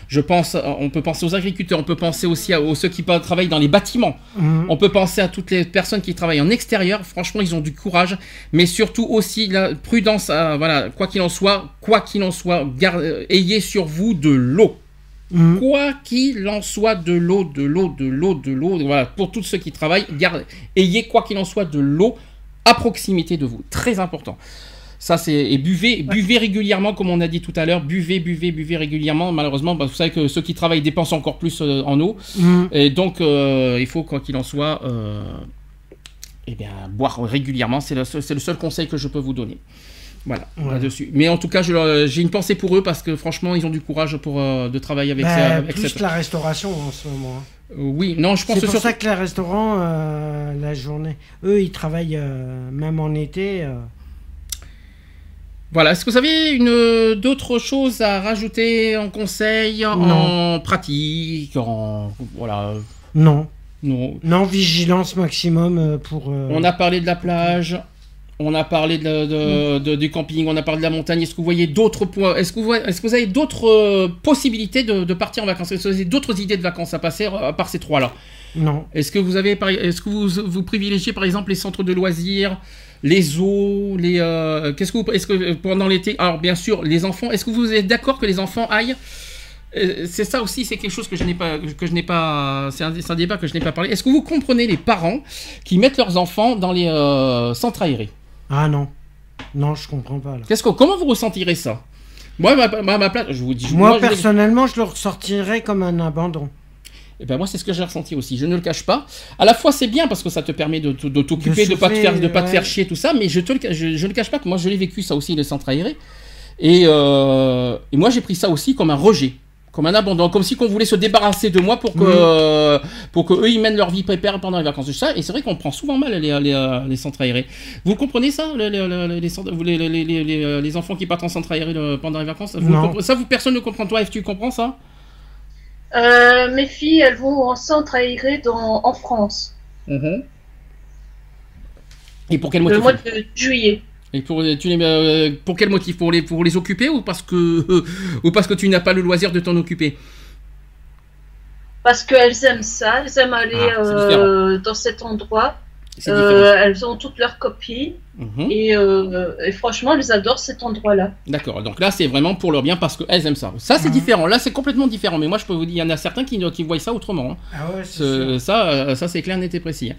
Je pense, on peut penser aux agriculteurs, on peut penser aussi à, aux ceux qui travaillent dans les bâtiments. Mm. On peut penser à toutes les personnes qui travaillent en extérieur. Franchement, ils ont du courage, mais surtout aussi la prudence. à- voilà, quoi qu'il en soit, quoi qu'il en soit, euh, ayez sur vous de l'eau. Mm. Quoi qu'il en soit, de l'eau, de l'eau, de l'eau, de l'eau. Voilà, pour tous ceux qui travaillent, garde- ayez quoi qu'il en soit de l'eau à proximité de vous. Très important. Ça, c'est et buvez, buvez régulièrement, comme on a dit tout à l'heure. Buvez, buvez, buvez régulièrement. Malheureusement, bah, vous savez que ceux qui travaillent dépensent encore plus euh, en eau. Mm. Et donc, euh, il faut, quoi qu'il en soit, euh, eh bien, boire régulièrement. C'est le, seul- c'est le seul conseil que je peux vous donner. Voilà, Ouais. là-dessus. Mais en tout cas, leur- j'ai une pensée pour eux parce que franchement, ils ont du courage pour euh, de travailler avec, Bah, ça, avec plus cette- la restauration en ce moment. hein. Euh, oui, non, je pense C'est pour sur- ça que les restaurants, euh, la journée, eux, ils travaillent euh, même en été. euh. Voilà, est-ce que vous avez une d'autres choses à rajouter en conseil, en pratique, en voilà, Non, non. non, vigilance maximum euh, pour. euh, On a parlé de la plage, on a parlé de, de- Mm. de- du camping, on a parlé de la montagne. Est-ce que vous voyez d'autres points? Est-ce que, vous que avez d'autres euh, possibilités de, partir en vacances? Est-ce que vous avez d'autres idées de vacances à passer euh, à part ces trois-là? Non. Est-ce que vous avez, est-ce que vous, vous privilégiez par exemple les centres de loisirs, les zoos, les, euh, qu'est-ce que vous, est-ce que pendant l'été, alors bien sûr les enfants, est-ce que vous êtes d'accord que les enfants aillent? C'est ça aussi, c'est quelque chose que je n'ai pas, que je n'ai pas, c'est un, c'est un débat que je n'ai pas parlé. Est-ce que vous comprenez les parents qui mettent leurs enfants dans les euh, centres aérés? Ah non. Non, je comprends pas là. Qu'est-ce que, comment vous ressentirez ça? Moi, ma, ma- ma place, je vous dis, Moi, personnellement, je le ressortirais comme un abandon. Eh ben moi c'est ce que j'ai ressenti aussi, je ne le cache pas. À la fois c'est bien parce que ça te permet de, t'occuper, de, De pas te faire, de pas te faire chier tout ça, mais je te le, je, je le cache pas que moi je l'ai vécu ça aussi les centres aérés. Et, euh, et moi j'ai pris ça aussi comme un rejet, comme un abandon, comme si qu'on voulait se débarrasser de moi pour que Mhm. euh, pour que eux ils mènent leur vie pépère pendant les vacances. C'est ça et c'est vrai qu'on prend souvent mal les, les, euh, les centres aérés. Vous comprenez ça les, les, les, les centres- vous, les, les, les, les, les enfants qui partent en centre aéré euh, pendant les vacances vous le Ça vous personne ne comprend toi Eve, tu comprends ça? Euh, mes filles, elles vont en centre aéré dans, en France, Et pour quel le motif mois de juillet. Et pour, tu les, euh, pour quel motif? Pour les, pour les occuper ou parce que, ou parce que tu n'as pas le loisir de t'en occuper? Parce qu'elles aiment ça, elles aiment aller Ah, euh, dans cet endroit. C'est Euh, elles ont toutes leurs copines différent. Mhm. et, euh, et franchement, elles adorent cet endroit-là. D'accord, donc là c'est vraiment pour leur bien parce qu'elles aiment ça. Ça c'est Mhm. différent, là c'est complètement différent, mais moi je peux vous dire, il y en a certains qui, qui voient ça autrement. hein. Ah ouais, c'est Ce- sûr. ça, ça c'est clair, net et précis.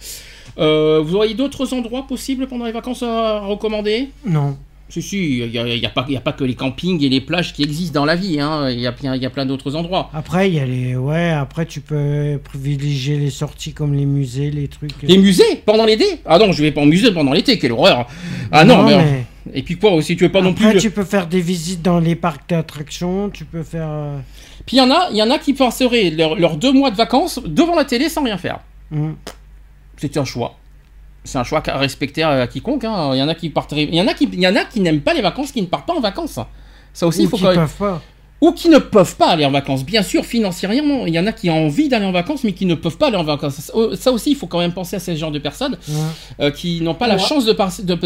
Euh, vous auriez d'autres endroits possibles pendant les vacances à recommander? Non. Si, si, il n'y a, y a pas y a pas que les campings et les plages qui existent dans la vie, hein. il y, a, plein- il y a plein d'autres endroits. Après, il y a les. Ouais, après, tu peux privilégier les sorties comme les musées, les trucs. Les musées? Pendant l'été? Ah non, je vais pas au musée pendant l'été, quelle horreur Ah non, mais... Et puis quoi aussi, tu veux pas non Après, plus... tu peux faire des visites dans les parcs d'attractions, tu peux faire. euh, Puis il y en a, il y en a qui passeraient leurs leurs deux mois de vacances devant la télé sans rien faire. hmm. C'est un choix. C'est un choix à respecter à quiconque. hein. Il y en a qui partiraient, il y en a qui, il y en a qui n'aiment pas les vacances, qui ne partent pas en vacances. Ça aussi, il faut qui quand même- peuvent pas. Ou qui ne peuvent pas aller en vacances. Bien sûr, financièrement, il y en a qui ont envie d'aller en vacances, mais qui ne peuvent pas aller en vacances. Ça aussi, il faut quand même penser à ce genre de personnes euh, qui n'ont pas la chance de,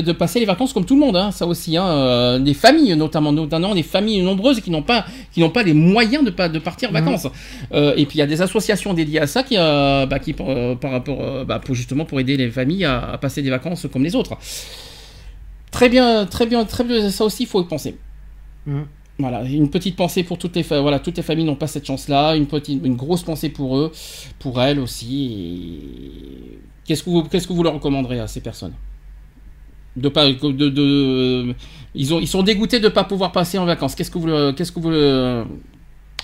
de, passer les vacances comme tout le monde. Hein. Ça aussi, hein. euh, des familles notamment, notamment des familles nombreuses qui n'ont pas, qui n'ont pas les moyens de, de partir en vacances. Euh, et puis il y a des associations dédiées à ça qui, bah, qui par rapport, bah, pour justement pour aider les familles à, passer des vacances comme les autres. Très bien, très bien, très bien. Ça aussi, il faut y penser. Voilà, une petite pensée pour toutes les, voilà, toutes les familles n'ont pas cette chance-là, une, petite, une grosse pensée pour eux, pour elles aussi. Qu'est-ce que vous, qu'est-ce que vous leur recommanderez à ces personnes? De pas, de, de, ils ont, ils sont dégoûtés de ne pas pouvoir passer en vacances. Qu'est-ce que vous, qu'est-ce que vous,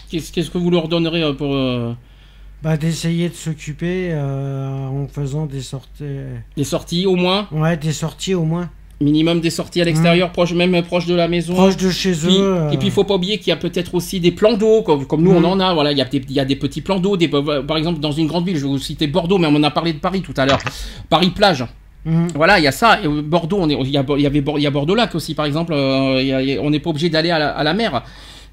qu'est-ce, que vous leur donnerez euh, pour euh, bah, d'essayer de s'occuper euh, en faisant des sorties. Des sorties au moins? Ouais, des sorties au moins minimum des sorties à l'extérieur, mmh. proche, même proche de la maison. Proche de chez eux. Et puis il faut pas oublier qu'il y a peut-être aussi des plans d'eau, comme, nous on mmh. en a. Voilà, il y a des, il y a des petits plans d'eau. Par exemple, dans une grande ville, je vais vous citer Bordeaux, mais on en a parlé de Paris tout à l'heure. Paris plage. Mmh. Voilà, il y a ça. Et Bordeaux, on est, il y a, il y avait, il y a Bordeaux lac aussi, par exemple. Euh, on n'est pas obligé d'aller à, la mer.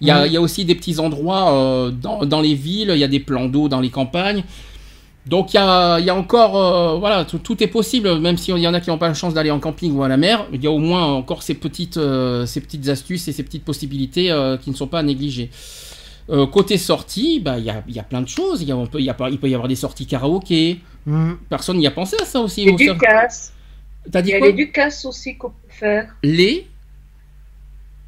Il y, a, il y a aussi des petits endroits euh, dans, dans les villes. Il y a des plans d'eau dans les campagnes. Donc il y a, encore, euh, voilà, tout, est possible, même s'il y en a qui n'ont pas la chance d'aller en camping ou à la mer, il y a au moins encore ces petites, euh, ces petites astuces et ces petites possibilités euh, qui ne sont pas à négliger. côté sortie, bah, il, y a, y a plein de choses, il, y a, peut, il, peut y avoir des sorties karaoké, mmh. personne n'y a pensé à ça aussi. Les Ducasse. T'as dit il y a les Ducasse aussi qu'on peut faire. Les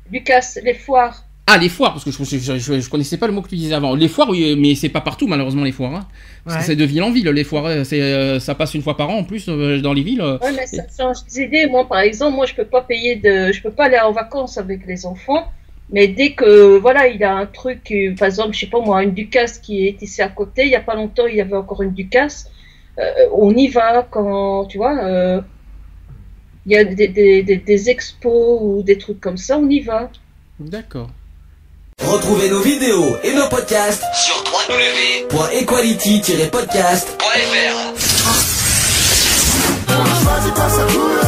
Ducasse, les foires. Ah, les foires, parce que je, je, connaissais pas le mot que tu disais avant. Les foires, oui, mais c'est pas partout, malheureusement, les foires. Hein. Parce que c'est de ville en ville, les foires. Euh, c'est, euh, ça passe une fois par an, en plus, euh, dans les villes. Oui, mais ça change des idées. Moi, par exemple, moi, je peux pas payer de... Je peux pas aller en vacances avec les enfants. Mais dès que, voilà, il y a un truc, par exemple, je sais pas moi, une Ducasse qui est ici à côté, il y a pas longtemps, il y avait encore une Ducasse. on y va quand, tu vois, il y a des, des, des expos ou des trucs comme ça, on y va. D'accord. Retrouvez nos vidéos et nos podcasts sur www.equality-podcast.fr.